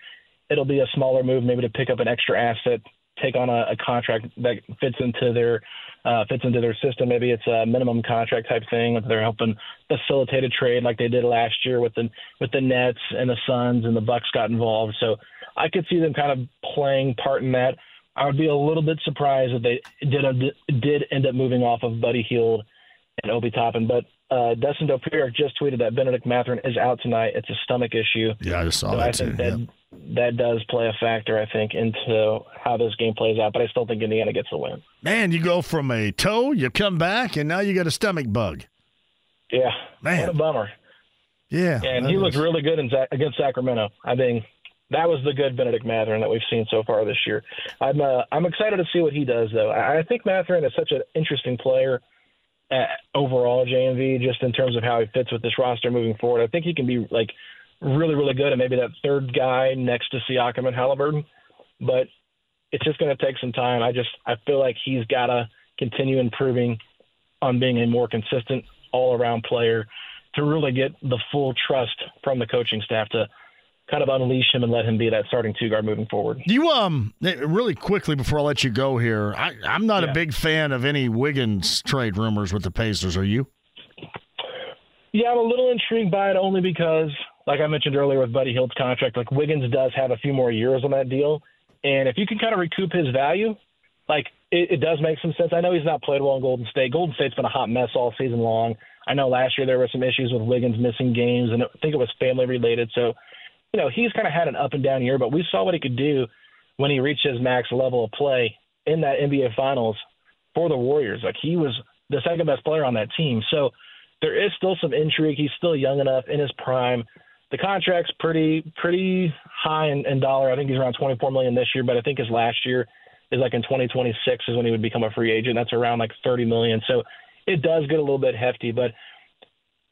it'll be a smaller move, maybe to pick up an extra asset, take on a, a contract that fits into their uh, fits into their system. Maybe it's a minimum contract type thing. They're helping facilitate a trade like they did last year with the with the Nets and the Suns and the Bucks got involved. So I could see them kind of playing part in that. I would be a little bit surprised if they did did end up moving off of Buddy Hield and Obi Toppin, but uh, Dustin Dopirak just tweeted that Benedict Mathurin is out tonight. It's a stomach issue. Yeah, I just saw so that I think too. That, yep. that does play a factor, I think, into how this game plays out. But I still think Indiana gets the win. Man, you go from a toe, you come back, and now you got a stomach bug. Yeah, man, what a bummer. Yeah, and he looked really good in, against Sacramento. I mean, that was the good Benedict Mathurin that we've seen so far this year. I'm uh, I'm excited to see what he does, though. I, I think Mathurin is such an interesting player Uh, overall JMV just in terms of how he fits with this roster moving forward. I think he can be like really, really good and maybe that third guy next to Siakam and Halliburton. But it's just going to take some time. I just I feel like he's got to continue improving on being a more consistent all around player to really get the full trust from the coaching staff to kind of unleash him and let him be that starting two guard moving forward. You um really quickly before I let you go here, I, I'm not Yeah. a big fan of any Wiggins trade rumors with the Pacers. Are you? Yeah, I'm a little intrigued by it only because, like I mentioned earlier with Buddy Hield's contract, like Wiggins does have a few more years on that deal, and if you can kind of recoup his value, like it, it does make some sense. I know he's not played well in Golden State. Golden State's been a hot mess all season long. I know last year there were some issues with Wiggins missing games, and I think it was family related. So, you know, he's kind of had an up and down year, but we saw what he could do when he reached his max level of play in that NBA Finals for the Warriors. Like he was the second best player on that team. So there is still some intrigue. He's still young enough in his prime. The contract's pretty pretty high in, in dollar. I think he's around 24 million this year, but I think his last year is like in 2026 is when he would become a free agent. That's around like 30 million. So it does get a little bit hefty, but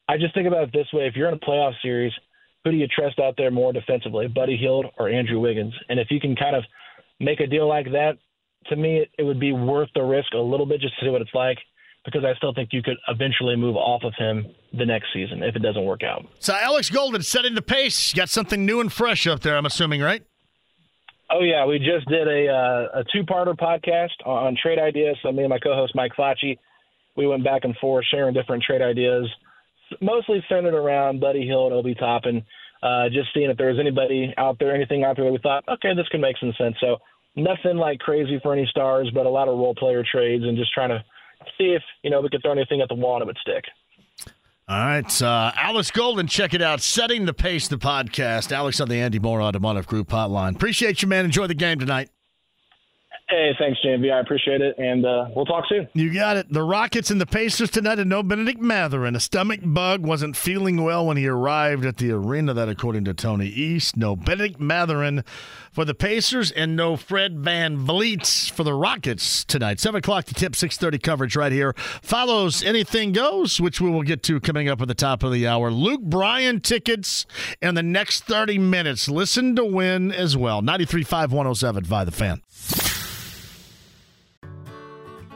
I just think about it this way: if you're in a playoff series, who do you trust out there more defensively, Buddy Hield or Andrew Wiggins? And if you can kind of make a deal like that, to me, it, it would be worth the risk a little bit just to see what it's like because I still think you could eventually move off of him the next season if it doesn't work out. So Alex Golden setting the pace. Got something new and fresh up there. I'm assuming, right? Oh yeah, we just did a uh, a two parter podcast on, on trade ideas. So me and my co-host Mike Facci, we went back and forth sharing different trade ideas, mostly centered around Buddy Hield and Obi Toppin. Uh, just seeing if there was anybody out there, anything out there that we thought, okay, this could make some sense. So nothing like crazy for any stars, but a lot of role player trades and just trying to see if you know we could throw anything at the wall and it would stick. All right, uh, Alex Golden, check it out. Setting the pace, the podcast. Alex on the Andy Moore Automotive Group hotline. Appreciate you, man. Enjoy the game tonight. Hey, thanks, JMV. I appreciate it, and uh, we'll talk soon. You got it. The Rockets and the Pacers tonight, and no Benedict Mathurin. A stomach bug wasn't feeling well when he arrived at the arena. That, according to Tony East, no Benedict Mathurin for the Pacers, and no Fred Van VanVleet for the Rockets tonight. Seven o'clock to tip. Six thirty coverage right here. Follows anything goes, which we will get to coming up at the top of the hour. Luke Bryan tickets in the next thirty minutes. Listen to win as well. 93.5, 107 by the fan.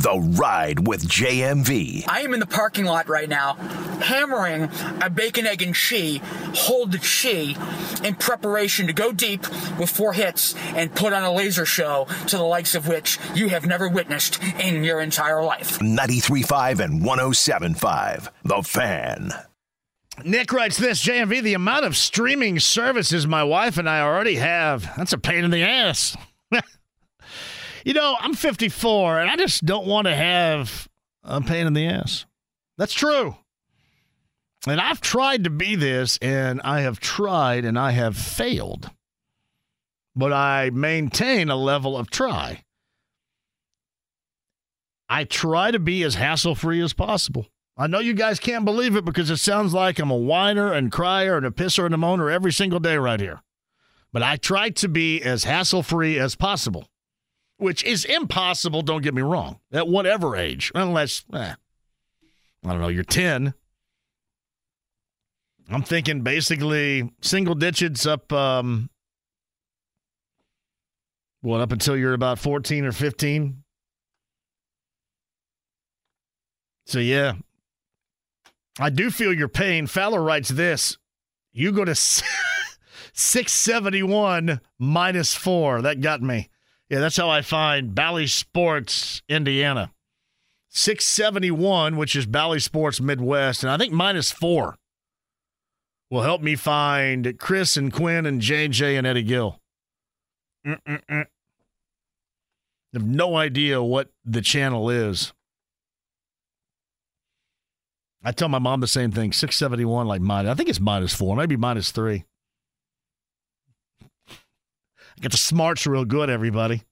The Ride with JMV. I am in the parking lot right now, hammering a bacon, egg, and cheese, hold the cheese, in preparation to go deep with four hits and put on a laser show to the likes of which you have never witnessed in your entire life. 93.5 and 107.5. The Fan. Nick writes this JMV, the amount of streaming services my wife and I already have, that's a pain in the ass. You know, I'm 54 and I just don't want to have a pain in the ass. That's true. And I've tried to be this and I have tried and I have failed. But I maintain a level of try. I try to be as hassle free as possible. I know you guys can't believe it because it sounds like I'm a whiner and crier and a pisser and a moaner every single day right here. But I try to be as hassle free as possible, which is impossible, don't get me wrong, at whatever age, unless, eh, I don't know, you're 10. I'm thinking basically single digits up, um, what, up until you're about 14 or 15. So, yeah, I do feel your pain. Fowler writes this. You go to 671 minus four. That got me. Yeah, that's how I find Bally Sports, Indiana. 671, which is Bally Sports Midwest. And I think minus four will help me find Chris and Quinn and JJ and Eddie Gill. Mm-mm-mm. I have no idea what the channel is. I tell my mom the same thing. Six seventy one, like mine. I think it's minus four, maybe minus three. Get the smarts real good, everybody.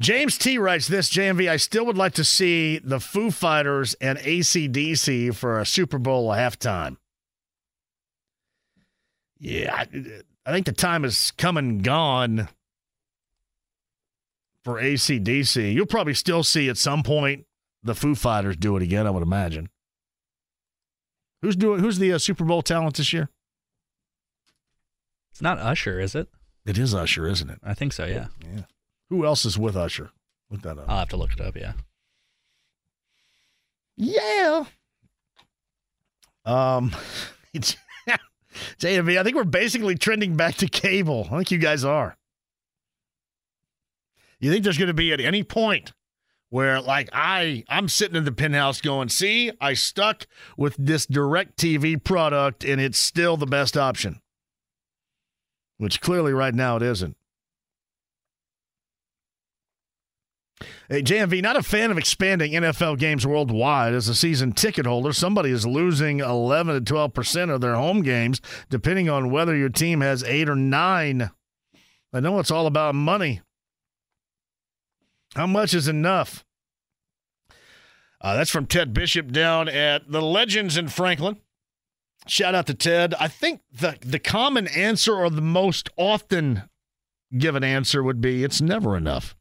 James T writes this JMV, I still would like to see the Foo Fighters and ACDC for a Super Bowl halftime. Yeah, I, I think the time has come and gone for ACDC. You'll probably still see at some point the Foo Fighters do it again, I would imagine. Who's doing? Who's the uh, Super Bowl talent this year? It's not Usher, is it? It is Usher, isn't it? I think so. Yeah. Yeah. Who else is with Usher? Look that up. I'll have to look it up. Yeah. Yeah. Um, JMV, I think we're basically trending back to cable. I think you guys are. You think there's going to be at any point where like I I'm sitting in the penthouse going, "See, I stuck with this DirecTV product and it's still the best option." Which clearly right now it isn't. Hey, JMV, not a fan of expanding NFL games worldwide. As a season ticket holder, somebody is losing 11 to 12% of their home games, depending on whether your team has eight or nine. I know it's all about money. How much is enough? Uh, that's from Ted Bishop down at the Legends in Franklin. Shout out to Ted. I think the the common answer or the most often given answer would be it's never enough.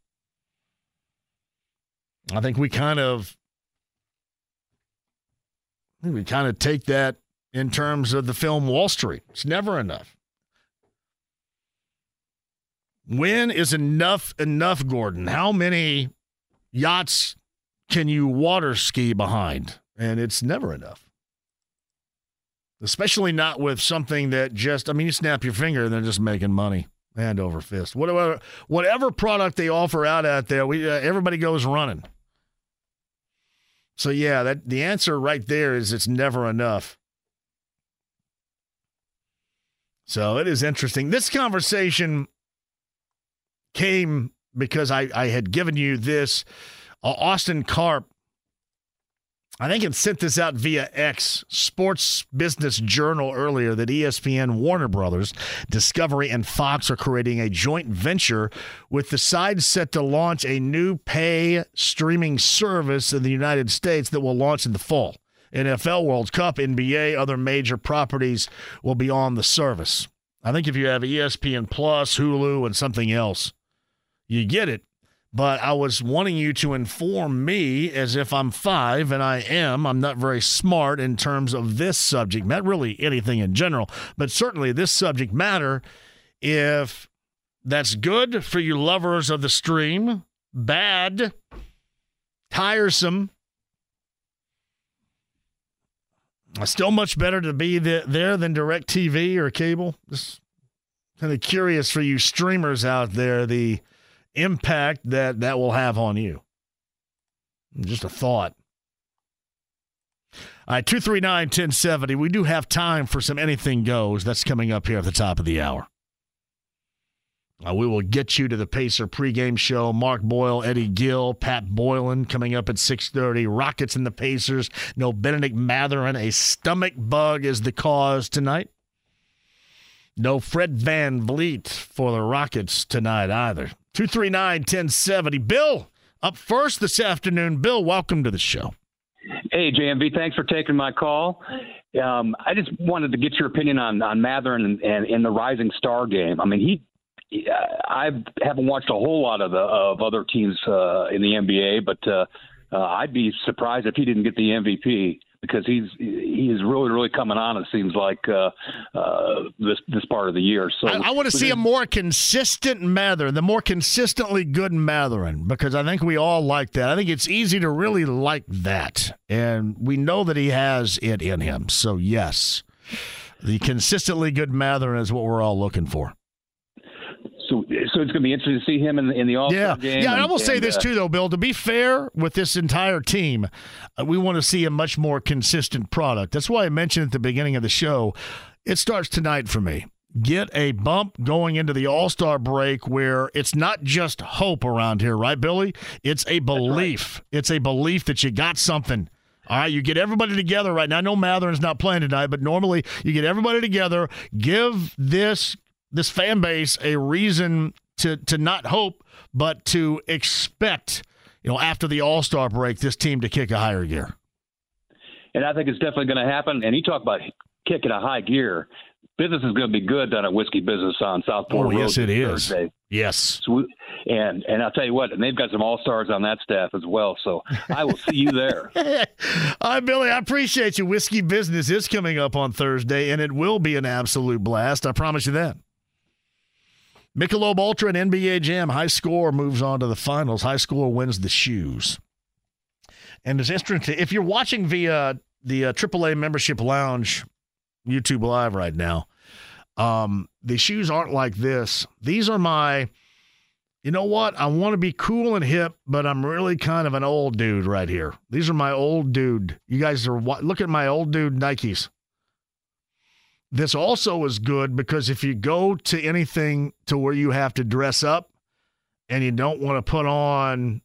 I think we kind of we kind of take that in terms of the film Wall Street. It's never enough. When is enough enough, Gordon? How many yachts can you water ski behind? And it's never enough. Especially not with something that just, I mean, you snap your finger and they're just making money hand over fist. Whatever, whatever product they offer out out there, we uh, everybody goes running. So yeah, that the answer right there is it's never enough. So it is interesting. This conversation came because I, I had given you this uh, Austin Karp. I think it sent this out via X Sports Business Journal earlier that ESPN, Warner Brothers, Discovery, and Fox are creating a joint venture with the side set to launch a new pay streaming service in the United States that will launch in the fall. NFL World Cup, NBA, other major properties will be on the service. I think if you have ESPN Plus, Hulu, and something else, you get it. But I was wanting you to inform me as if I'm five, and I am. I'm not very smart in terms of this subject, not really anything in general, but certainly this subject matter. If that's good for you lovers of the stream, bad, tiresome, still much better to be there than DirecTV or cable. Just kind of curious for you streamers out there, the impact that that will have on you. Just a thought. All right, 239 1070. We do have time for some anything goes. That's coming up here at the top of the hour. Uh, we will get you to the Pacer pregame show. Mark Boyle, Eddie Gill, Pat Boylan coming up at 6:30. Rockets and the Pacers. No Bennedict Mathurin. A stomach bug is the cause tonight. No Fred Van VanVleet for the Rockets tonight either. 239 1070. Bill, up first this afternoon. Bill, welcome to the show. Hey, JMV, thanks for taking my call. Um, I just wanted to get your opinion on, on Mathurin and, and, and the Rising Star game. I mean, he I haven't watched a whole lot of the of other teams uh, in the NBA, but uh, uh, I'd be surprised if he didn't get the MVP because he's he is really really coming on. It seems like uh, uh, this this part of the year. So I, I want to see a more consistent Mathurin, the more consistently good Mathurin, because I think we all like that. I think it's easy to really like that, and we know that he has it in him. So yes, the consistently good Mathurin is what we're all looking for. So, so it's going to be interesting to see him in, in the All Star yeah. game. Yeah, and, I will say and, this uh, too, though, Bill. To be fair with this entire team, uh, we want to see a much more consistent product. That's why I mentioned at the beginning of the show. It starts tonight for me. Get a bump going into the All Star break where it's not just hope around here, right, Billy? It's a belief. Right. It's a belief that you got something. All right, you get everybody together right now. I know Mathurin's not playing tonight, but normally you get everybody together, give this this fan base a reason to to not hope, but to expect, you know, after the All Star break, this team to kick a higher gear. And I think it's definitely going to happen. And you talk about kicking a high gear. Business is going to be good down at Whiskey Business on Southport oh, Road. Yes, it is. Thursday. Yes. So we, and and I'll tell you what, and they've got some all stars on that staff as well. So I will see you there. Hi, Billy. I appreciate you. Whiskey Business is coming up on Thursday, and it will be an absolute blast. I promise you that. Michelob Ultra and NBA Jam. High score moves on to the finals. High score wins the shoes. And it's interesting if you're watching via the uh, AAA Membership Lounge YouTube Live right now. Um, the shoes aren't like this. These are my you know what? I want to be cool and hip, but I'm really kind of an old dude right here. These are my old dude. You guys are look at my old dude Nikes. This also is good because if you go to anything to where you have to dress up and you don't want to put on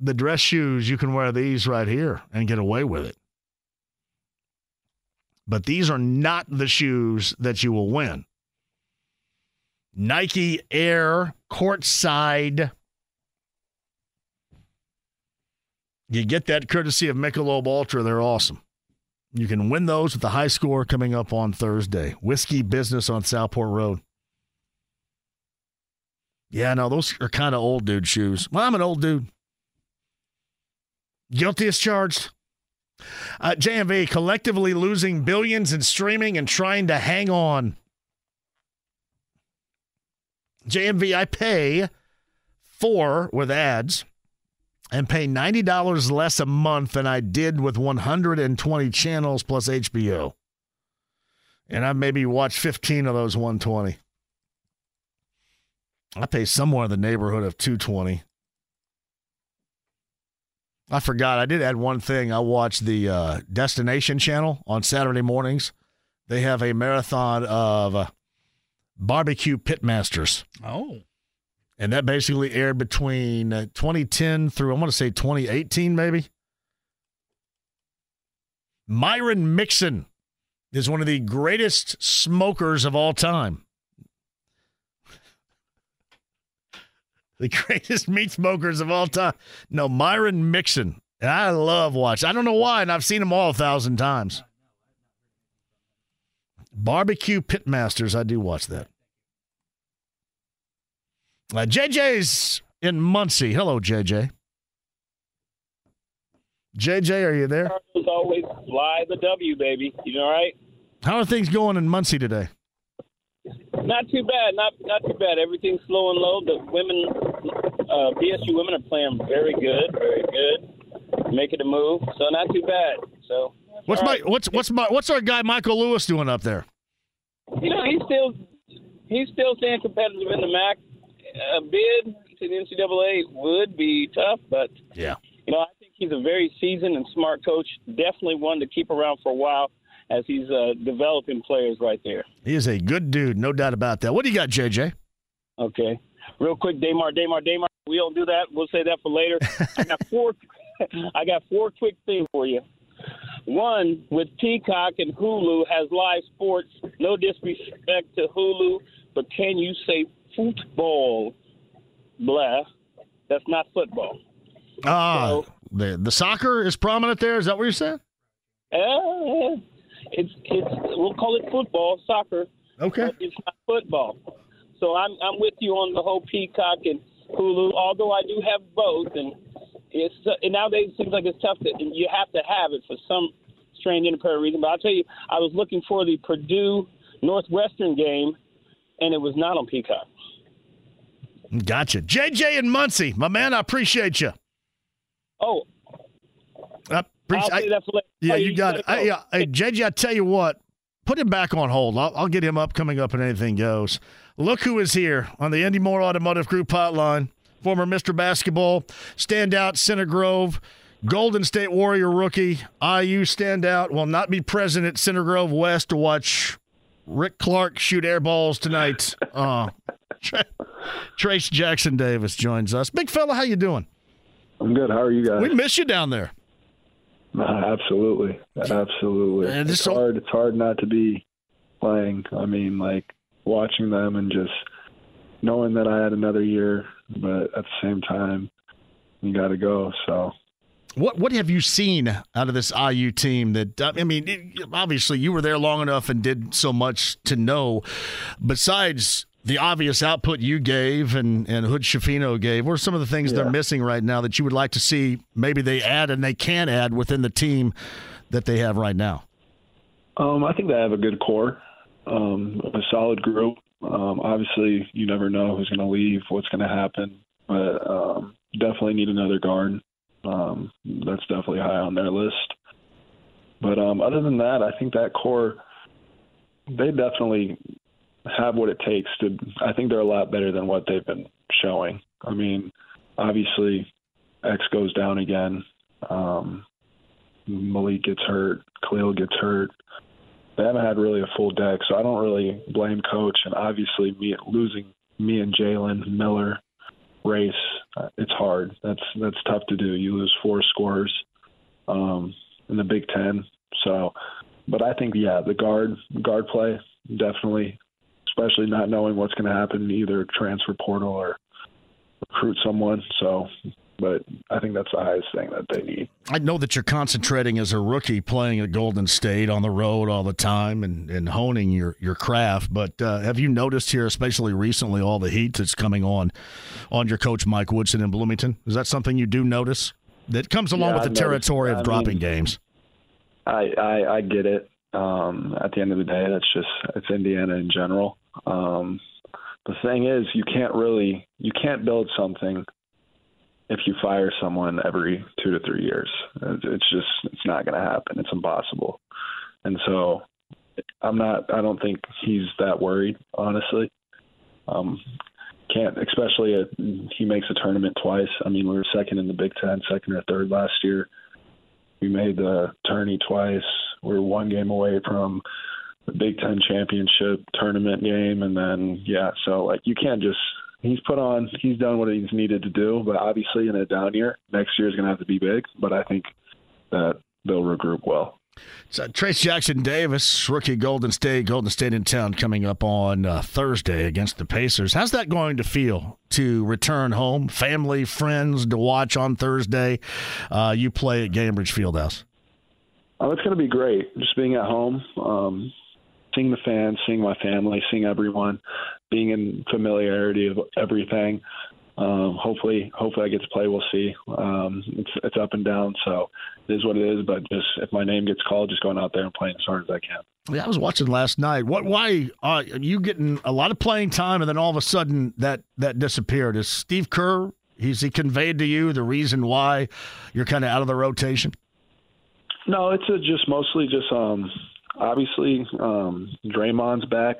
the dress shoes, you can wear these right here and get away with it. But these are not the shoes that you will win. Nike Air courtside. You get that courtesy of Michelob Ultra. They're awesome. You can win those with the high score coming up on Thursday. Whiskey Business on Southport Road. Yeah, no, those are kind of old dude shoes. Well, I'm an old dude. Guilty as charged. Uh, JMV collectively losing billions in streaming and trying to hang on. JMV, I pay four with ads and pay $90 less a month than I did with 120 channels plus HBO. And I maybe watch 15 of those 120. I pay somewhere in the neighborhood of 220. I forgot. I did add one thing. I watched the uh, Destination channel on Saturday mornings. They have a marathon of uh, barbecue pitmasters. Oh. And that basically aired between uh, 2010 through, I want to say 2018, maybe. Myron Mixon is one of the greatest smokers of all time. the greatest meat smokers of all time. No, Myron Mixon. And I love watching. I don't know why, and I've seen them all a thousand times. Barbecue Pitmasters. I do watch that. Uh, JJ's in Muncie. Hello, JJ. JJ, are you there? As always, fly the W, baby. You all right? How are things going in Muncie today? Not too bad. Not not too bad. Everything's slow and low. The women, uh, BSU women, are playing very good, very good, making a move. So not too bad. So what's my right. what's what's my what's our guy Michael Lewis doing up there? You know, he's still he's still staying competitive in the MAC. A bid to the NCAA would be tough, but yeah, you know, I think he's a very seasoned and smart coach. Definitely one to keep around for a while as he's uh, developing players right there. He is a good dude, no doubt about that. What do you got, JJ? Okay, real quick, Damar, Damar, Damar. We don't do that. We'll say that for later. I got four. I got four quick things for you. One with Peacock and Hulu has live sports. No disrespect to Hulu, but can you say football? Blah. That's not football. Ah, so, the the soccer is prominent there. Is that what you're saying? Uh, it's it's we'll call it football, soccer. Okay. it's not football. So I'm I'm with you on the whole Peacock and Hulu. Although I do have both, and it's and nowadays it seems like it's tough to you have to have it for some strange independent reason. But I'll tell you, I was looking for the Purdue Northwestern game, and it was not on Peacock. Gotcha, JJ and Muncie, my man. I appreciate you. Oh, say that for. Yeah, oh, you, you got it. I, yeah, hey, JJ, I tell you what, put him back on hold. I'll, I'll, get him up coming up and anything goes. Look who is here on the Andy Mohr Automotive Group hotline. Former Mr. Basketball, standout Center Grove, Golden State Warrior rookie, IU standout, will not be present at Center Grove West to watch Rick Clark shoot air balls tonight. uh, Trayce Jackson Davis joins us. Big fella, how you doing? I'm good. How are you guys? We miss you down there. Uh, absolutely, absolutely. And it's so- hard. It's hard not to be playing. I mean, like watching them and just knowing that I had another year, but at the same time, you got to go. So what what have you seen out of this IU team? That I mean, obviously you were there long enough and did so much to know. Besides the obvious output you gave and, and Hood Schifino gave, what are some of the things yeah. they're missing right now that you would like to see maybe they add and they can add within the team that they have right now? Um, I think they have a good core, um, a solid group. Um, obviously, you never know who's going to leave, what's going to happen, but um, definitely need another guard. Um, that's definitely high on their list. But um, other than that, I think that core, they definitely have what it takes to. I think they're a lot better than what they've been showing. I mean, obviously, X goes down again. Um, Malik gets hurt. Khalil gets hurt. They haven't had really a full deck, so I don't really blame coach. And obviously, me losing me and Jalen Miller race, uh, it's hard. That's that's tough to do. You lose four scores um, in the Big Ten. So, but I think yeah, the guard guard play definitely, especially not knowing what's going to happen either transfer portal or recruit someone. So but I think that's the highest thing that they need. I know that you're concentrating as a rookie playing at Golden State on the road all the time and, and honing your, your craft, but uh, have you noticed here, especially recently, all the heat that's coming on on your coach Mike Woodson in Bloomington? Is that something you do notice that comes along Yeah, with the noticed- territory I of dropping mean- games? I, I I get it. Um, at the end of the day, that's just it's Indiana in general. Um, the thing is, you can't really you can't build something if you fire someone every two to three years. It's just it's not going to happen. It's impossible. And so, I'm not. I don't think he's that worried, honestly. Um, can't, especially at, he makes a tournament twice. I mean, we were second in the Big Ten, second or third last year. We made the tourney twice. We are one game away from the Big Ten championship tournament game, and then yeah, so like you can't just. He's put on. He's done what he's needed to do, but obviously in a down year, next year is going to have to be big. But I think that they'll regroup well. So Trayce Jackson Davis, rookie Golden State, Golden State in town coming up on uh, Thursday against the Pacers. How's that going to feel to return home, family, friends to watch on Thursday? Uh, you play at Gainbridge Fieldhouse. Oh, it's going to be great. Just being at home, um, seeing the fans, seeing my family, seeing everyone, being in familiarity of everything. Um, hopefully, hopefully I get to play. We'll see. Um, it's it's up and down, so it is what it is. But just if my name gets called, just going out there and playing as hard as I can. Yeah, I was watching last night. What? Why uh, you getting a lot of playing time, and then all of a sudden that that disappeared? Is Steve Kerr? He's he conveyed to you the reason why you're kind of out of the rotation? No, it's a, just mostly just um, obviously um, Draymond's back,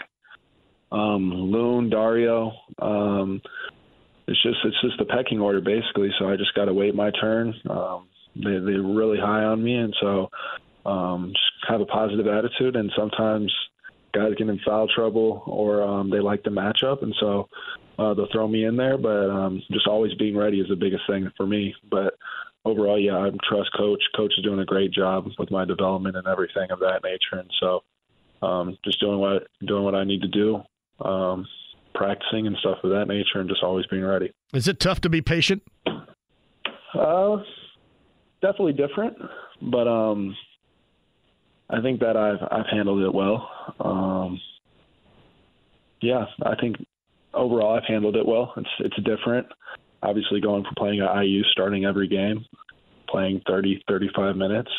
um, Loon, Dario. Um, it's just it's just the pecking order basically. So I just got to wait my turn. Um, they they're really high on me, and so um, just have a positive attitude. And sometimes guys get in foul trouble or um, they like the matchup, and so uh, they'll throw me in there. But um, just always being ready is the biggest thing for me. But overall, yeah, I trust coach. Coach is doing a great job with my development and everything of that nature, and so um, just doing what doing what I need to do, um, practicing and stuff of that nature, and just always being ready. Is it tough to be patient? Uh, definitely different, but um, I think that I've I've handled it well. Um, yeah, I think overall I've handled it well. It's it's different. Obviously, going from playing at IU, starting every game, playing 30, 35 minutes,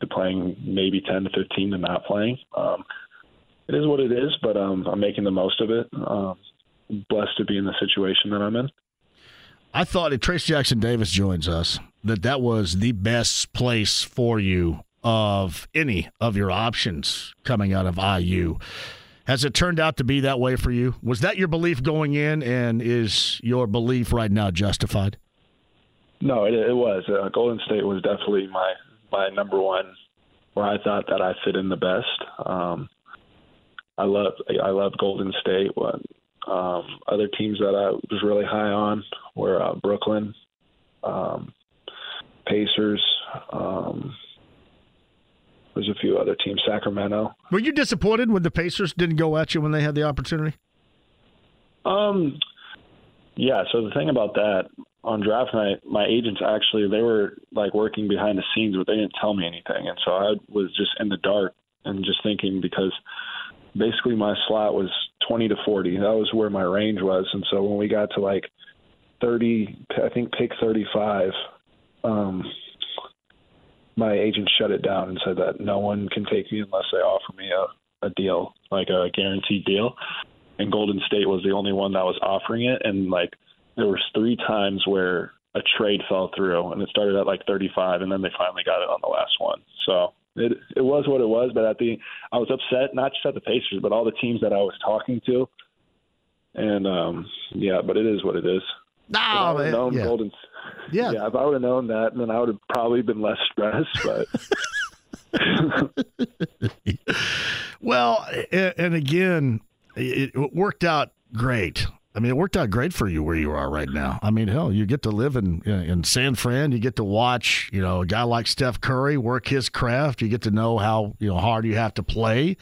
to playing maybe 10 to 15 to not playing. Um, it is what it is, but um, I'm making the most of it. Um, blessed to be in the situation that I'm in. I thought if Trayce Jackson Davis joins us, that that was the best place for you of any of your options coming out of IU. Has it turned out to be that way for you? Was that your belief going in, and is your belief right now justified? No, it, it was. Uh, Golden State was definitely my my number one, where I thought that I fit in the best. Um, I love I love Golden State. What um, other teams that I was really high on were uh, Brooklyn, um, Pacers. Um, there's a few other teams, Sacramento. Were you disappointed when the Pacers didn't go at you when they had the opportunity? Um, yeah. So the thing about that on draft night, my agents actually they were like working behind the scenes, but they didn't tell me anything, and so I was just in the dark and just thinking because basically my slot was 20 to 40. That was where my range was, and so when we got to like 30, I think pick 35. Um, my agent shut it down and said that no one can take me unless they offer me a, a deal, like a guaranteed deal. And Golden State was the only one that was offering it. And like there was three times where a trade fell through and it started at like 35 and then they finally got it on the last one. So it it was what it was. But at the I was upset not just at the Pacers, but all the teams that I was talking to. And um, yeah, but it is what it is. No, if I would've man, known yeah. Golden, Yeah. yeah. If I would have known that, then I would have probably been less stressed. But Well, a- and again, it it worked out great. I mean, it worked out great for you where you are right now. I mean, hell, you get to live in in San Fran. You get to watch, you know, a guy like Steph Curry work his craft. You get to know how you know hard you have to play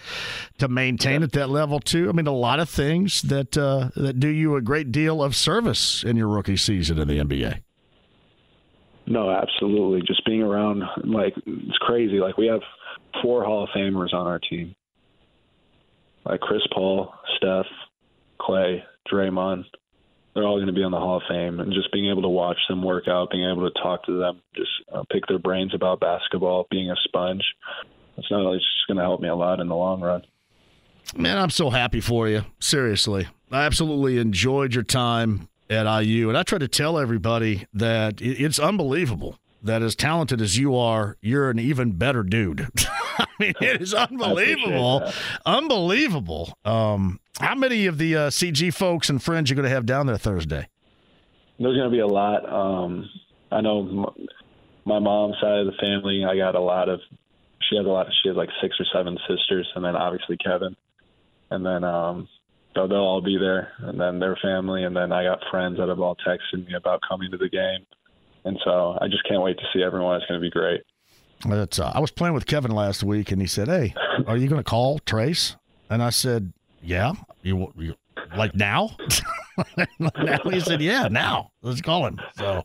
to maintain at that level too. I mean, a lot of things that uh, that do you a great deal of service in your rookie season in the NBA. no, absolutely, just being around like it's crazy. Like we have four Hall of Famers on our team, like Chris Paul, Steph, Clay, Draymond. They're all going to be on the Hall of Fame, and just being able to watch them work out, being able to talk to them, just uh, pick their brains about basketball, being a sponge. It's not. It's just going to help me a lot in the long run. Man, I'm so happy for you. Seriously. I absolutely enjoyed your time at IU. And I try to tell everybody that it's unbelievable that as talented as you are, you're an even better dude. I mean, it is unbelievable. Unbelievable. Um, how many of the uh, CG folks and friends you're going to have down there Thursday? There's going to be a lot. Um, I know my mom's side of the family. I got a lot of. She has a lot. She has like six or seven sisters, and then obviously Kevin, and then um, so they'll all be there, and then their family, and then I got friends that have all texted me about coming to the game, and so I just can't wait to see everyone. It's going to be great. That's, uh, I was playing with Kevin last week, and he said, "Hey, are you going to call Trayce?" And I said, "Yeah." You, you like now? now he said, "Yeah, now. Let's call him." So,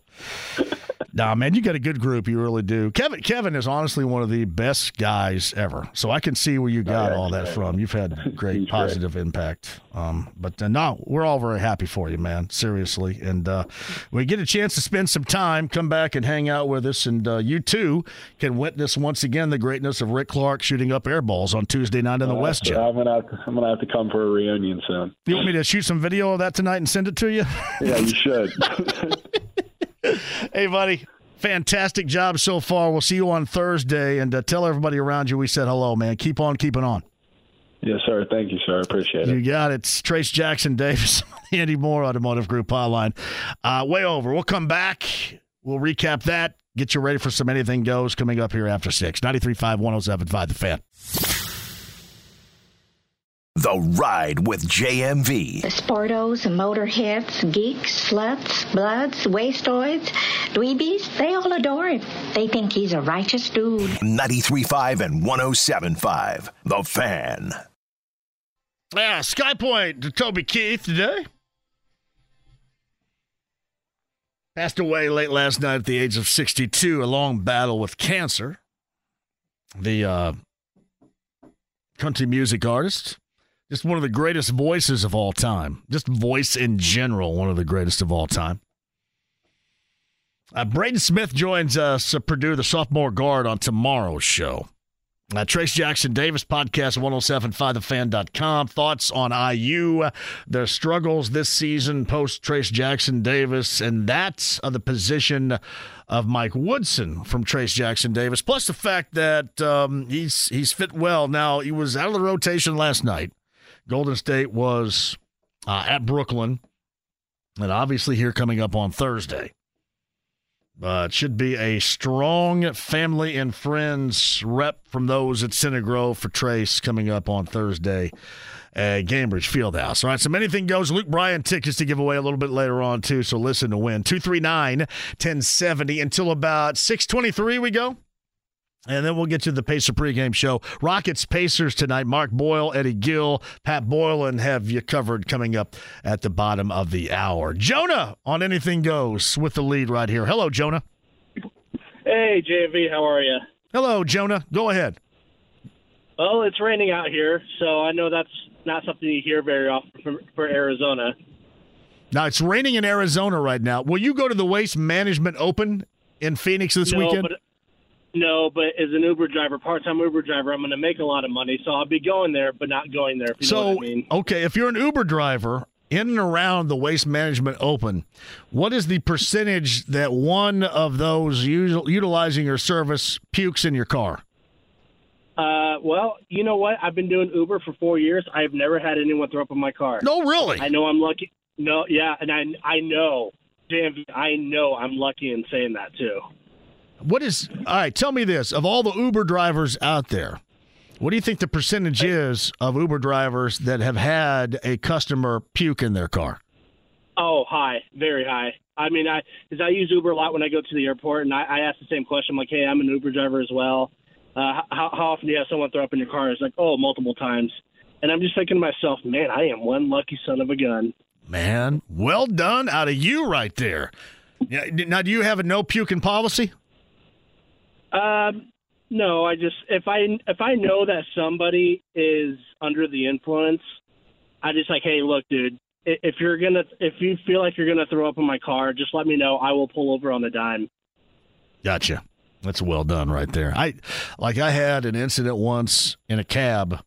nah, man, you got a good group. You really do. Kevin, Kevin is honestly one of the best guys ever. So I can see where you got yeah, all that he's from. You've had great He's positive impact. Um, but uh, no, we're all very happy for you, man. Seriously, and uh, you get a chance to spend some time, come back and hang out with us, and uh, you too can witness once again the greatness of Rick Clark shooting up air balls on Tuesday night in the West. Jet. I'm gonna have to, I'm gonna have to come for a reunion soon. You want me to shoot some video of that tonight and send it to you? Yeah, you should. hey, buddy. Fantastic job so far. We'll see you on Thursday, and uh, tell everybody around you we said hello, man. Keep on keeping on. yes, sir. Thank you, sir. I appreciate it. You got it. It's Trayce Jackson Davis, Andy Mohr Automotive Group hotline. Uh, way over. We'll come back. We'll recap that. Get you ready for some anything goes coming up here after six. 93.5, 107.5, the fan. The Ride with JMV. Sportos, motorheads, geeks, sluts, bloods, wastoids, dweebies, they all adore him. They think he's a righteous dude. 93.5 and 107.5. The Fan. Yeah, Sky Point to Toby Keith today. Passed away late last night at the age of 62, a long battle with cancer. The uh, country music artist, just one of the greatest voices of all time. Just voice in general, one of the greatest of all time. Uh, Braden Smith joins us, uh, Purdue, the sophomore guard, on tomorrow's show. Uh, Trayce Jackson Davis podcast 1075thefan.com. Thoughts on IU, their struggles this season post Trayce Jackson Davis, and that's uh, the position of Mike Woodson from Trayce Jackson Davis. Plus the fact that um, he's he's fit well. Now he was out of the rotation last night. Golden State was uh, at Brooklyn, and obviously here coming up on Thursday. But should be a strong family and friends rep from those at Center Grove for Trayce coming up on Thursday at Gainbridge Fieldhouse. All right, so anything goes. Luke Bryan tickets to give away a little bit later on, too, so listen to win. 239 1070 until about 623 we go. And then we'll get to the Pacer pregame show. Rockets Pacers tonight. Mark Boyle, Eddie Gill, Pat Boylan have you covered coming up at the bottom of the hour. Jonah on Anything Goes with the lead right here. Hello, Jonah. Hey, JV, how are you? Hello, Jonah. Go ahead. Well, it's raining out here, so I know that's not something you hear very often for, for Arizona. Now, it's raining in Arizona right now. Will you go to the Waste Management Open in Phoenix this no, weekend? But, no, but as an Uber driver, part-time Uber driver, I'm going to make a lot of money, so I'll be going there, but not going there. If you know so, what I mean. okay, if you're an Uber driver in and around the Waste Management Open, what is the percentage that one of those util- utilizing your service pukes in your car? Uh, well, you know what? I've been doing Uber for four years. I've never had anyone throw up in my car. No, really. I know I'm lucky. No, yeah, and I I know, JMV, I know I'm lucky in saying that too. What is all right? Tell me this: of all the Uber drivers out there, what do you think the percentage is of Uber drivers that have had a customer puke in their car? Oh, high, very high. I mean, I because I use Uber a lot when I go to the airport, and I, I ask the same question. I'm like, hey, I'm an Uber driver as well. Uh, how, how often do you have someone throw up in your car? It's like, oh, multiple times. And I'm just thinking to myself, man, I am one lucky son of a gun. Man, well done out of you right there. Now, do you have a no puking policy? Um, no, I just if I if I know that somebody is under the influence, I just like, hey, look, dude, if you're gonna if you feel like you're gonna throw up in my car, just let me know. I will pull over on the dime. Gotcha. That's well done right there. I like I had an incident once in a cab,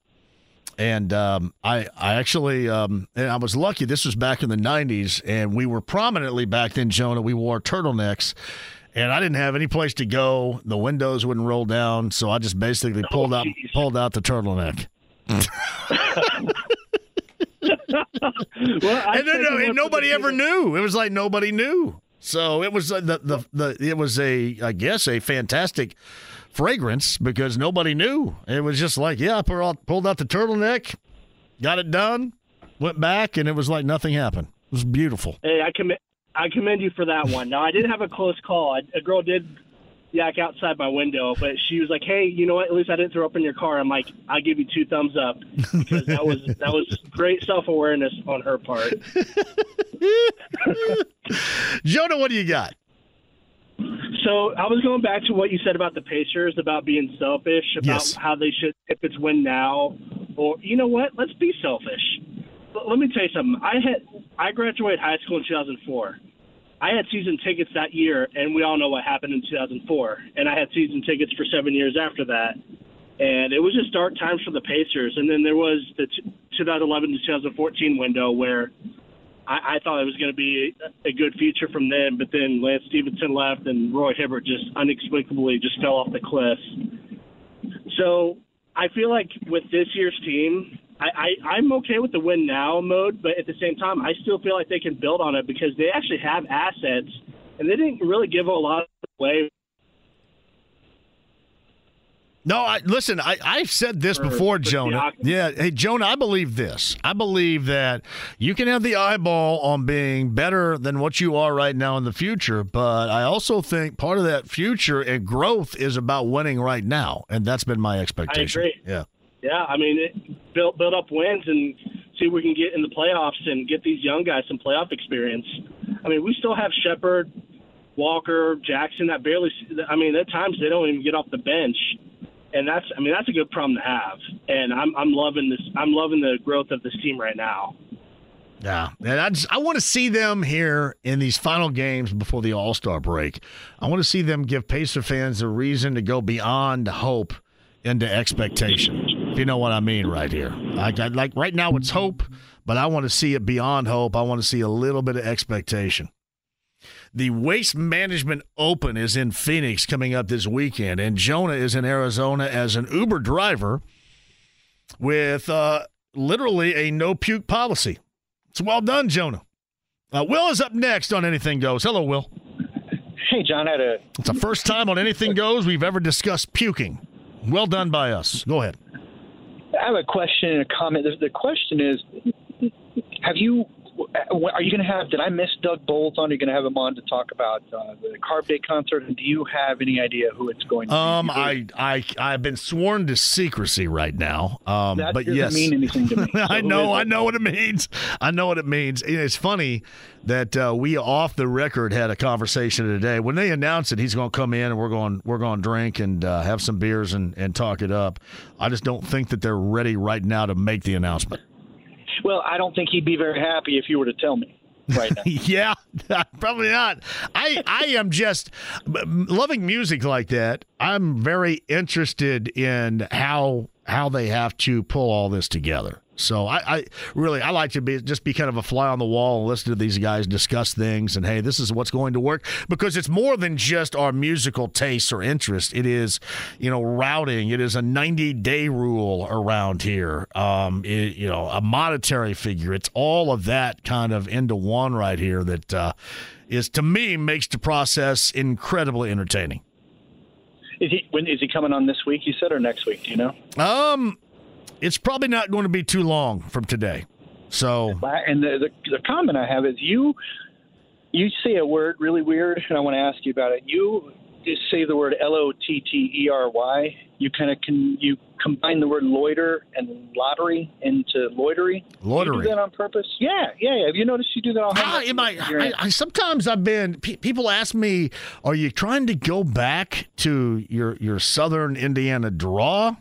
and um, I I actually um, and I was lucky. This was back in the '90s, and we were prominently back then, Jonah. We wore turtlenecks, and I didn't have any place to go. The windows wouldn't roll down, so I just basically pulled out pulled out the turtleneck. well, and, no, and nobody ever knew. It was like nobody knew. So it was uh, the, the the it was a I guess a fantastic fragrance because nobody knew. It was just like yeah, I pulled out, pulled out the turtleneck, got it done, went back, and it was like nothing happened. It was beautiful. Hey, I commend I commend you for that one. Now I did have a close call. I, a girl did yak outside my window, but she was like, "Hey, you know what? At least I didn't throw up in your car." I'm like, "I give you two thumbs up because that was that was great self awareness on her part." Jonah, what do you got? So I was going back to what you said about the Pacers, about being selfish, about Yes. how they should, if it's win now, or you know what, let's be selfish. Let me tell you something. I had I graduated high school in 2004. I had season tickets that year, and we all know what happened in 2004. And I had season tickets for seven years after that. And it was just dark times for the Pacers. And then there was the t- 2011 to 2014 window where I, I thought it was going to be a good future from them, but then Lance Stephenson left and Roy Hibbert just inexplicably just fell off the cliff. So I feel like with this year's team, I, I, I'm okay with the win now mode, but at the same time, I still feel like they can build on it because they actually have assets, and they didn't really give a lot away. No, I, listen, I, I've said this before, Jonah. Yeah, hey, Jonah, I believe this. I believe that you can have the eyeball on being better than what you are right now in the future, but I also think part of that future and growth is about winning right now, and that's been my expectation. agree. Yeah. Yeah, I mean, it, build build up wins and see if we can get in the playoffs and get these young guys some playoff experience. I mean, we still have Sheppard, Walker, Jackson that barely. I mean, at times they don't even get off the bench, and that's. I mean, that's a good problem to have. And I'm I'm loving this. I'm loving the growth of this team right now. Yeah, and I just, I want to see them here in these final games before the All Star break. I want to see them give Pacer fans a reason to go beyond hope into expectation. If you know what I mean, right here. Like, I, like right now, it's hope, but I want to see it beyond hope. I want to see a little bit of expectation. The Waste Management Open is in Phoenix coming up this weekend, and Jonah is in Arizona as an Uber driver with uh, literally a no puke policy. It's well done, Jonah. Uh, Will is up next on Anything Goes. Hello, Will. Hey, John, I had a It's the first time on Anything Goes we've ever discussed puking. Well done by us. Go ahead. I have a question and a comment. The, the question is, have you? Are you going to have? Did I miss Doug Boles on? Are you going to have him on to talk about uh, the Carb Day concert? And do you have any idea who it's going to Um, be? I, I, I've been sworn to secrecy right now. Um, That but doesn't yes, mean anything to me. I So know, I know what it means. I know what it means. It's funny that uh, we off the record had a conversation today. When they announced it, he's going to come in and we're going, we're going to drink and uh, have some beers and, and talk it up. I just don't think that they're ready right now to make the announcement. Well, I don't think he'd be very happy if you were to tell me right now. yeah, probably not. I I am just loving music like that. I'm very interested in how how they have to pull all this together. So I, I really I like to be just be kind of a fly on the wall and listen to these guys discuss things and hey, this is what's going to work because it's more than just our musical tastes or interest. It is, you know, routing. It is a 90 day rule around here. Um, it, you know, a monetary figure. It's all of that kind of into one right here that uh, is to me makes the process incredibly entertaining. Is he when is he coming on this week? You said or next week? Do you know? Um, it's probably not going to be too long from today. So, and the, the the comment I have is you you say a word really weird, and I want to ask you about it. You just say the word L O T T E R Y. You kind of can you combine the word loiter and lottery into loitery. Loitery. You do that on purpose? Yeah, yeah, yeah. Have you noticed you do that all the Ah, am I, I, I sometimes I've been pe- people ask me, "Are you trying to go back to your your Southern Indiana draw,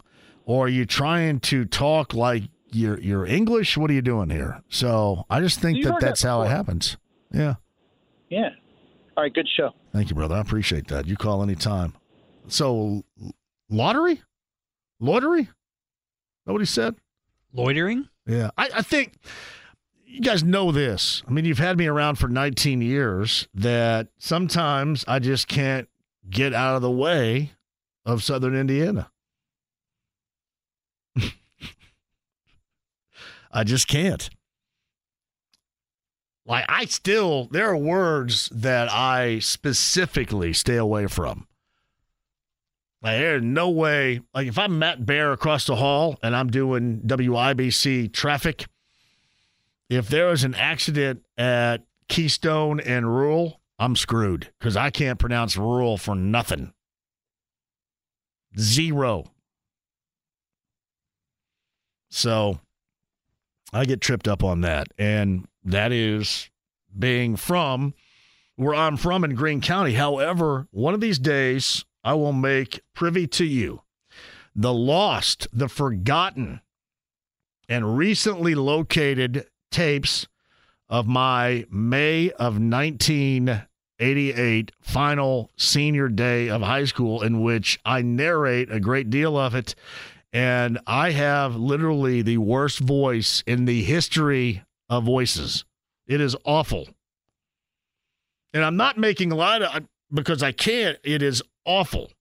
or are you trying to talk like you're English? What are you doing here?" So I just think You've that heard that that's how it happens. Yeah. Yeah. All right. Good show. Thank you, brother. I appreciate that. You call anytime. So, l- lottery, loitery. Is that what he said? Loitering? Yeah, I, I think you guys know this. I mean, you've had me around for 19 years. That sometimes I just can't get out of the way of Southern Indiana. I just can't. Like I still, there are words that I specifically stay away from. Like there's no way. Like if I'm Matt Bear across the hall and I'm doing WIBC traffic, if there is an accident at Keystone and Rural, I'm screwed because I can't pronounce rural for nothing. Zero. So I get tripped up on that. And that is being from where I'm from in Greene County. However, one of these days, I will make privy to you the lost, the forgotten, and recently located tapes of my May of 1988 final senior day of high school, in which I narrate a great deal of it. And I have literally the worst voice in the history of voices. It is awful. And I'm not making light of because I can't. It is awful.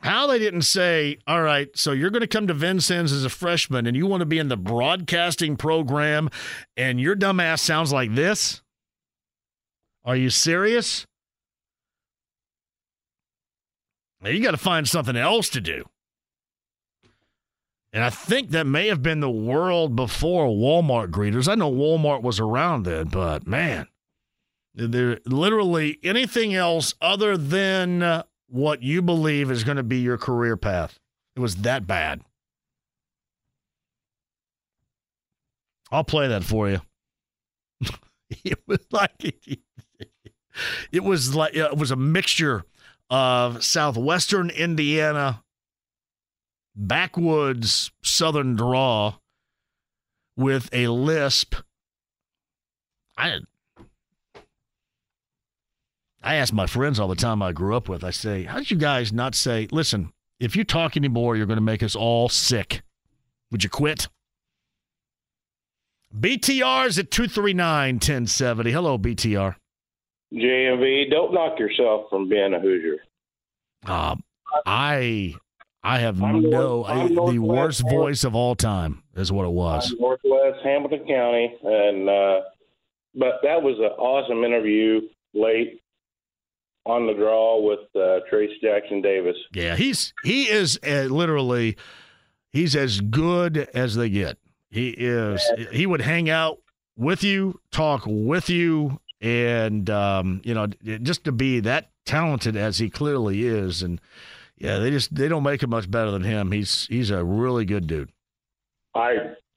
How they didn't say, all right, so you're going to come to Vincennes as a freshman and you want to be in the broadcasting program and your dumbass sounds like this? Are you serious? You got to find something else to do. And I think that may have been the world before Walmart greeters. I know Walmart was around then, but man, there literally anything else other than uh, what you believe is going to be your career path. It was that bad. I'll play that for you. it was like it was like it was a mixture of southwestern Indiana backwoods southern draw with a lisp. I I ask my friends all the time I grew up with, I say, how did you guys not say, listen, if you talk anymore, you're going to make us all sick. Would you quit? BTR's at 239 1070. Hello, BTR. JMV, don't knock yourself from being a Hoosier. Um, I I have I'm no north- I'm the northwest worst voice of all time is what it was. I'm Northwest Hamilton County, and uh, but that was an awesome interview late on the draw with uh, Trace Jackson Davis. Yeah, he's he is uh, literally he's as good as they get. He is. He would hang out with you, talk with you, and um, you know, just to be that talented as he clearly is, and yeah, they just they don't make it much better than him. He's he's a really good dude. I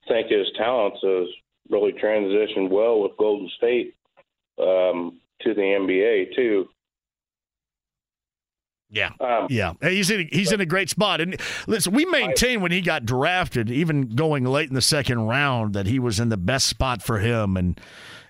think his talents has really transitioned well with Golden State um, to the NBA too. Yeah. Um, Yeah, he's in he's in a great spot, and listen, we maintain when he got drafted, even going late in the second round, that he was in the best spot for him, and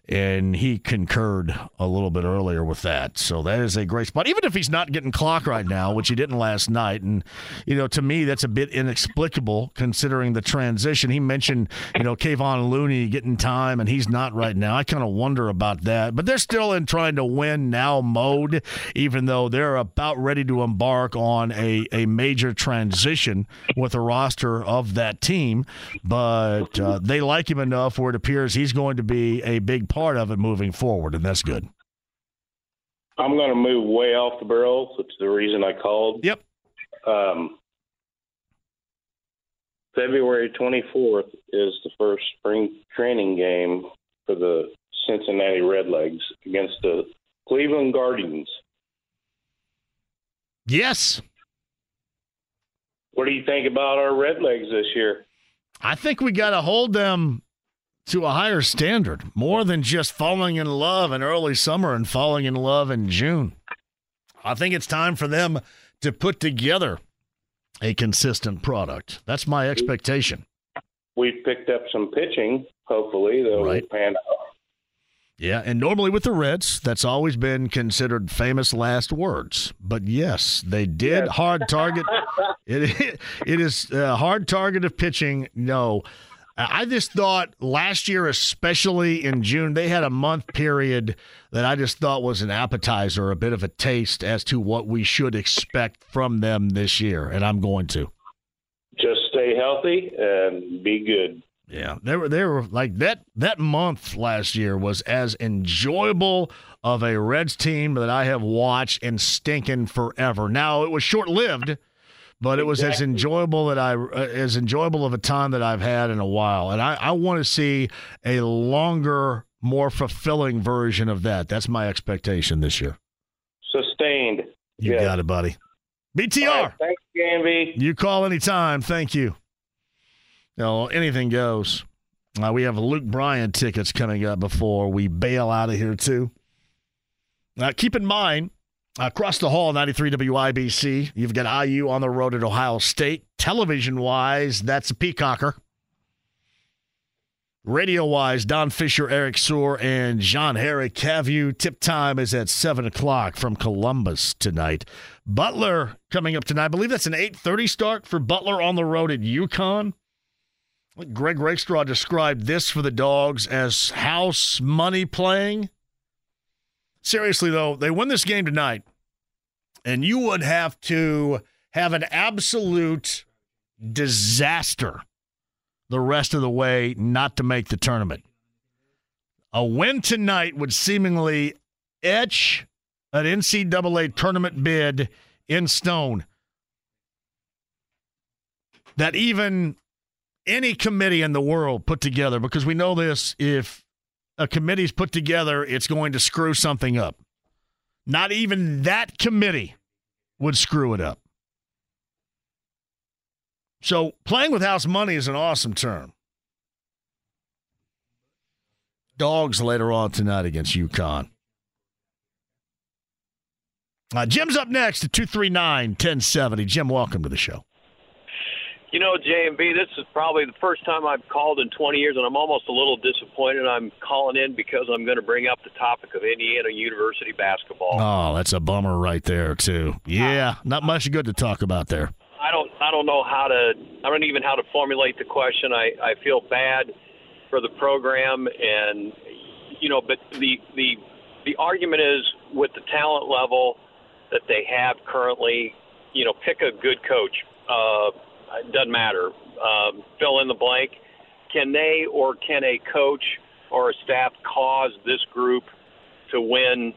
and he concurred a little bit earlier with that. So that is a great spot, even if he's not getting clock right now, which he didn't last night. And you know, to me, that's a bit inexplicable considering the transition. He mentioned you know Kevon Looney getting time, and he's not right now. I kind of wonder about that, but they're still in trying to win now mode, even though they're about ready to embark on a a major transition with the roster of that team. But uh, they like him enough where it appears he's going to be a big part of it moving forward, and that's good. I'm going to move way off the barrel. That's the reason I called. Yep. Um, February 24th is the first spring training game for the Cincinnati Redlegs against the Cleveland Guardians. Yes. What do you think about our Redlegs this year? I think we got to hold them to a higher standard, more than just falling in love in early summer and falling in love in June. I think it's time for them to put together a consistent product. That's my expectation. We've picked up some pitching, hopefully, that right. will pan out. Yeah, and normally with the Reds, that's always been considered famous last words. But yes, they did yes. hard target. it, it is a hard target of pitching. No, I just thought last year, especially in June, they had a month period that I just thought was an appetizer, a bit of a taste as to what we should expect from them this year. And I'm going to just stay healthy and be good. Yeah, they were they were like that. That month last year was as enjoyable of a Reds team that I have watched and stinking forever. Now it was short lived but it was exactly. as enjoyable that I uh, as enjoyable of a time that I've had in a while, and I, I want to see a longer, more fulfilling version of that. That's my expectation this year. Sustained. You got it, buddy. BTR. Right, thanks, Gamby. You call anytime. Thank you. Know, anything goes. Uh, we have Luke Bryan tickets coming up before we bail out of here too. Now, keep in mind Across the hall, 93 WIBC. You've got IU on the road at Ohio State. Television wise, that's a peacocker. Radio wise, Don Fischer, Eric Soar, and John Herrick have you. Tip time is at 7 o'clock from Columbus tonight. Butler coming up tonight. I believe that's an 8.30 start for Butler on the road at UConn. Greg Rakestraw described this for the Dogs as house money playing seriously though, they win this game tonight, and you would have to have an absolute disaster the rest of the way not to make the tournament. A win tonight would seemingly etch an NCAA tournament bid in stone. That even any committee in the world put together, because we know this, if a committee's put together, it's going to screw something up. Not even that committee would screw it up. So playing with house money is an awesome term. Dogs later on tonight against UConn. Uh, Jim's up next at 239 1070. Jim, welcome to the show. You know, JMV, this is probably the first time I've called in 20 years, and I'm almost a little disappointed. I'm calling in because I'm going to bring up the topic of Indiana University basketball. Oh, that's a bummer right there, too. Yeah, not much good to talk about there. I don't, I don't know how to, I don't even how to formulate the question. I, I feel bad for the program, and you know, but the the the argument is with the talent level that they have currently. You know, pick a good coach. Uh, doesn't matter. Um, fill in the blank. Can they or can a coach or a staff cause this group to win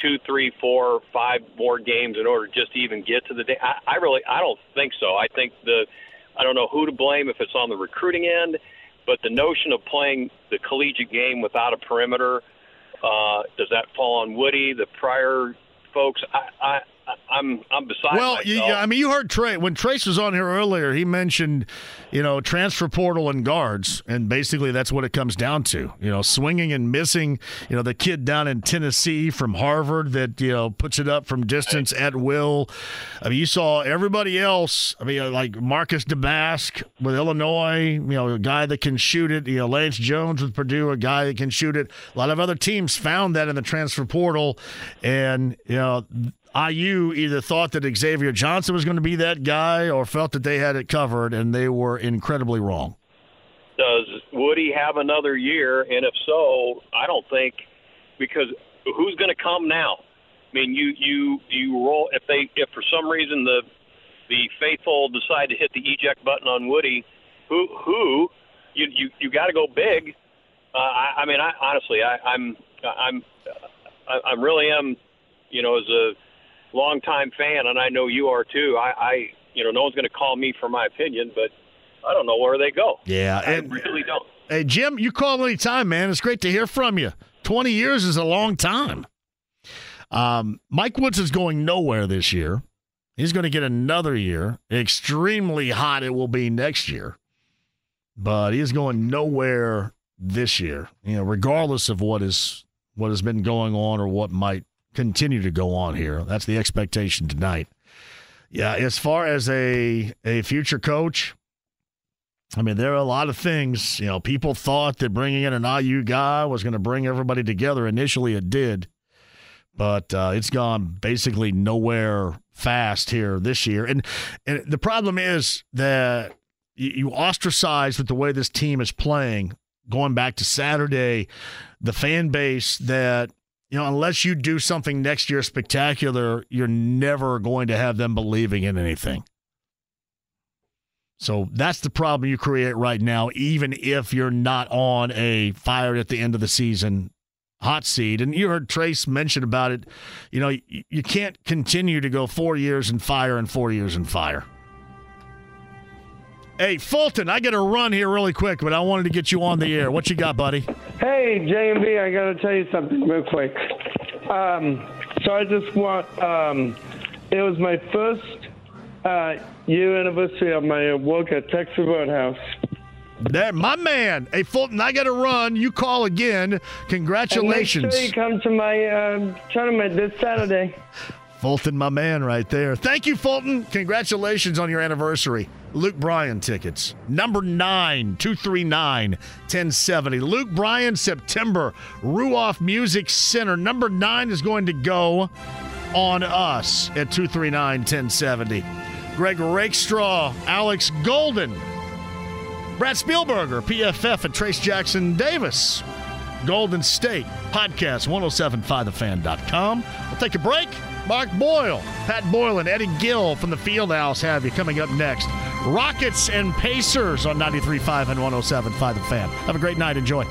two, three, four, five more games in order just to even get to the day? I, I really, I don't think so. I think the, I don't know who to blame if it's on the recruiting end, but the notion of playing the collegiate game without a perimeter, uh, does that fall on Woody, the prior folks? I, I, I'm I'm beside Well, myself. you, I mean, you heard Trey when Trayce was on here earlier. He mentioned, you know, transfer portal and guards, and basically that's what it comes down to. You know, swinging and missing. You know, the kid down in Tennessee from Harvard that you know puts it up from distance at will. I mean, you saw everybody else. I mean, like Marcus Domask with Illinois. You know, a guy that can shoot it. You know, Lance Jones with Purdue, a guy that can shoot it. A lot of other teams found that in the transfer portal, and you know. IU either thought that Xavier Johnson was going to be that guy or felt that they had it covered, and they were incredibly wrong. Does Woody have another year? And if so, I don't think because who's going to come now? I mean, you you you roll if they if for some reason the the faithful decide to hit the eject button on Woody, who who you you you got to go big. Uh, I, I mean, I honestly, I, I'm I'm I, I really am, you know, as a longtime fan, and I know you are too. I, I you know, no one's going to call me for my opinion, but I don't know where they go. Yeah, I and- really don't. Hey, Jim, you call any time, man. It's great to hear from you. 20 years is a long time. Um, Mike Woods is going nowhere this year. He's going to get another year. Extremely hot it will be next year. But he's going nowhere this year, you know, regardless of what is what has been going on or what might continue to go on here. That's the expectation tonight. Yeah, as far as a a future coach, I mean, there are a lot of things. You know, people thought that bringing in an IU guy was going to bring everybody together. Initially, it did, but uh, it's gone basically nowhere fast here this year. And and the problem is that you, you ostracize with the way this team is playing. Going back to Saturday, the fan base that you know, unless you do something next year spectacular, you're never going to have them believing in anything. So that's the problem you create right now, even if you're not on a fired at the end of the season hot seat. And you heard Trayce mention about it. You know, you, can't continue to go four years and fire and four years and fire. Hey, Fulton, I got to run here really quick, but I wanted to get you on the air. What you got, buddy? Hey, JMV, I got to tell you something real quick. Um, so I just want, um, it was my first uh, year anniversary of my work at Texas Roadhouse. There, my man. Hey, Fulton, I got to run. You call again. Congratulations. And make sure you come to my um, tournament this Saturday. Fulton, my man, right there. Thank you, Fulton. Congratulations on your anniversary. Luke Bryan tickets. Number 9, 239 1070. Luke Bryan, September. Ruoff Music Center. Number 9 is going to go on us at 239 1070. Greg Rakestraw, Alex Golden, Brad Spielberger, PFF, and Trayce Jackson-Davis. Golden State Podcast, 1075thefan.com. We'll take a break. Mark Boyle, Pat Boyle, and Eddie Gill from the Fieldhouse have you coming up next. Rockets and Pacers on 93.5 and 107.5 The Fan. Have a great night. Enjoy.